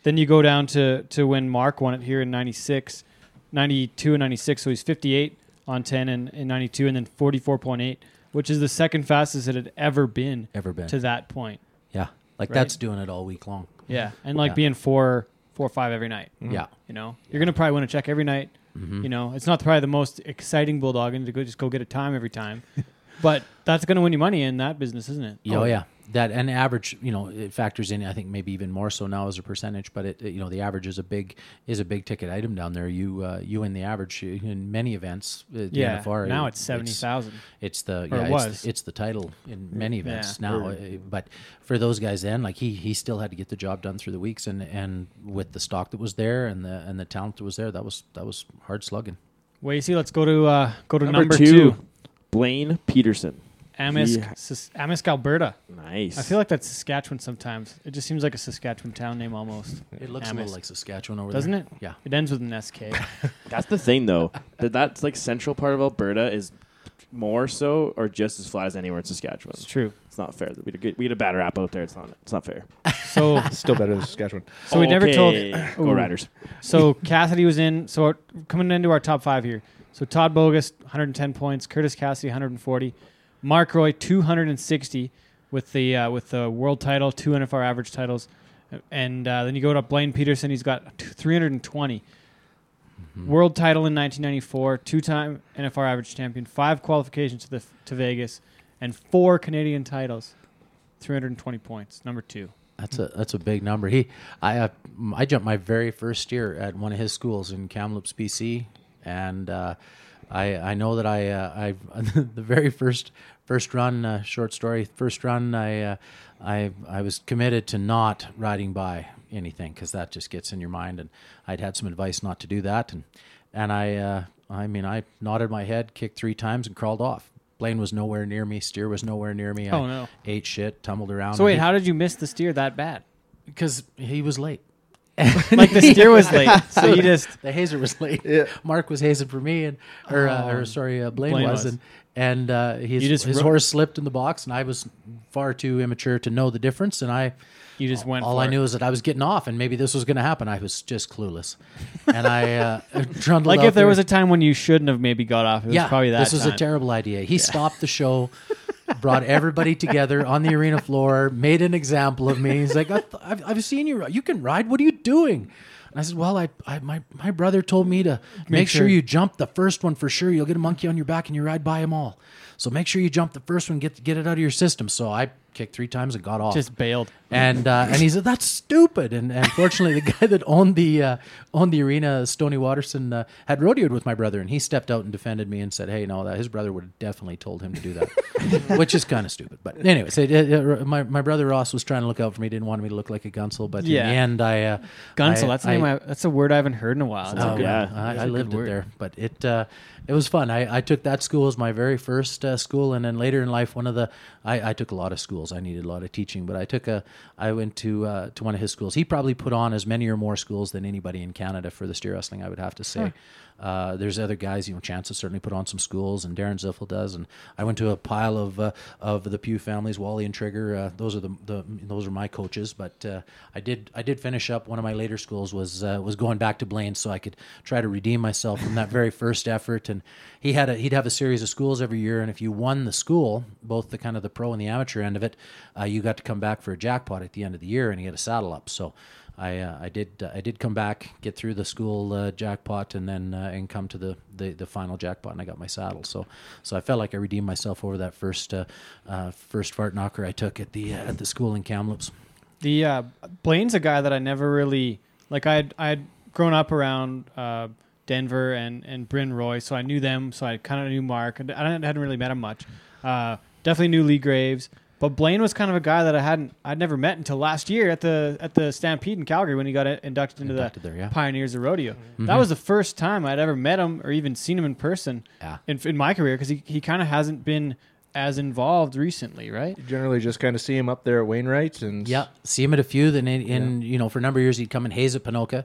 Then you go down to, to when Mark won it here in 96, 92 and 96. So he's 58 on 10 and, in 92 and then 44.8, which is the second fastest it had ever been Ever been? to that point. yeah, like Right. that's doing it all week long. Yeah. And like Yeah. being four four or five every night. Yeah. You know, you're gonna probably win a check every night. Mm-hmm. You know, it's not probably the most exciting bulldog and to go just go get a time every time, but that's gonna win you money in that business, isn't it? Yeah, oh, yeah. That and average, you know, it factors in. I think maybe even more so now as a percentage. But it, you know, the average is a big is a big ticket item down there. You uh, you win the average in many events. uh, the Yeah. NFR, now it- it's seventy thousand. It's the Or yeah, it it's, the, it's the title in many events Yeah. now. uh, But for those guys then, like he he still had to get the job done through the weeks, and and with the stock that was there and the and the talent that was there, that was that was hard slugging. Well, you see, let's go to uh, go to Number, number, two, two, Blaine Pederson. Amisk, Yeah. Sis- Amisk, Alberta. Nice. I feel like that's Saskatchewan sometimes. It just seems like a Saskatchewan town name almost. It looks a little like Saskatchewan over there. Doesn't it? Yeah. It ends with an SK. That's the thing, though. that that's like central part of Alberta is more so or just as flat as anywhere in Saskatchewan. it's true. It's not fair. We had a, good, we had a bad rap out there. It's not. It's not fair. So, Still better than Saskatchewan. so we never told. Okay. Go Riders. So Cassidy was in. So our- coming into our top five here. So Todd Boggust, 110 points. Curtis Cassidy, 140. Mark Roy, 260 with the uh, with the world title, two NFR average titles, and uh, then you go to Blaine Pederson. He's got t- 320. World title in 1994, two-time NFR average champion, five qualifications to the to Vegas, and four Canadian titles. 320 points. Number two. That's a that's a big number. He I uh, I jumped my very first year at one of his schools in Kamloops, BC, and uh, I I know that I uh, I the very first first run uh, short story first run I uh, I I was committed to not riding by anything because that just gets in your mind and I'd had some advice not to do that and and I uh, I mean I nodded my head, kicked three times, and crawled off. Blaine was nowhere near me. Steer was nowhere near me. Oh, I no. Ate shit, tumbled around. So wait, and how did you miss the steer that bad? because he was late. Like the steer was late, so you just the hazer was late. Yeah. Mark was hazing for me, and or, uh, or sorry, uh, Blaine, Blaine was, was. and and uh, his just his ro- horse slipped in the box, and I was far too immature to know the difference, and I. you just went. All I it. knew is that I was getting off, and maybe this was going to happen. I was just clueless, and I uh, trundled. Like if there was a time when you shouldn't have maybe got off, it was yeah, probably that. this was a terrible idea. He stopped the show, brought everybody together on the arena floor, made an example of me. He's like, I've, I've, I've seen you. You can ride. What are you doing? And I said, Well, I, I my, my brother told me to make, sure. sure. you jump the first one for sure. You'll get a monkey on your back and you ride by them all. So make sure you jump the first one, get get it out of your system. So I kicked three times and got off. Just bailed. and uh, and he said that's stupid. And, and fortunately, the guy that owned the uh, owned the arena, Stony Watterson, uh, had rodeoed with my brother, and he stepped out and defended me and said, "Hey, no, that his brother would have definitely told him to do that," which is kind of stupid. But anyways, it, it, it- my my brother Ross was trying to look out for me, didn't want me to look like a gunsel, but Yeah. in the end, I uh, Gunsel. I- that's I- name. I, that's a word I haven't heard in a while. A Oh, good- yeah. I, good lived it there, but it uh, it was fun. I, I took that school as my very first uh, school, and then later in life, one of the I, I took a lot of schools. I needed a lot of teaching, but I took a I went to uh, to one of his schools. He probably put on as many or more schools than anybody in Canada for the steer wrestling. I would have to say. Uh, there's other guys, you know, Chance has certainly put on some schools, and Darren Zieffle does. And I went to a pile of uh, of the Pew families, Wally and Trigger. Uh, those are the, the those are my coaches. But uh, I did I did finish up. One of my later schools was uh, was going back to Blaine, so I could try to redeem myself from that very first effort. And he had a he'd have a series of schools every year, and if you won the school, both the kind of the pro and the amateur end of it, uh, you got to come back for a jackpot at the end of the year, and he had a saddle up. So. I, uh, I did uh, I did come back, get through the school uh, jackpot, and then uh, and come to the, the, the final jackpot, and I got my saddle. So so I felt like I redeemed myself over that first uh, uh, first fart knocker I took at the at the school in Kamloops. The Blaine's a guy that I never really like. I had I had grown up around Denver and and Bryn Roy, so I knew them. So I kind of knew Mark. I hadn't really met him much. Definitely knew Lee Graves, but Blaine was kind of a guy that I hadn't I'd never met until last year at the at the Stampede in Calgary when he got inducted into Inducted the there, yeah. Pioneers of Rodeo. Mm-hmm. That was the first time I'd ever met him or even seen him in person Yeah. in, in my career because he, he kind of hasn't been as involved recently, right? You generally just kind of see him up there at Wainwright's and Yeah, see him at a few. Then in, in you know for a number of years he'd come and haze at Ponoka.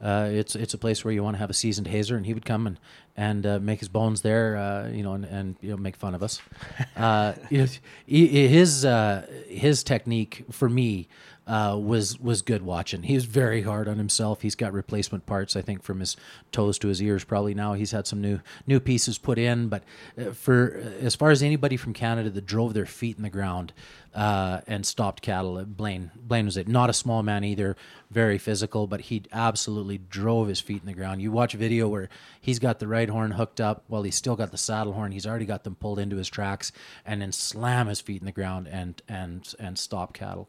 Uh, it's it's a place where you want to have a seasoned hazer, and he would come and and uh, make his bones there, uh, you know, and, and you know make fun of us. Uh, you know, he- his uh, his technique for me uh, was was good watching. He was very hard on himself. He's got replacement parts, I think, from his toes to his ears. Probably now he's had some new new pieces put in. But uh, for as far as anybody from Canada that drove their feet in the ground, uh, and stopped cattle. Blaine Blaine was it not a small man either, very physical, but he absolutely drove his feet in the ground. You watch a video where he's got the right horn hooked up while he's still got the saddle horn. He's already got them pulled into his tracks, and then slam his feet in the ground and and and stop cattle.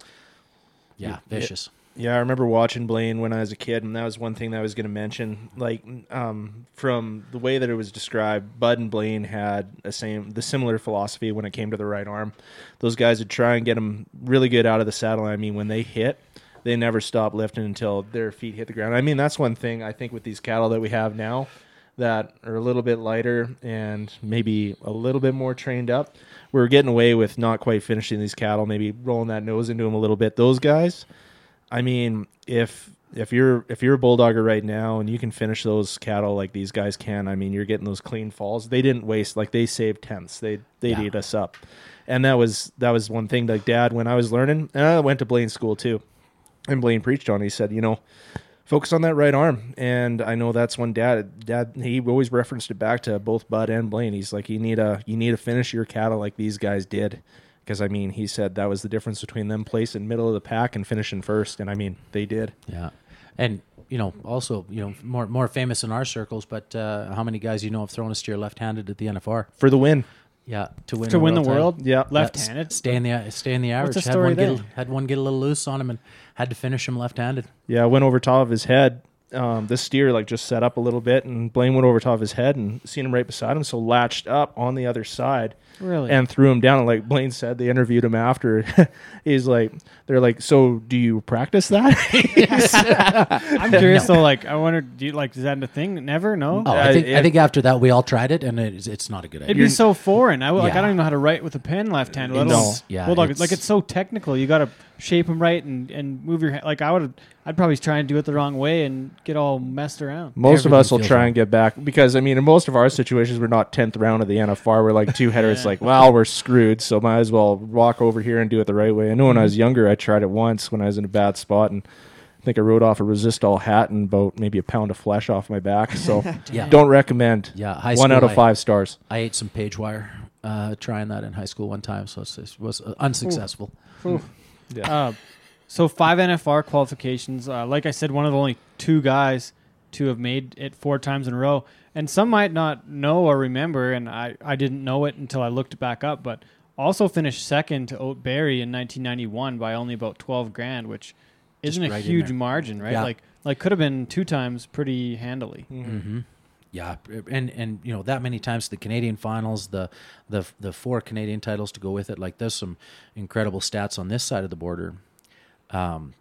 Yeah, vicious. Yeah, I remember watching Blaine when I was a kid, and that was one thing that I was going to mention. Like, um, from the way that it was described, Bud and Blaine had a same, the similar philosophy when it came to the right arm. Those guys would try and get them really good out of the saddle. I mean, when they hit, they never stop lifting until their feet hit the ground. I mean, that's one thing I think with these cattle that we have now that are a little bit lighter and maybe a little bit more trained up. We're getting away with not quite finishing these cattle, maybe rolling that nose into them a little bit. Those guys, I mean, if if you're if you're a bulldogger right now and you can finish those cattle like these guys can, I mean, you're getting those clean falls. They didn't waste like they saved tenths. They they Yeah. us up, and that was that was one thing. Like Dad, when I was learning, and I went to Blaine school too, and Blaine preached on. it. He said, you know, focus on that right arm. And I know that's when Dad Dad he always referenced it back to both Bud and Blaine. He's like, you need a you need to finish your cattle like these guys did. Because I mean, he said that was the difference between them placing middle of the pack and finishing first, and I mean, they did. Yeah, and you know, also you know, more more famous in our circles. But uh, how many guys you know have thrown a steer left-handed at the NFR? for the win. Yeah, to win to a win the title. world, Yeah. left-handed. Stay in the stay in the average. the had one there? get had one get a little loose on him and had to finish him left-handed. Yeah, went over top of his head. Um, this steer like just set up a little bit, and Blaine went over top of his head and seen him right beside him, so latched up on the other side Really? and threw him down. And like Blaine said, they interviewed him after. He's like, they're like, so do you practice that? I'm curious though. Like, I wonder, do you like is that a thing? Never, no. Oh, I think I it- think after that we all tried it and it's, it's not a good idea. It'd be so foreign. I, like, I don't even know how to write with a pen left-handed. Let No. alone Yeah, bulldog. it's- like it's so technical. You got to shape them right and, and move your hand. Like I would, I'd probably try and do it the wrong way and get all messed around. most of us will try and get back because I mean, in most of our situations, we're not tenth round of the NFR. We're like two headers. Like, well, we're screwed, so might as well walk over here and do it the right way. I know when I was younger, I tried it once when I was in a bad spot, and I think I rode off a resist all hat and about maybe a pound of flesh off my back. So, Yeah. don't recommend. Yeah, high one out school, of I- five stars. I ate some page wire uh, trying that in high school one time, so it was uh, unsuccessful. Uh, so five NFR qualifications. Uh, like I said, one of the only two guys to have made it four times in a row. And some might not know or remember, and I, I didn't know it until I looked back up, but also finished second to Ote Berry in 1991 by only about 12 grand, which isn't a right in huge margin, right? Yeah. Like like could have been two times pretty handily. hmm Yeah, and and you know that many times the Canadian finals, the the the four Canadian titles to go with it. Like there's some incredible stats on this side of the border. Um,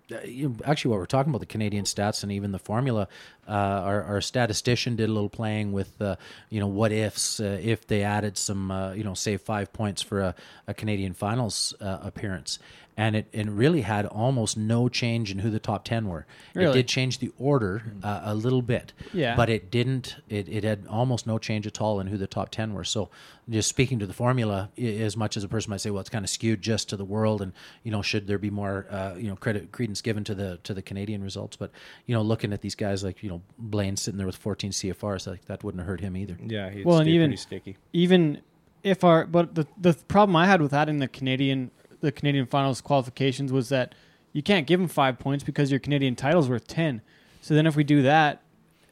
actually, what we're talking about the Canadian stats and even the formula, uh, our, our statistician did a little playing with, uh, you know, what ifs uh, if they added some, uh, you know, say five points for a, a Canadian finals uh, appearance, and it and really had almost no change in who the top ten were. It did change the order uh, a little bit, Yeah. but it didn't. It, it had almost no change at all in who the top ten were. So, just speaking to the formula, i- as much as a person might say, well, it's kind of skewed just to the world, and you know, should there be more, uh, you know, credit credence given to the to the Canadian results? But you know, looking at these guys like you know Blaine sitting there with 14 CFRs, like that wouldn't have hurt him either. Yeah, he'd Well, and even- pretty sticky. even if our but the the problem I had with that adding the Canadian the Canadian finals qualifications was that you can't give them five points because your Canadian title's worth ten. So then if we do that,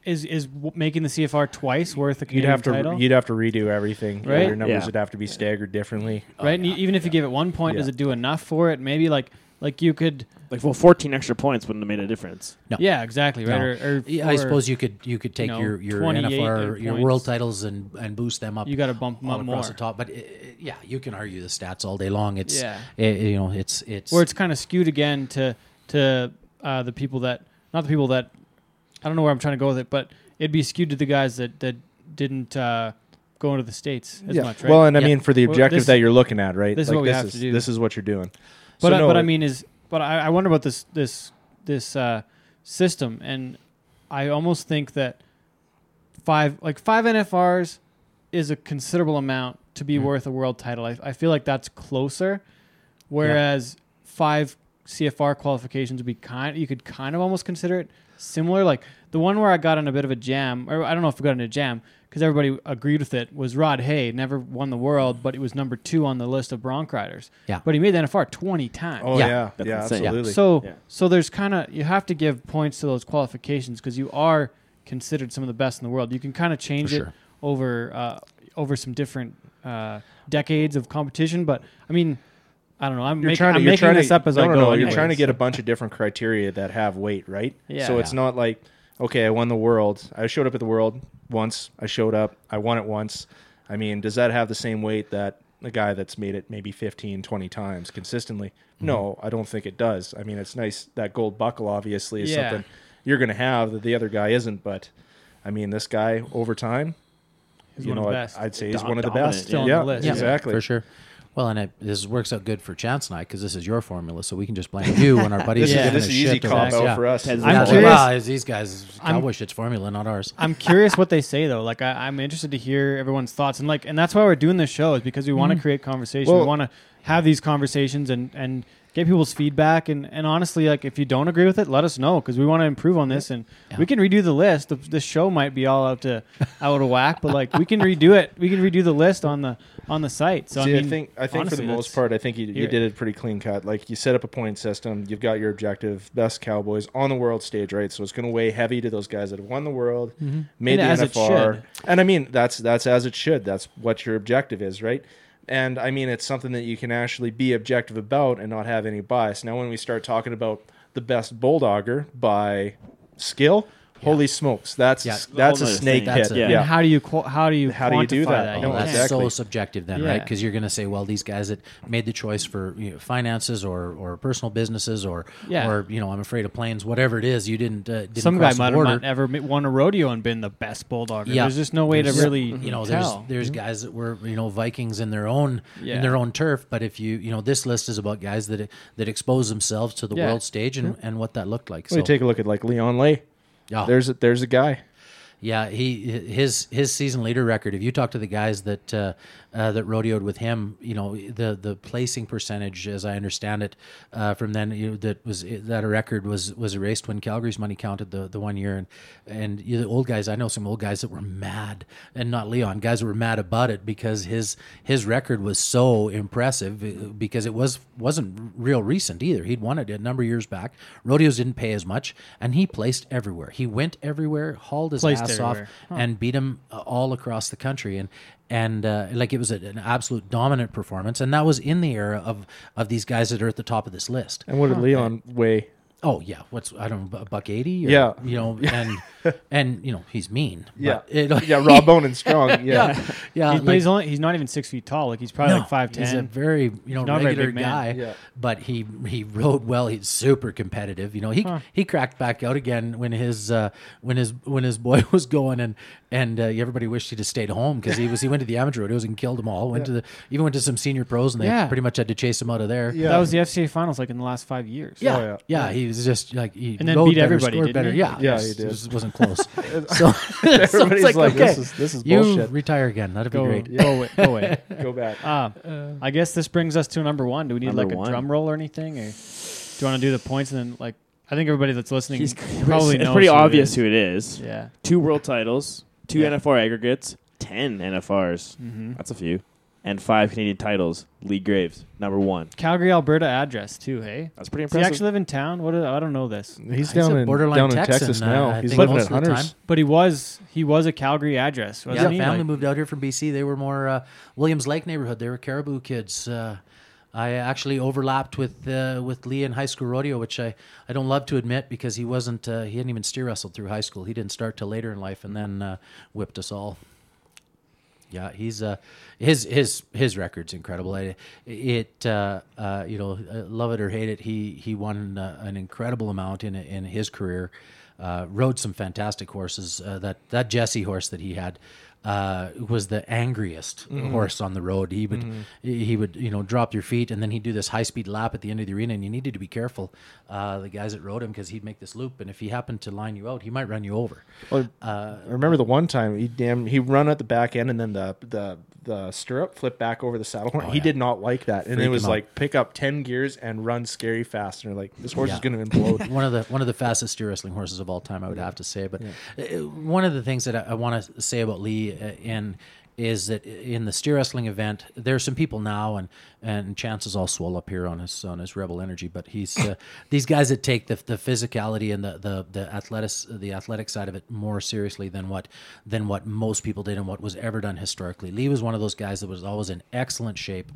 is is making the CFR twice worth a You'd Canadian have to title? you'd have to redo everything. Right? Your numbers Yeah. would have to be staggered differently. right? And e- even if you give it one point, does it do enough for it? Maybe like like you could. Like, well, 14 extra points wouldn't have made a difference. No. Yeah, exactly. Right. No. Or, or Yeah, I or suppose you could you could take know, your your 28 NFR your points. world titles and and boost them up. you got to bump them up across more. the top, but uh, yeah, you can argue the stats all day long. It's Yeah. eh, you know it's it's Or it's kind of skewed again to to uh, the people that not the people that I don't know where I'm trying to go with it, but it'd be skewed to the guys that that didn't uh, go into the states as yeah. much, right? Well, and I Yeah. mean for the Well, objective this- that you're looking at, right? this is Like, what we this have is, to do. This is what you're doing. But So I, no, but I mean is but I, I wonder about this this this uh, system, and I almost think that five like five NFRs is a considerable amount to be Mhm. worth a world title. I, I feel like that's closer, whereas five CFR qualifications would be kind. You could kind of almost consider it similar. Like the one where I got in a bit of a jam, or I don't know if I got in a jam because everybody agreed with it. Was Rod Hay never won the world, but he was number two on the list of bronc riders. Yeah. but he made the NFR twenty times. Oh Yeah. yeah, yeah, insane. Yeah. absolutely. So Yeah. so there's kind of you have to give points to those qualifications because you are considered some of the best in the world. You can kind of change For it over uh, over some different uh, decades of competition, but I mean, I don't know. I'm, you're make, trying to I'm you're making trying this to, up as no, I go. no, You're trying to get a bunch of different criteria that have weight, right? Yeah. So it's not like okay, I won the world. I showed up at the world once. I showed up. I won it once. I mean, does that have the same weight that a guy that's made it maybe 15, 20 times consistently? Mm-hmm. No, I don't think it does. I mean, it's nice that gold buckle obviously is Yeah. something you're going to have that the other guy isn't, but I mean, this guy over time, He's you one of know, the I- best. I'd say he's Dom- one of the dominant, best. Still on yeah, the list. Yeah, exactly. for sure. Well, and it, this works out good for Chance and I because this is your formula, so we can just blame you when our buddies. This are Yeah. is giving this us is easy shit cop over out us. for us. Ted's I'm Yeah, curious- Well, it's these guys, I'm- cowboy shit's formula, not ours. I'm curious what they say though. Like I, I'm interested to hear everyone's thoughts, and like, and that's why we're doing this show is because we want to mm-hmm. create conversation. we want to have these conversations and and get people's feedback. And and honestly, like if you don't agree with it, let us know because we want to improve on this, and Yeah. we can redo the list. The, the show might be all out to out of whack, but like we can redo it. We can redo the list on the on the site. So See, I I, think I think for the most part, I think you, you did it pretty clean cut. Like you set up a point system, you've got your objective, best Cowboys on the world stage, right? So it's going to weigh heavy to those guys that have won the world, mm-hmm. made And the as NFR, should. and I mean that's that's as it should. That's what your objective is, right? And I mean it's something that you can actually be objective about and not have any bias. Now, when we start talking about the best bulldogger by skill, holy smokes, that's Yeah. that's a Whole snake thing. That's pit. a- And yeah. how do you qu- how do you How do you do quantify that? You No, Oh, that's exactly. so subjective then, right? Yeah. Because you're going to say, well, these guys that made the choice for you know, finances or, or personal businesses or Yeah. or you know, I'm afraid of planes, whatever it is, you didn't uh, didn't Some guy cross the might have border. not ever ma- won a rodeo and been the best bulldog. Yeah. There's just no way to really you know tell. there's there's guys that were you know Vikings in their own Yeah. in their own turf but if you you know this list is about guys that that expose themselves to the Yeah. world stage and, and what that looked like Well, so you take a look at like Leon Lay. Yeah There's a, there's a guy. yeah he his his season leader record if you talk to the guys that uh, uh, that rodeoed with him you know the the placing percentage as I understand it uh, from then you know, that was that a record was was erased when Calgary's money counted the the one year. And and you know, the old guys I know some old guys that were mad and not Leon guys that were mad about it because his his record was so impressive uh, because it was wasn't real recent either. He'd won it a number of years back. Rodeos didn't pay as much and he placed everywhere. He went everywhere hauled his Placed ass everywhere. off and beat them uh, all across the country. And and uh, like it was a, an absolute dominant performance and that was in the era of of these guys that are at the top of this list And what did Leon weigh? oh yeah what's i don't know a buck 80 or, Yeah. you know and and you know he's mean Yeah. but it, yeah, raw bone and strong. Yeah. yeah yeah He's, like- he's only he's not even six feet tall. Like he's probably no, like five He's a very you know not a very regular big guy, Yeah. but he he rode well. He's super competitive. You know, he he cracked back out again when his uh, when his when his boy was going and and uh, everybody wished he'd have stayed home because he was he went to the amateur rodeos and killed them all. Went to the even went to some senior pros and they Yeah. pretty much had to chase him out of there. Yeah. That was the FCA finals like in the last five years. Yeah, Oh, yeah. yeah, He was just like he And then beat better, everybody, didn't better. he? Yeah, Yeah, he did. It just wasn't close. so, so it's Everybody's like, like, okay, this is this is you bullshit. retire again. That'd be Go, great. go away. Go away. Go back. Uh, I guess this brings us to number one. Do we need like a one. drum roll or anything? Or do you want to do the points and then like I think everybody that's listening He's probably it's knows pretty who obvious is. who it is. Yeah. Two world titles, two Yeah. NFR aggregates, ten NFRs. Mm-hmm. That's a few, and five Canadian titles. Lee Graves, number one. Calgary, Alberta address too. Hey, That's pretty does he actually live in town? What? Is, I don't know this, He's He's down in borderline down in Texan, Texas uh, now. I He's think living most at Hunters. but he was he was a Calgary address, wasn't Yeah, he? family Like- moved out here from BC. They were more uh, Williams Lake neighborhood. They were Cariboo kids. Uh, I actually overlapped with uh, with Lee in high school rodeo, which I, I don't love to admit because he wasn't uh, he hadn't even steer wrestled through high school. He didn't start till later in life, and then uh, whipped us all. Yeah, he's uh, his his his record's incredible. I, it uh, uh, you know, uh, love it or hate it, he he won uh, an incredible amount in in his career. Rode some fantastic horses. That that Jesse horse that he had, uh, was the angriest horse on the road. He would he would you know drop your feet and then he'd do this high speed lap at the end of the arena, and you needed to be careful, uh, the guys that rode him, because he'd make this loop, and if he happened to line you out, he might run you over. Well, I remember the one time he damn he run at the back end and then the the the stirrup flip back over the saddle horn. he yeah. did not like that, and it was like pick up ten gears and run scary fast. And like, this horse Yeah. is going to implode. one of the one of the fastest steer wrestling horses of all time, I would have to say. But uh, one of the things that I, I want to say about Lee uh, in is that in the steer wrestling event, there are some people now, and and chances all swell up here on his on his rebel energy. But he's uh, these guys that take the the physicality and the the the athletics the athletic side of it more seriously than what than what most people did and what was ever done historically. Lee was one of those guys that was always in excellent shape,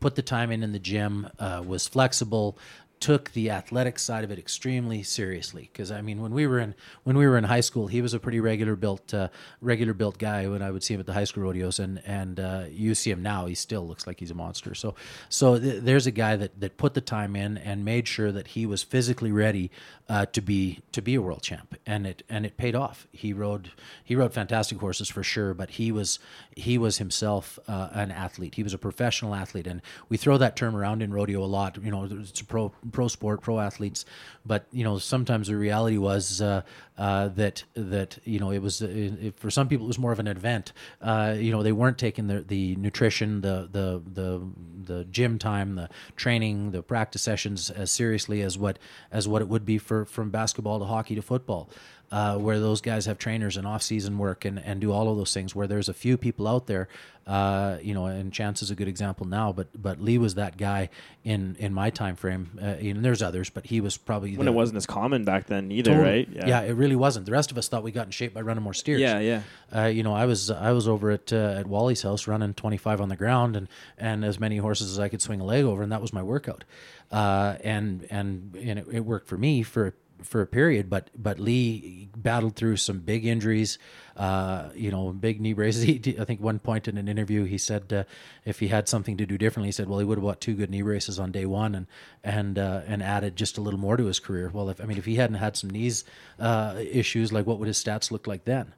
put the time in in the gym, uh, was flexible took the athletic side of it extremely seriously. Because I mean when we were in when we were in high school he was a pretty regular built uh, regular built guy when I would see him at the high school rodeos and and uh, you see him now he still looks like he's a monster. So so th- there's a guy that that put the time in and made sure that he was physically ready uh, to be to be a world champ. And it and it paid off. He rode he rode fantastic horses for sure but he was he was himself uh, an athlete. He was a professional athlete. And we throw that term around in rodeo a lot. You know it's a pro pro sport pro athletes. But you know sometimes the reality was uh, uh, that that you know it was uh, it, for some people it was more of an event. Uh, you know they weren't taking the the nutrition the the the the gym time the training the practice sessions as seriously as what as what it would be for from basketball to hockey to football uh, where those guys have trainers and off-season work and, and do all of those things. Where there's a few people out there, uh, you know, and Chance is a good example now. But but Lee was that guy in in my time frame. Uh, and there's others, but he was probably when the- it wasn't as common back then either, Totally. right? Yeah. it really wasn't. The rest of us thought we got in shape by running more steers. Yeah, yeah. Uh, you know, I was I was over at uh, at Wally's house running 25 on the ground and and as many horses as I could swing a leg over, and that was my workout. Uh, and and and it, it worked for me for for a period, but but Lee battled through some big injuries, uh, you know, big knee braces. He, I think one point in an interview he said uh, if he had something to do differently, he said, well, he would have bought two good knee braces on day one and and uh, and added just a little more to his career. Well, if I mean, if he hadn't had some knees uh, issues, like what would his stats look like then?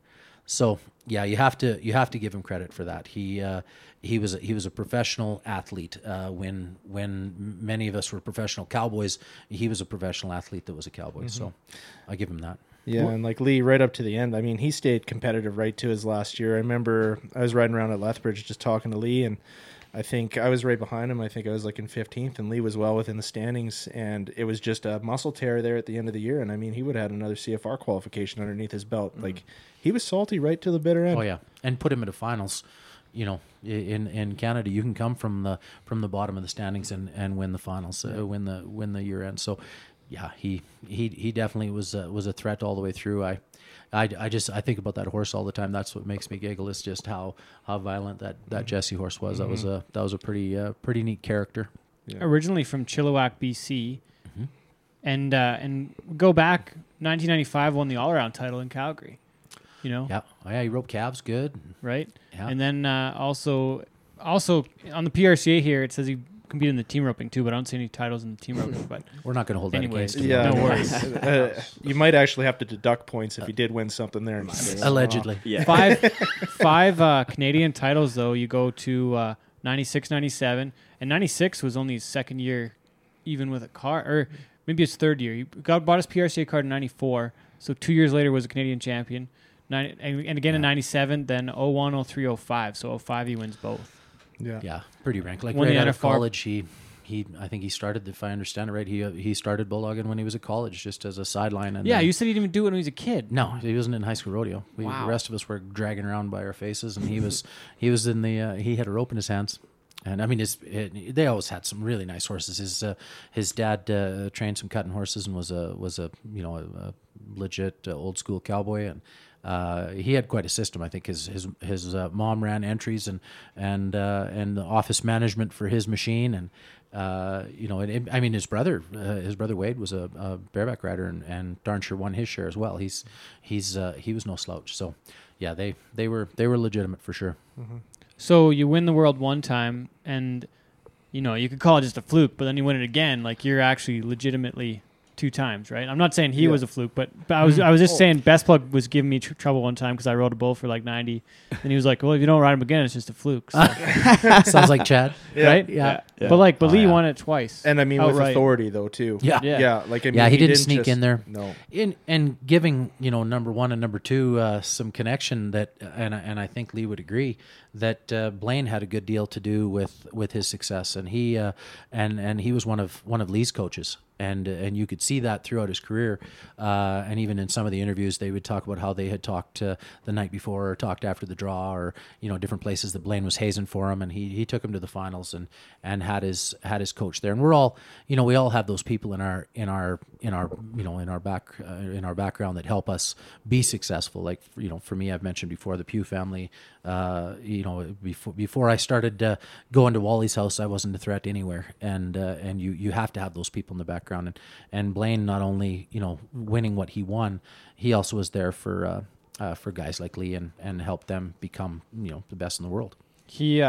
So yeah, you have to you have to give him credit for that. He uh, he was a, he was a professional athlete uh, when when many of us were professional cowboys. He was a professional athlete that was a cowboy. So I give him that. Yeah, and like Lee, right up to the end. I mean, he stayed competitive right to his last year. I remember I was riding around at Lethbridge just talking to Lee, and I think I was right behind him. I think I was like in 15th, and Lee was well within the standings. And it was just a muscle tear there at the end of the year. And I mean, he would have had another CFR qualification underneath his belt. Like he was salty right to the bitter end. Oh yeah, and put him into finals. You know, in in Canada, you can come from the from the bottom of the standings and, and win the finals, uh, win the win the year end. So, yeah, he he he definitely was uh, was a threat all the way through. I, I, I just I think about that horse all the time. That's what makes me giggle. Is just how how violent that that Jesse horse was. That was a that was a pretty uh, pretty neat character. originally from Chilliwack, BC, and uh, and go back 1995 won the all around title in Calgary. You know, Yeah, oh, yeah, he roped calves good. right? Yeah. And then uh, also also on the PRCA here it says he competed in the team roping too, but I don't see any titles in the team roping. But We're not going to hold that Anyways, against him. Yeah, No worries. uh, you might actually have to deduct points if you did win something there. Allegedly. Yeah. five five uh, Canadian titles though. You go to uh, 96, 97, and 96 was only his second year, even with a car, or maybe his third year. He got bought his PRCA card in 94, so two years later was a Canadian champion. Nine, and, and again in 97, then 01, 03, 05. So 05 he wins both. Yeah. Yeah, pretty rank. Like when right out of college, he he I think he started. If I understand it right, he he started bulldogging when he was at college, just as a sideline. And Yeah, then- you said he didn't even do it when he was a kid. No, he wasn't in high school rodeo. We, Wow. The rest of us were dragging around by our faces, and he was he was in the uh, he had a rope in his hands. And I mean, his, it, they always had some really nice horses. His uh, his dad uh, trained some cutting horses and was a was a you know a, a legit uh, old school cowboy, and uh, he had quite a system. I think his his his uh, mom ran entries and and uh, and the office management for his machine, and uh, you know, I mean, his brother, uh, his brother Wade was a, a bareback rider, and, and darn sure won his share as well. He's he's he was no slouch. So, yeah, they they were they were legitimate for sure. So you win the world one time, and you know you could call it just a fluke, but then you win it again. Like you're actually legitimately two times, right? I'm not saying he Yeah. was a fluke, but, but I was I was just saying Best Plug was giving me tr- trouble one time because I rode a bull for like 90, and he was like, "Well, if you don't ride him again, it's just a fluke." So, Sounds like Chad. right? Yeah. Yeah. But like, but Oh, Lee yeah. won it twice. And I mean, with outright. authority though too. Yeah. Yeah. Yeah, like I mean, Yeah, he didn't sneak just- in there. No, in and giving you know number one and number two uh, some connection that and I- and I think Lee would agree that uh, Blaine had a good deal to do with with his success and he uh, and and he was one of one of Lee's coaches and and you could see that throughout his career uh, and even in some of the interviews they would talk about how they had talked uh, the night before or talked after the draw or you know different places that Blaine was hazing for him and he he took him to the finals and and had his had his coach there. And we're all you know we all have those people in our in our in our you know in our back uh, in our background that help us be successful. Like you know for me I've mentioned before the Pew family. Uh, you know before before I started uh, going to Wally's house I wasn't a threat anywhere. And uh, and you you have to have those people in the background. And and Blaine not only you know winning what he won he also was there for uh, uh, for guys like Lee and and helped them become you know the best in the world. He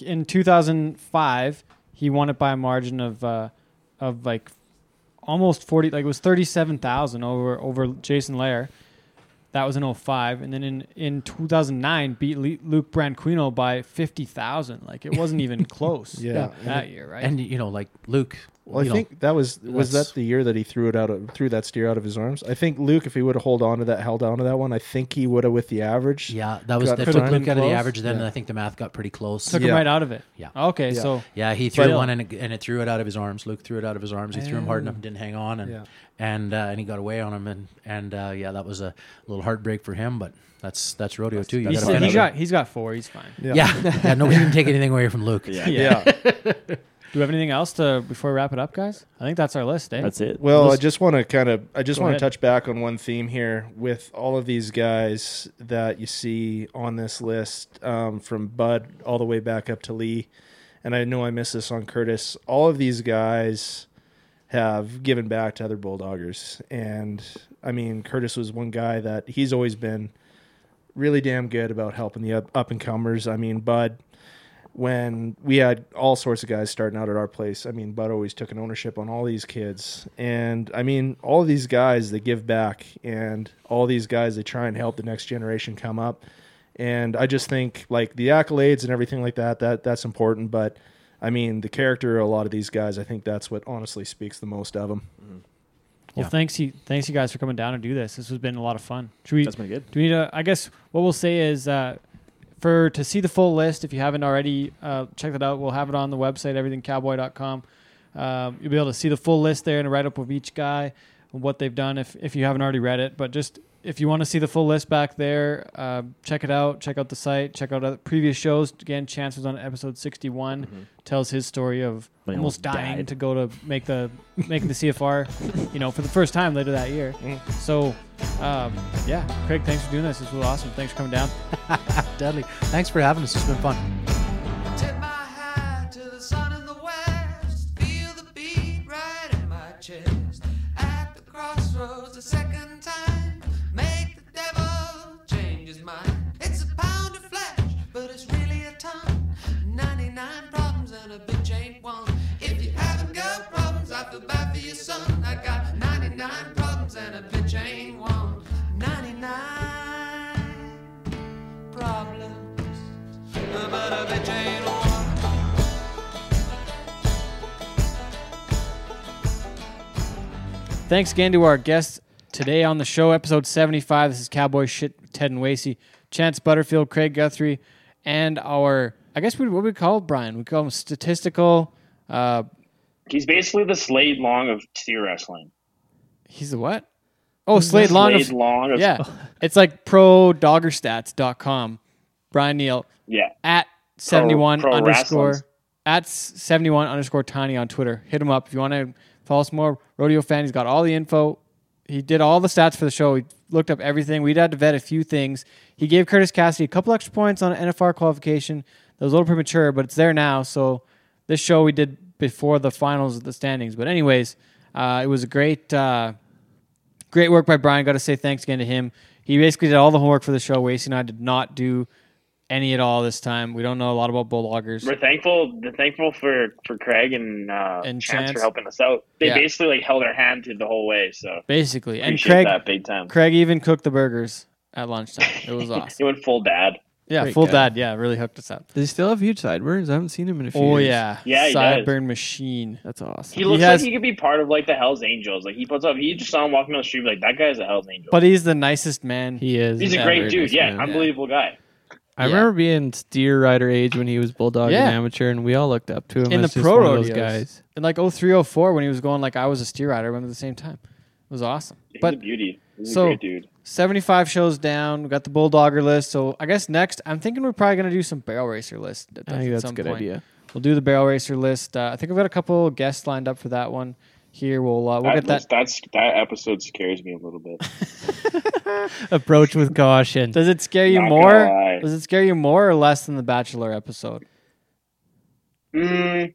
in 2005 he won it by a margin of of like almost 40 like it was 37,000 over over Jason Lair. That was in 05 and then in in 2009 beat Le- Luke Branquinho by 50,000. Like it wasn't even close Yeah. that year, right? and you know like Luke Well, I know, think that was was that's- that the year that he threw it out of threw that steer out of his arms. I think Luke, if he would have held on to that, held on to that one, I think he would have with the average. Yeah, that was that the took time Luke out of the average then, and Yeah. I think the math got pretty close. Took him right out of it. Yeah. Okay, Yeah. so Yeah, he threw But- one and it, and it threw it out of his arms. Luke threw it out of his arms. He threw him hard enough and didn't hang on, and Yeah. and uh, and he got away on him, and and uh, yeah, that was a little heartbreak for him. But that's that's rodeo too. You he's, gotta got he's got four. He's fine. Yeah. yeah, yeah, nobody can take anything away from Luke. Yeah. Yeah. Yeah. Do we have anything else to before we wrap it up, guys? I think that's our list, eh? That's it. Well, I Let's- just want to kind of I just want to touch back on one theme here with all of these guys that you see on this list, um, from Bud all the way back up to Lee, and I know I missed this on Curtis. All of these guys have given back to other bulldoggers, and I mean Curtis was one guy that he's always been really damn good about helping the up, up and comers. I mean Bud when we had all sorts of guys starting out at our place. I mean, Bud always took an ownership on all these kids. And I mean, all of these guys, they give back, and all these guys, they try and help the next generation come up. And I just think like the accolades and everything like that, that that's important. But I mean, the character of a lot of these guys, I think that's what honestly speaks the most of them. Well, Yeah. thanks you thanks you guys for coming down and do this. This has been a lot of fun. Should we That's been good. Do we need to? I guess what we'll say is uh, for to see the full list. If you haven't already, uh, check that out. We'll have it on the website, everythingcowboy.com. Um, you'll be able to see the full list there and a write up of each guy and what they've done. If if you haven't already read it, but just if you want to see the full list back there, uh, check it out. Check out the site. Check out other previous shows. Again, Chance was on episode sixty one. Tells his story of almost almost dying died. to go to make the making the CFR. You know, for the first time later that year. So, um, yeah, Craig, thanks for doing this. This was awesome. Thanks for coming down. Dudley, thanks for having us. It's been fun. Thanks again to our guests today on the show, episode 75. This is Cowboy Shit, Ted and Wasey, Chance Butterfield, Craig Guthrie, and our, I guess we, what we call Brian? We call him statistical. Uh, He's basically the Slade Long of steer wrestling. he's the what? Oh, Slade Long. Slade Of, Long of yeah, it's like prodoggerstats.com. Brian Neal yeah. at 71 pro underscore wrestlings. at 71 underscore tiny on Twitter. Hit him up if you want to follow some more rodeo fan. He's got all the info. He did all the stats for the show. He looked up everything. We'd had to vet a few things. He gave Curtis Cassidy a couple extra points on NFR qualification. That was a little premature, but it's there now. So this show we did before the finals of the standings. But anyways, uh, it was a great, uh, great work by Brian. Got to say thanks again to him. He basically did all the homework for the show. Wasey and I did not do any at all this time. We don't know a lot about bulldoggers. We're thankful. We're thankful for for Craig and uh, And Chance, Chance. for helping us out. They Yeah. basically like held our hand through the whole way. So Basically, and Craig that big time. Craig even cooked the burgers at lunchtime. It was awesome. he went full dad. Yeah, Great full guy. dad. Yeah, really hooked us up. Does he still have huge sideburns? I haven't seen him in a few Oh years. yeah, Yeah, he does. sideburn machine. That's awesome. He looks has- like he could be part of like the Hell's Angels. Like he puts up. He just saw him walking down the street. Like that guy's a Hell's Angel. But he's the nicest man. He is. he's a great dude. nice yeah, man. unbelievable guy. I Yeah. remember being steer rider age when he was bulldog Yeah. and amateur, and we all looked up to him In as the just pro one rodeos. guys. in like 0304 when he was going like I was a steer rider. I went at the same time. It was awesome. He's a But beauty. He's so- a great dude. 75 shows down. We got the bulldogger list. So I guess next I'm thinking we're probably gonna do some barrel racer list. At, I think at that's a good point. idea. We'll do the barrel racer list. Uh, I think we've got a couple guests lined up for that one. Here we'll uh, we'll That, get that. that's that episode scares me a little bit. Approach with caution. Does it scare you Not more? Does it scare you more or less than the Bachelor episode? Mm,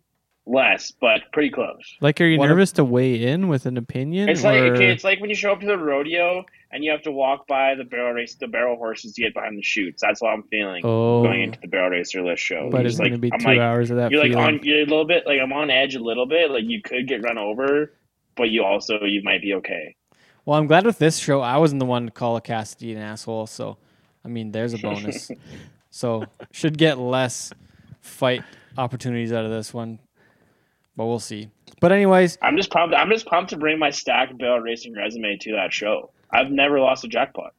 less, but pretty close. Like, are you What nervous to weigh in with an opinion? It's like or- okay, it's like when you show up to the rodeo and you have to walk by the barrel race, the barrel horses to get behind the chutes. That's what I'm feeling oh, going into the barrel racer list show. but You're it's going to like- be I'm two like, hours of that You're like on, you're a little bit like I'm on edge a little bit. Like you could get run over, but you also you might be okay. Well, I'm glad with this show I wasn't the one to call a Cassidy an asshole. So, I mean, there's a bonus. so should get less fight opportunities out of this one, but we'll see. But anyways, I'm just pumped. I'm just pumped to bring my stacked barrel racing resume to that show. I've never lost a jackpot.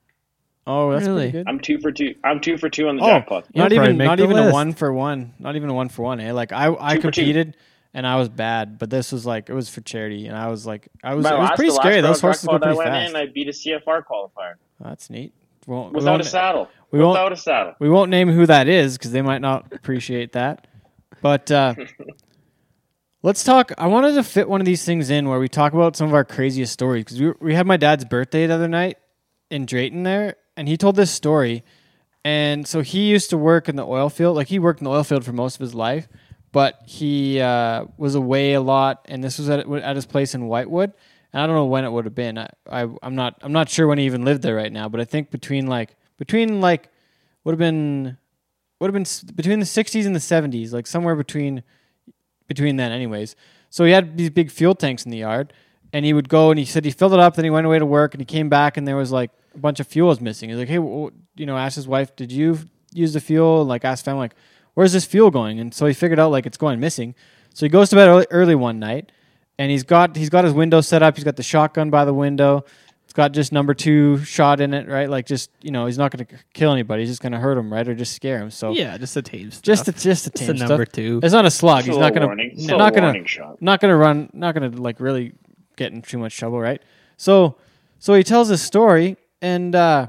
oh, that's Really? good. I'm two for two. I'm two for two on the Oh, jackpot. You'll not even not the even a one for one. Not even a one for one. Eh? Like I I Two competed and I was bad, but this was like it was for charity, and I was like I was My it was last- pretty last scary. Those horses go jackpot I pretty went fast. in, I beat a CFR qualifier That's neat. We won't, we without won't- a saddle. we won't- without a saddle. We won't name who that is because they might not appreciate that. But uh, let's talk. I wanted to fit one of these things in where we talk about some of our craziest stories because we, we had my dad's birthday the other night in Drayton there, and he told this story. And so he used to work in the oil field. Like he worked in the oil field for most of his life, but he uh, was away a lot. And this was at, at his place in Whitewood. And I don't know when it would have been. I, I I'm not I'm not sure when he even lived there right now. But I think between like between like would have been would have been between the 60s and the 70s, like somewhere between between then, anyways. So he had these big fuel tanks in the yard, and he would go and he said he filled it up, then he went away to work, and he came back, and there was like a bunch of fuel was missing. He's like, hey, you know, asked his wife, did you use the fuel? And like asked family, like, where's this fuel going? And so he figured out like it's going missing. So he goes to bed early, early one night, and he's got he's got his window set up. He's got the shotgun by the window. It's got just number two shot in it, right? Like just you know, he's not going to kill anybody. He's just going to hurt him, right, or just scare him. So yeah, just a tame stuff. just a, just a It's tame a number stuff. two. It's not a slug. It's a He's not gonna warning. Not gonna not gonna run. Not gonna like really get in too much trouble, right? So so he tells his story and uh,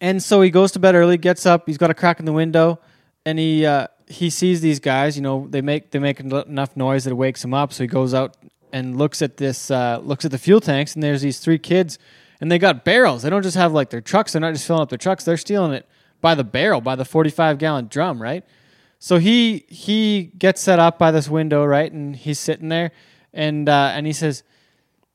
and so he goes to bed early, gets up. He's got a crack in the window, and he uh, he sees these guys. You know, they make they make enough noise that it wakes him up. So he goes out and looks at this uh, looks at the fuel tanks, and there's these three kids, and they got barrels. They don't just have like their trucks. They're not just filling up their trucks. They're stealing it by the barrel, by the 45 gallon drum, right? So he he gets set up by this window, right, and he's sitting there, and uh, and he says,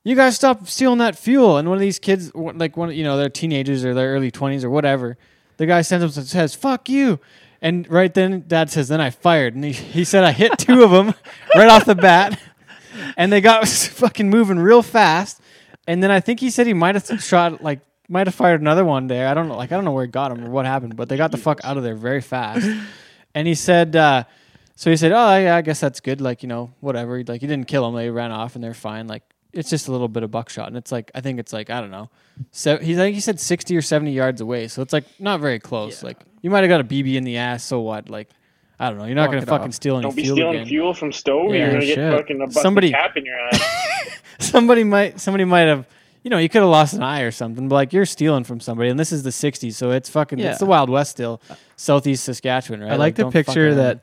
"You guys stop stealing that fuel." And one of these kids, like one, you know, they're teenagers or their early twenties or whatever. The guy sends him and says, "Fuck you," and right then, Dad says, "Then I fired," and he, he said, "I hit two of them right off the bat, and they got fucking moving real fast." And then I think he said he might have shot like might have fired another one there. I don't know, like I don't know where he got him or what happened, but they got the fuck out of there very fast. And he said, uh, so he said, oh yeah, I guess that's good. Like you know, whatever. Like he didn't kill them; they ran off and they're fine. Like it's just a little bit of buckshot, and it's like I think it's like I don't know. So he I think he said sixty or seventy yards away, so it's like not very close. Like you might have got a BB in the ass, so what? Like I don't know. You're not Walk gonna it fucking off. steal any Don't be fuel stealing again. fuel from stove. Yeah, You're gonna get fucking a busted Somebody- cap in your eye. somebody might somebody might have you know you could have lost an eye or something but like you're stealing from somebody and this is the 60s so it's fucking Yeah. it's the wild west still southeast saskatchewan right I like to don't fuck picture around. that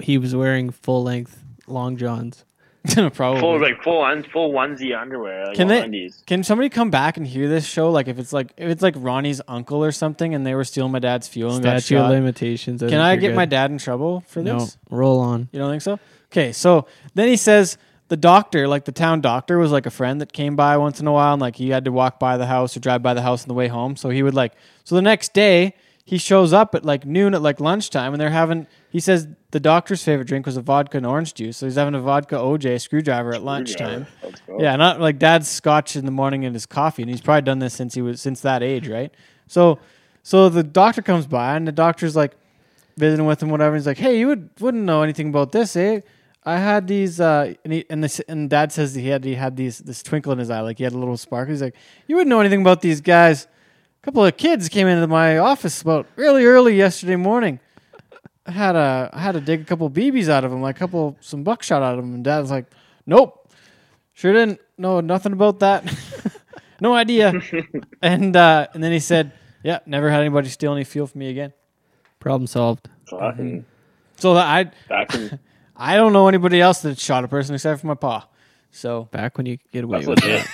he was wearing full length long johns. probably full like full un, full onesie underwear. Like Can they- undies. can somebody come back and hear this show like if it's like if it's like ronnie's uncle or something and they were stealing my dad's fuel and got Statute of shot limitations. can think i you're get good. my dad in trouble for No, this roll on. You don't think so? Okay, so then he says the doctor, like the town doctor, was like a friend that came by once in a while, and like he had to walk by the house or drive by the house on the way home. So he would like, so the next day he shows up at like noon at like lunchtime, and they're having. He says the doctor's favorite drink was a vodka and orange juice, so he's having a vodka OJ screwdriver at lunchtime. Yeah, not like dad's scotch in the morning and his coffee, and he's probably done this since he was since that age, right? So, so the doctor comes by, and the doctor's like visiting with him, whatever. He's like, "Hey, you would wouldn't know anything about this, eh? I had these, uh, and, he, and this, and dad says he had he had these this twinkle in his eye, like he had a little spark. He's like, "You wouldn't know anything about these guys." A couple of kids came into my office about really early yesterday morning. I had a I had to dig a couple BBs out of them, like a couple some buckshot out of them, and Dad was like, "Nope, sure didn't know nothing about that, no idea." and uh, and then he said, "Yeah, never had anybody steal any fuel from me again." Problem solved. Fucking So that I back in, I don't know anybody else that shot a person except for my pa. So Back when you get away that's with it.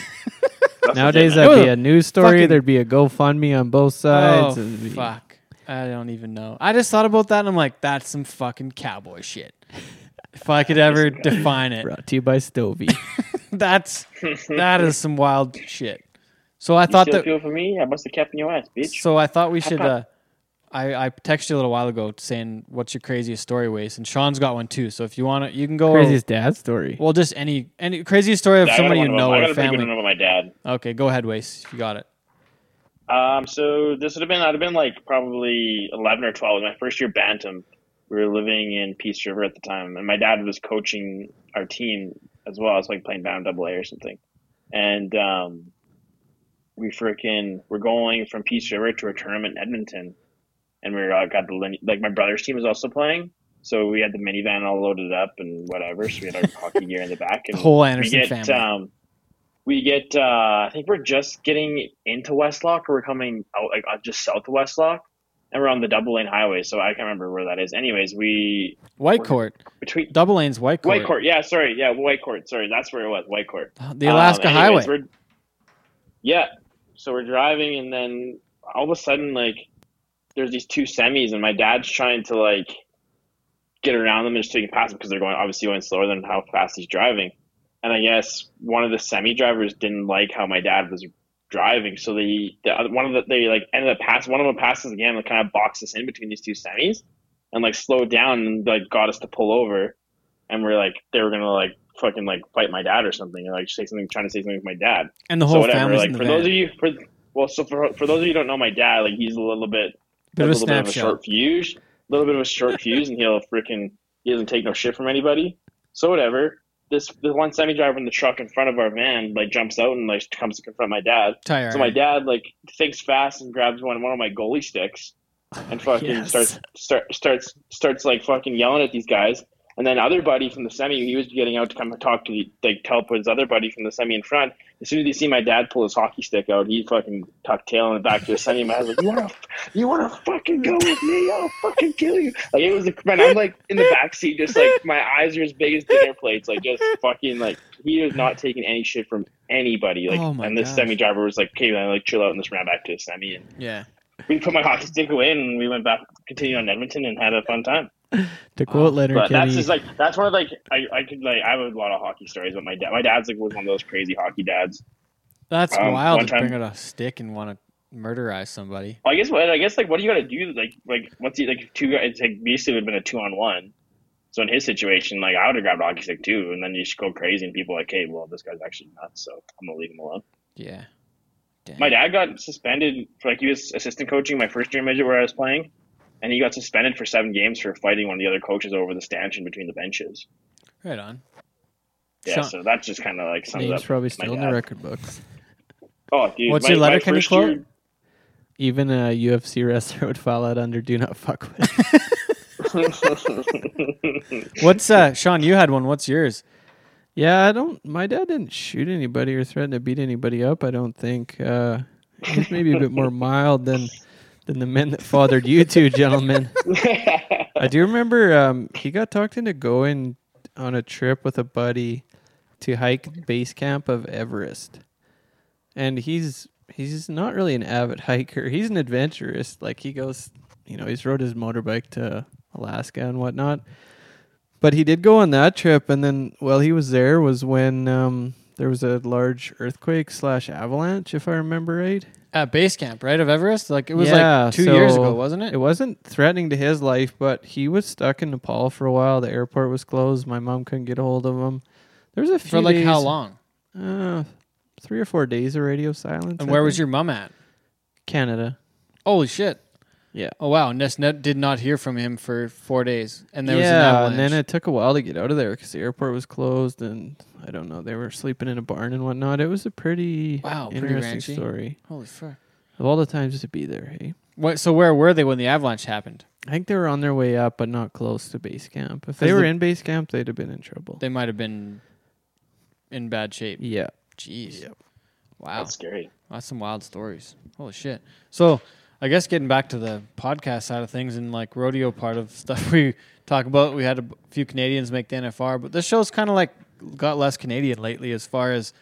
That's Nowadays, that'd be a news story. fucking- There'd be a GoFundMe on both sides. oh, It'd be- fuck. I don't even know. I just thought about that and I'm like, that's some fucking cowboy shit. if I could ever define it, Brought to you by Stovey. that's that is some wild shit. So I You thought steal that. fuel for me? I must have kept in your ass, bitch. So I thought we should. Uh, I I texted you a little while ago saying what's your craziest story, Waste, and Sean's got one too. So if you want to, you can go. Craziest dad story. Well, just any any craziest story of Yeah, I got somebody one you know I or got a pretty good family. one about my dad. Okay, go ahead, Waste. You got it. Um, so this would have been I'd have been like probably eleven or twelve. My first year bantam. We were living in Peace River at the time, and my dad was coaching our team as well. I was like playing bantam double A or something, and um, we freaking we're going from Peace River to a tournament in Edmonton, and we uh, got the lin- like my brother's team was also playing. So we had the minivan all loaded up and whatever. So we had our hockey gear in the back. And The whole we Anderson get, family. Um, we get. Uh, I think we're just getting into Westlock, or we're coming out like uh, just south of Westlock, and we're on the double lane highway. So I can't remember where that is. Anyways, we Whitecourt, between double lanes, Whitecourt, White Court. Yeah, sorry. Yeah, Whitecourt. Sorry, that's where it was. Whitecourt. the Alaska Um, Highway. anyways, we're- yeah. So we're driving, and then all of a sudden, like, there's these two semis, and my dad's trying to like get around them and just taking past them because they're going obviously going slower than how fast he's driving. And I guess one of the semi drivers didn't like how my dad was driving, so they the other, one of the they like ended up pass one of them passes again, and kind of boxed us in between these two semis, and like slowed down and like got us to pull over, and we're like they were gonna like fucking like fight my dad or something, or like say something trying to say something to my dad and the so whole whatever. family's Like for van. those of you, for well, so for for those of you who don't know my dad, like he's a little bit, Bit a a little bit of a short fuse, a little bit of a short fuse, and he'll freaking he doesn't take no shit from anybody. So whatever. This the one semi driver in the truck in front of our van like jumps out and like comes to confront my dad. Tire. So my dad like thinks fast and grabs one one of my goalie sticks and fucking Yes. starts start, starts starts like fucking yelling at these guys. And then other buddy from the semi, he was getting out to come and talk to like help with his other buddy from the semi in front. As soon as he see my dad pull his hockey stick out, he fucking tucked tail in the back to the semi. My dad's like, "You wanna, you wanna fucking go with me? I'll fucking kill you!" Like it was, man. I'm like in the back seat, just like my eyes are as big as dinner plates, like just fucking like he is not taking any shit from anybody. Like, Oh and this gosh. semi driver was like, "Okay, man, like chill out," and just ran back to the semi. And yeah. we put my hockey stick away, and we went back, continued on Edmonton, and had a fun time. To quote Letterkenny, that's just like that's one of like I, I could like I have a lot of hockey stories, but my dad my dad's like was one of those crazy hockey dads. That's Um, wild to time- bring out a stick and want to murderize somebody. I guess what I guess like what do you got to do like like what's he like two guys it's like basically would have been a two on one. So in his situation, like I would have grabbed a hockey stick too, and then you just go crazy, and people are like, hey, well this guy's actually nuts, so I'm gonna leave him alone. Yeah. Damn. My dad got suspended for like he was assistant coaching my first year midget where I was playing, and he got suspended for seven games for fighting one of the other coaches over the stanchion between the benches. Right on. Yeah, Sean- so that's just kind of like sums name's up. probably still in the record books. Oh, dude, What's my- your Letterkenny first quote? year- Even a UFC wrestler would fall out under "Do not fuck with." What's uh Sean, you had one. What's yours? yeah, I don't. My dad didn't shoot anybody or threaten to beat anybody up. I don't think. Uh, he's maybe a bit more mild than than the men that fathered you two gentlemen. I do remember um, he got talked into going on a trip with a buddy to hike base camp of Everest, and he's he's not really an avid hiker. He's an adventurist. Like he goes, you know, he's rode his motorbike to Alaska and whatnot. But he did go on that trip, and then while he was there was when um, there was a large earthquake slash avalanche, if I remember right. At base camp, right of Everest. Like it was Yeah, like two years ago, wasn't it? It wasn't threatening to his life, but he was stuck in Nepal for a while. The airport was closed. My mom couldn't get a hold of him. There was a few For like how long? Uh, three or four days of radio silence. And I where was your mom at? Canada? Holy shit! Yeah. Oh wow, Ness net did not hear from him for four days, and there was an yeah, avalanche. and then it took a while to get out of there because the airport was closed, and I don't know, they were sleeping in a barn and whatnot. It was a pretty Wow, pretty interesting ranchy. story. Holy fuck! Of all the times to be there, hey. What? So where were they when the avalanche happened? I think they were on their way up, but not close to base camp. If they were the- in base camp, they'd have been in trouble. They might have been in bad shape. yeah. Jeez. Wow. That's scary. That's some wild stories. Holy shit. So, I guess getting back to the podcast side of things and like rodeo part of stuff we talk about, we had a few Canadians make the NFR, but this show's kind of like got less Canadian lately as far as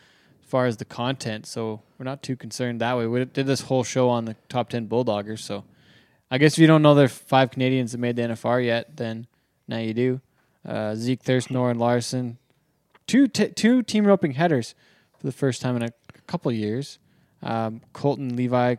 as far as the content. So we're not too concerned that way. We did this whole show on the top ten Bulldoggers. So I guess if you don't know there are five Canadians that made the NFR yet, then now you do. Uh, Zeke Thurston, Orin Larsen, two t- two team roping headers for the first time in a couple years. Um, Colton Levi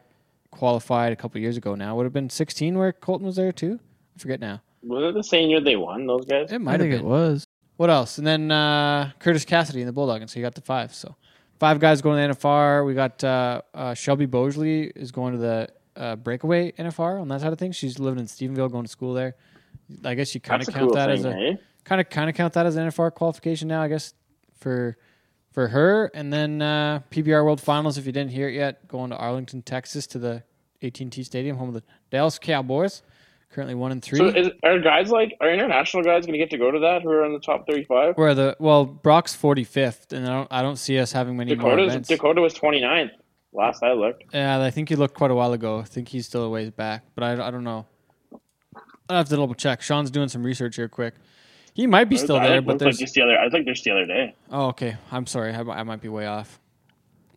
qualified a couple years ago now. Would have been 16 where Colton was there too. I forget now. Was it the same year they won? Those guys. It I might have think been. it was. What else? And then uh, Curtis Cassidy in the Bulldog, and so you got the five. So five guys going to the NFR. We got uh, uh, Shelby Boisjoli is going to the uh, breakaway NFR on that side of things. She's living in Stephenville, going to school there. I guess you kind of count cool that thing, as a eh? kind of kind of count that as an NFR qualification now. I guess for for her, and then uh, PBR World Finals. If you didn't hear it yet, going to Arlington, Texas, to the AT&T Stadium, home of the Dallas Cowboys. Currently one and three. So is, are guys like are international guys going to get to go to that who are in the top thirty-five? Where the well, Brock's forty fifth, and I don't I don't see us having many more events. Dakota was 29th last I looked. Yeah, I think he looked quite a while ago. I think he's still a ways back, but I, I don't know. I have to double check. Sean's doing some research here, quick. He might be still there, but there's like just the other. I think there's the other day. Oh, okay. I'm sorry. I, I might be way off.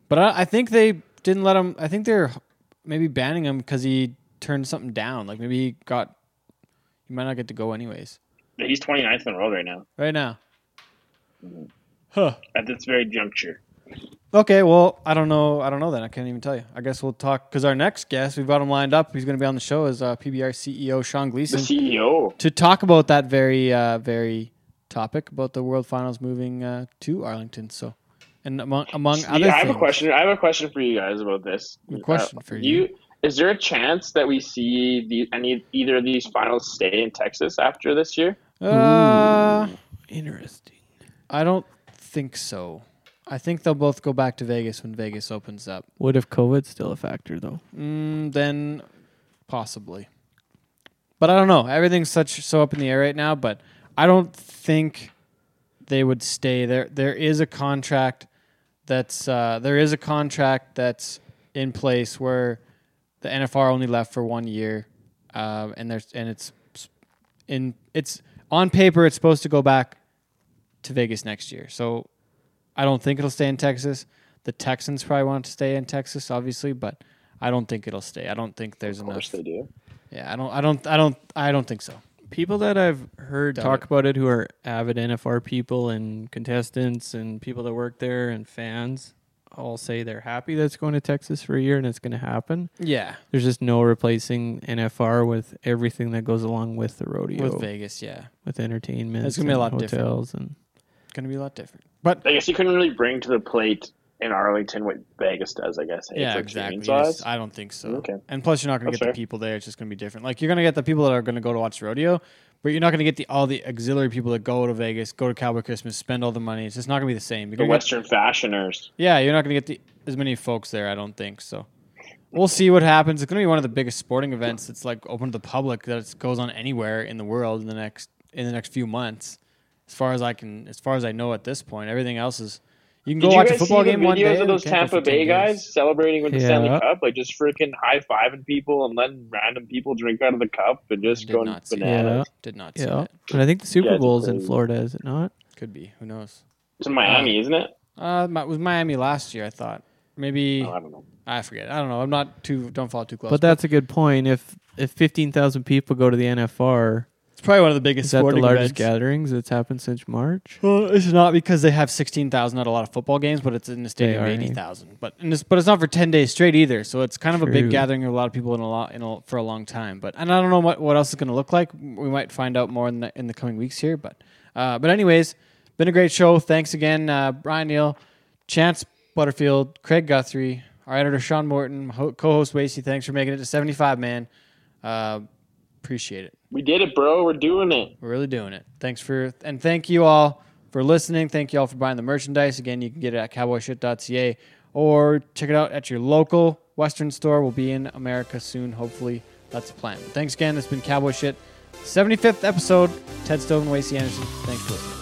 But I, I think they didn't let him. I think they're maybe banning him because he turned something down. Like maybe he got. He might not get to go anyways. He's 29th in the world right now Right now. Mm-hmm. Huh. at this very juncture. Okay. Well, I don't know. I don't know then. I can't even tell you. I guess we'll talk because our next guest we've got him lined up. He's going to be on the show is uh, PBR CEO Sean Gleason, The Gleason CEO. to talk about that very uh, very topic about the World Finals moving uh, to Arlington. So, and among among other Yeah, I have things, a question. I have a question for you guys about this. A question Uh, for do you. Is there a chance that we see the any either of these finals stay in Texas after this year? Uh, Interesting. I don't think so. I think they'll both go back to Vegas when Vegas opens up. What if COVID's still a factor though? Mm, then possibly. But I don't know. Everything's such so up in the air right now, but I don't think they would stay there. There is a contract that's uh, there is a contract that's in place where the NFR only left for one year, uh, and there's and it's in it's on paper it's supposed to go back to Vegas next year. So I don't think it'll stay in Texas. The Texans probably want to stay in Texas, obviously, but I don't think it'll stay. I don't think there's Of enough. course they do. Yeah, I don't. I don't. I don't. I don't think so. People that I've heard Doubt talk it. about it who are avid NFR people and contestants and people that work there and fans all say they're happy that it's going to Texas for a year and it's going to happen. Yeah, There's just no replacing NFR with everything that goes along with the rodeo, with with, Vegas, yeah, With entertainment. It's gonna be a lot and different. hotels and It's gonna be a lot different. But I guess you couldn't really bring to the plate in Arlington what Vegas does. I guess. yeah, exactly. experience You wise. just- I don't think so. Okay. And plus, you're not gonna get fair. the people there. It's just gonna be different. Like you're gonna get the people that are gonna go to watch the rodeo, but you're not gonna get the all the auxiliary people that go to Vegas, go to Cowboy Christmas, spend all the money. It's just not gonna be the same. You're The gonna get- Western fashioners. Yeah, you're not going to get the, as many folks there, I don't think. So we'll see what happens. It's going to be one of the biggest sporting events that's like open to the public that goes on anywhere in the world in the next in the next few months. As far as I can, as far as I know at this point, everything else is. You can go Did you watch a football see the game one videos day. of and those you can't go Tampa for 10 Bay days. guys celebrating with the Stanley Cup? Like just freaking high fiving people and letting random people drink out of the cup and just Did going not see bananas. Did not see yeah. it. And I think the Super Yeah, it's Bowl's in. Florida, is it not? Could be. Who knows? It's in Miami, isn't it? Uh, it was Miami last year. I thought maybe Oh, I don't know. I forget. I don't know. I'm not too. Don't fall too close. But that's a good point. If if fifteen thousand people go to the NFR, It's probably one of the biggest Is that the sporting largest events. gatherings that's happened since March? Well, it's not because they have sixteen thousand at a lot of football games, but it's in a stadium of are, eighty thousand. But and it's, but it's not for ten days straight either. So it's kind of a big gathering of a lot of people in a lot in a, for a long time. But and I don't know what, what else is going to look like. We might find out more in the in the coming weeks here. But uh, but anyways, been a great show. Thanks again, uh, Brian Neal, Chance Butterfield, Craig Guthrie, our editor Sean Morton, ho- co-host Wasey. Thanks for making it to seventy five, man. Uh, appreciate it. We did it, bro. We're doing it. We're really doing it. Thanks for and thank you all for listening. Thank you all for buying the merchandise. Again, you can get it at cowboyshit.ca or check it out at your local Western store. We'll be in America soon. Hopefully, that's the plan. Thanks again. It's been Cowboy Shit, 75th episode. Ted Stove and Wasey Anderson. Thanks for listening.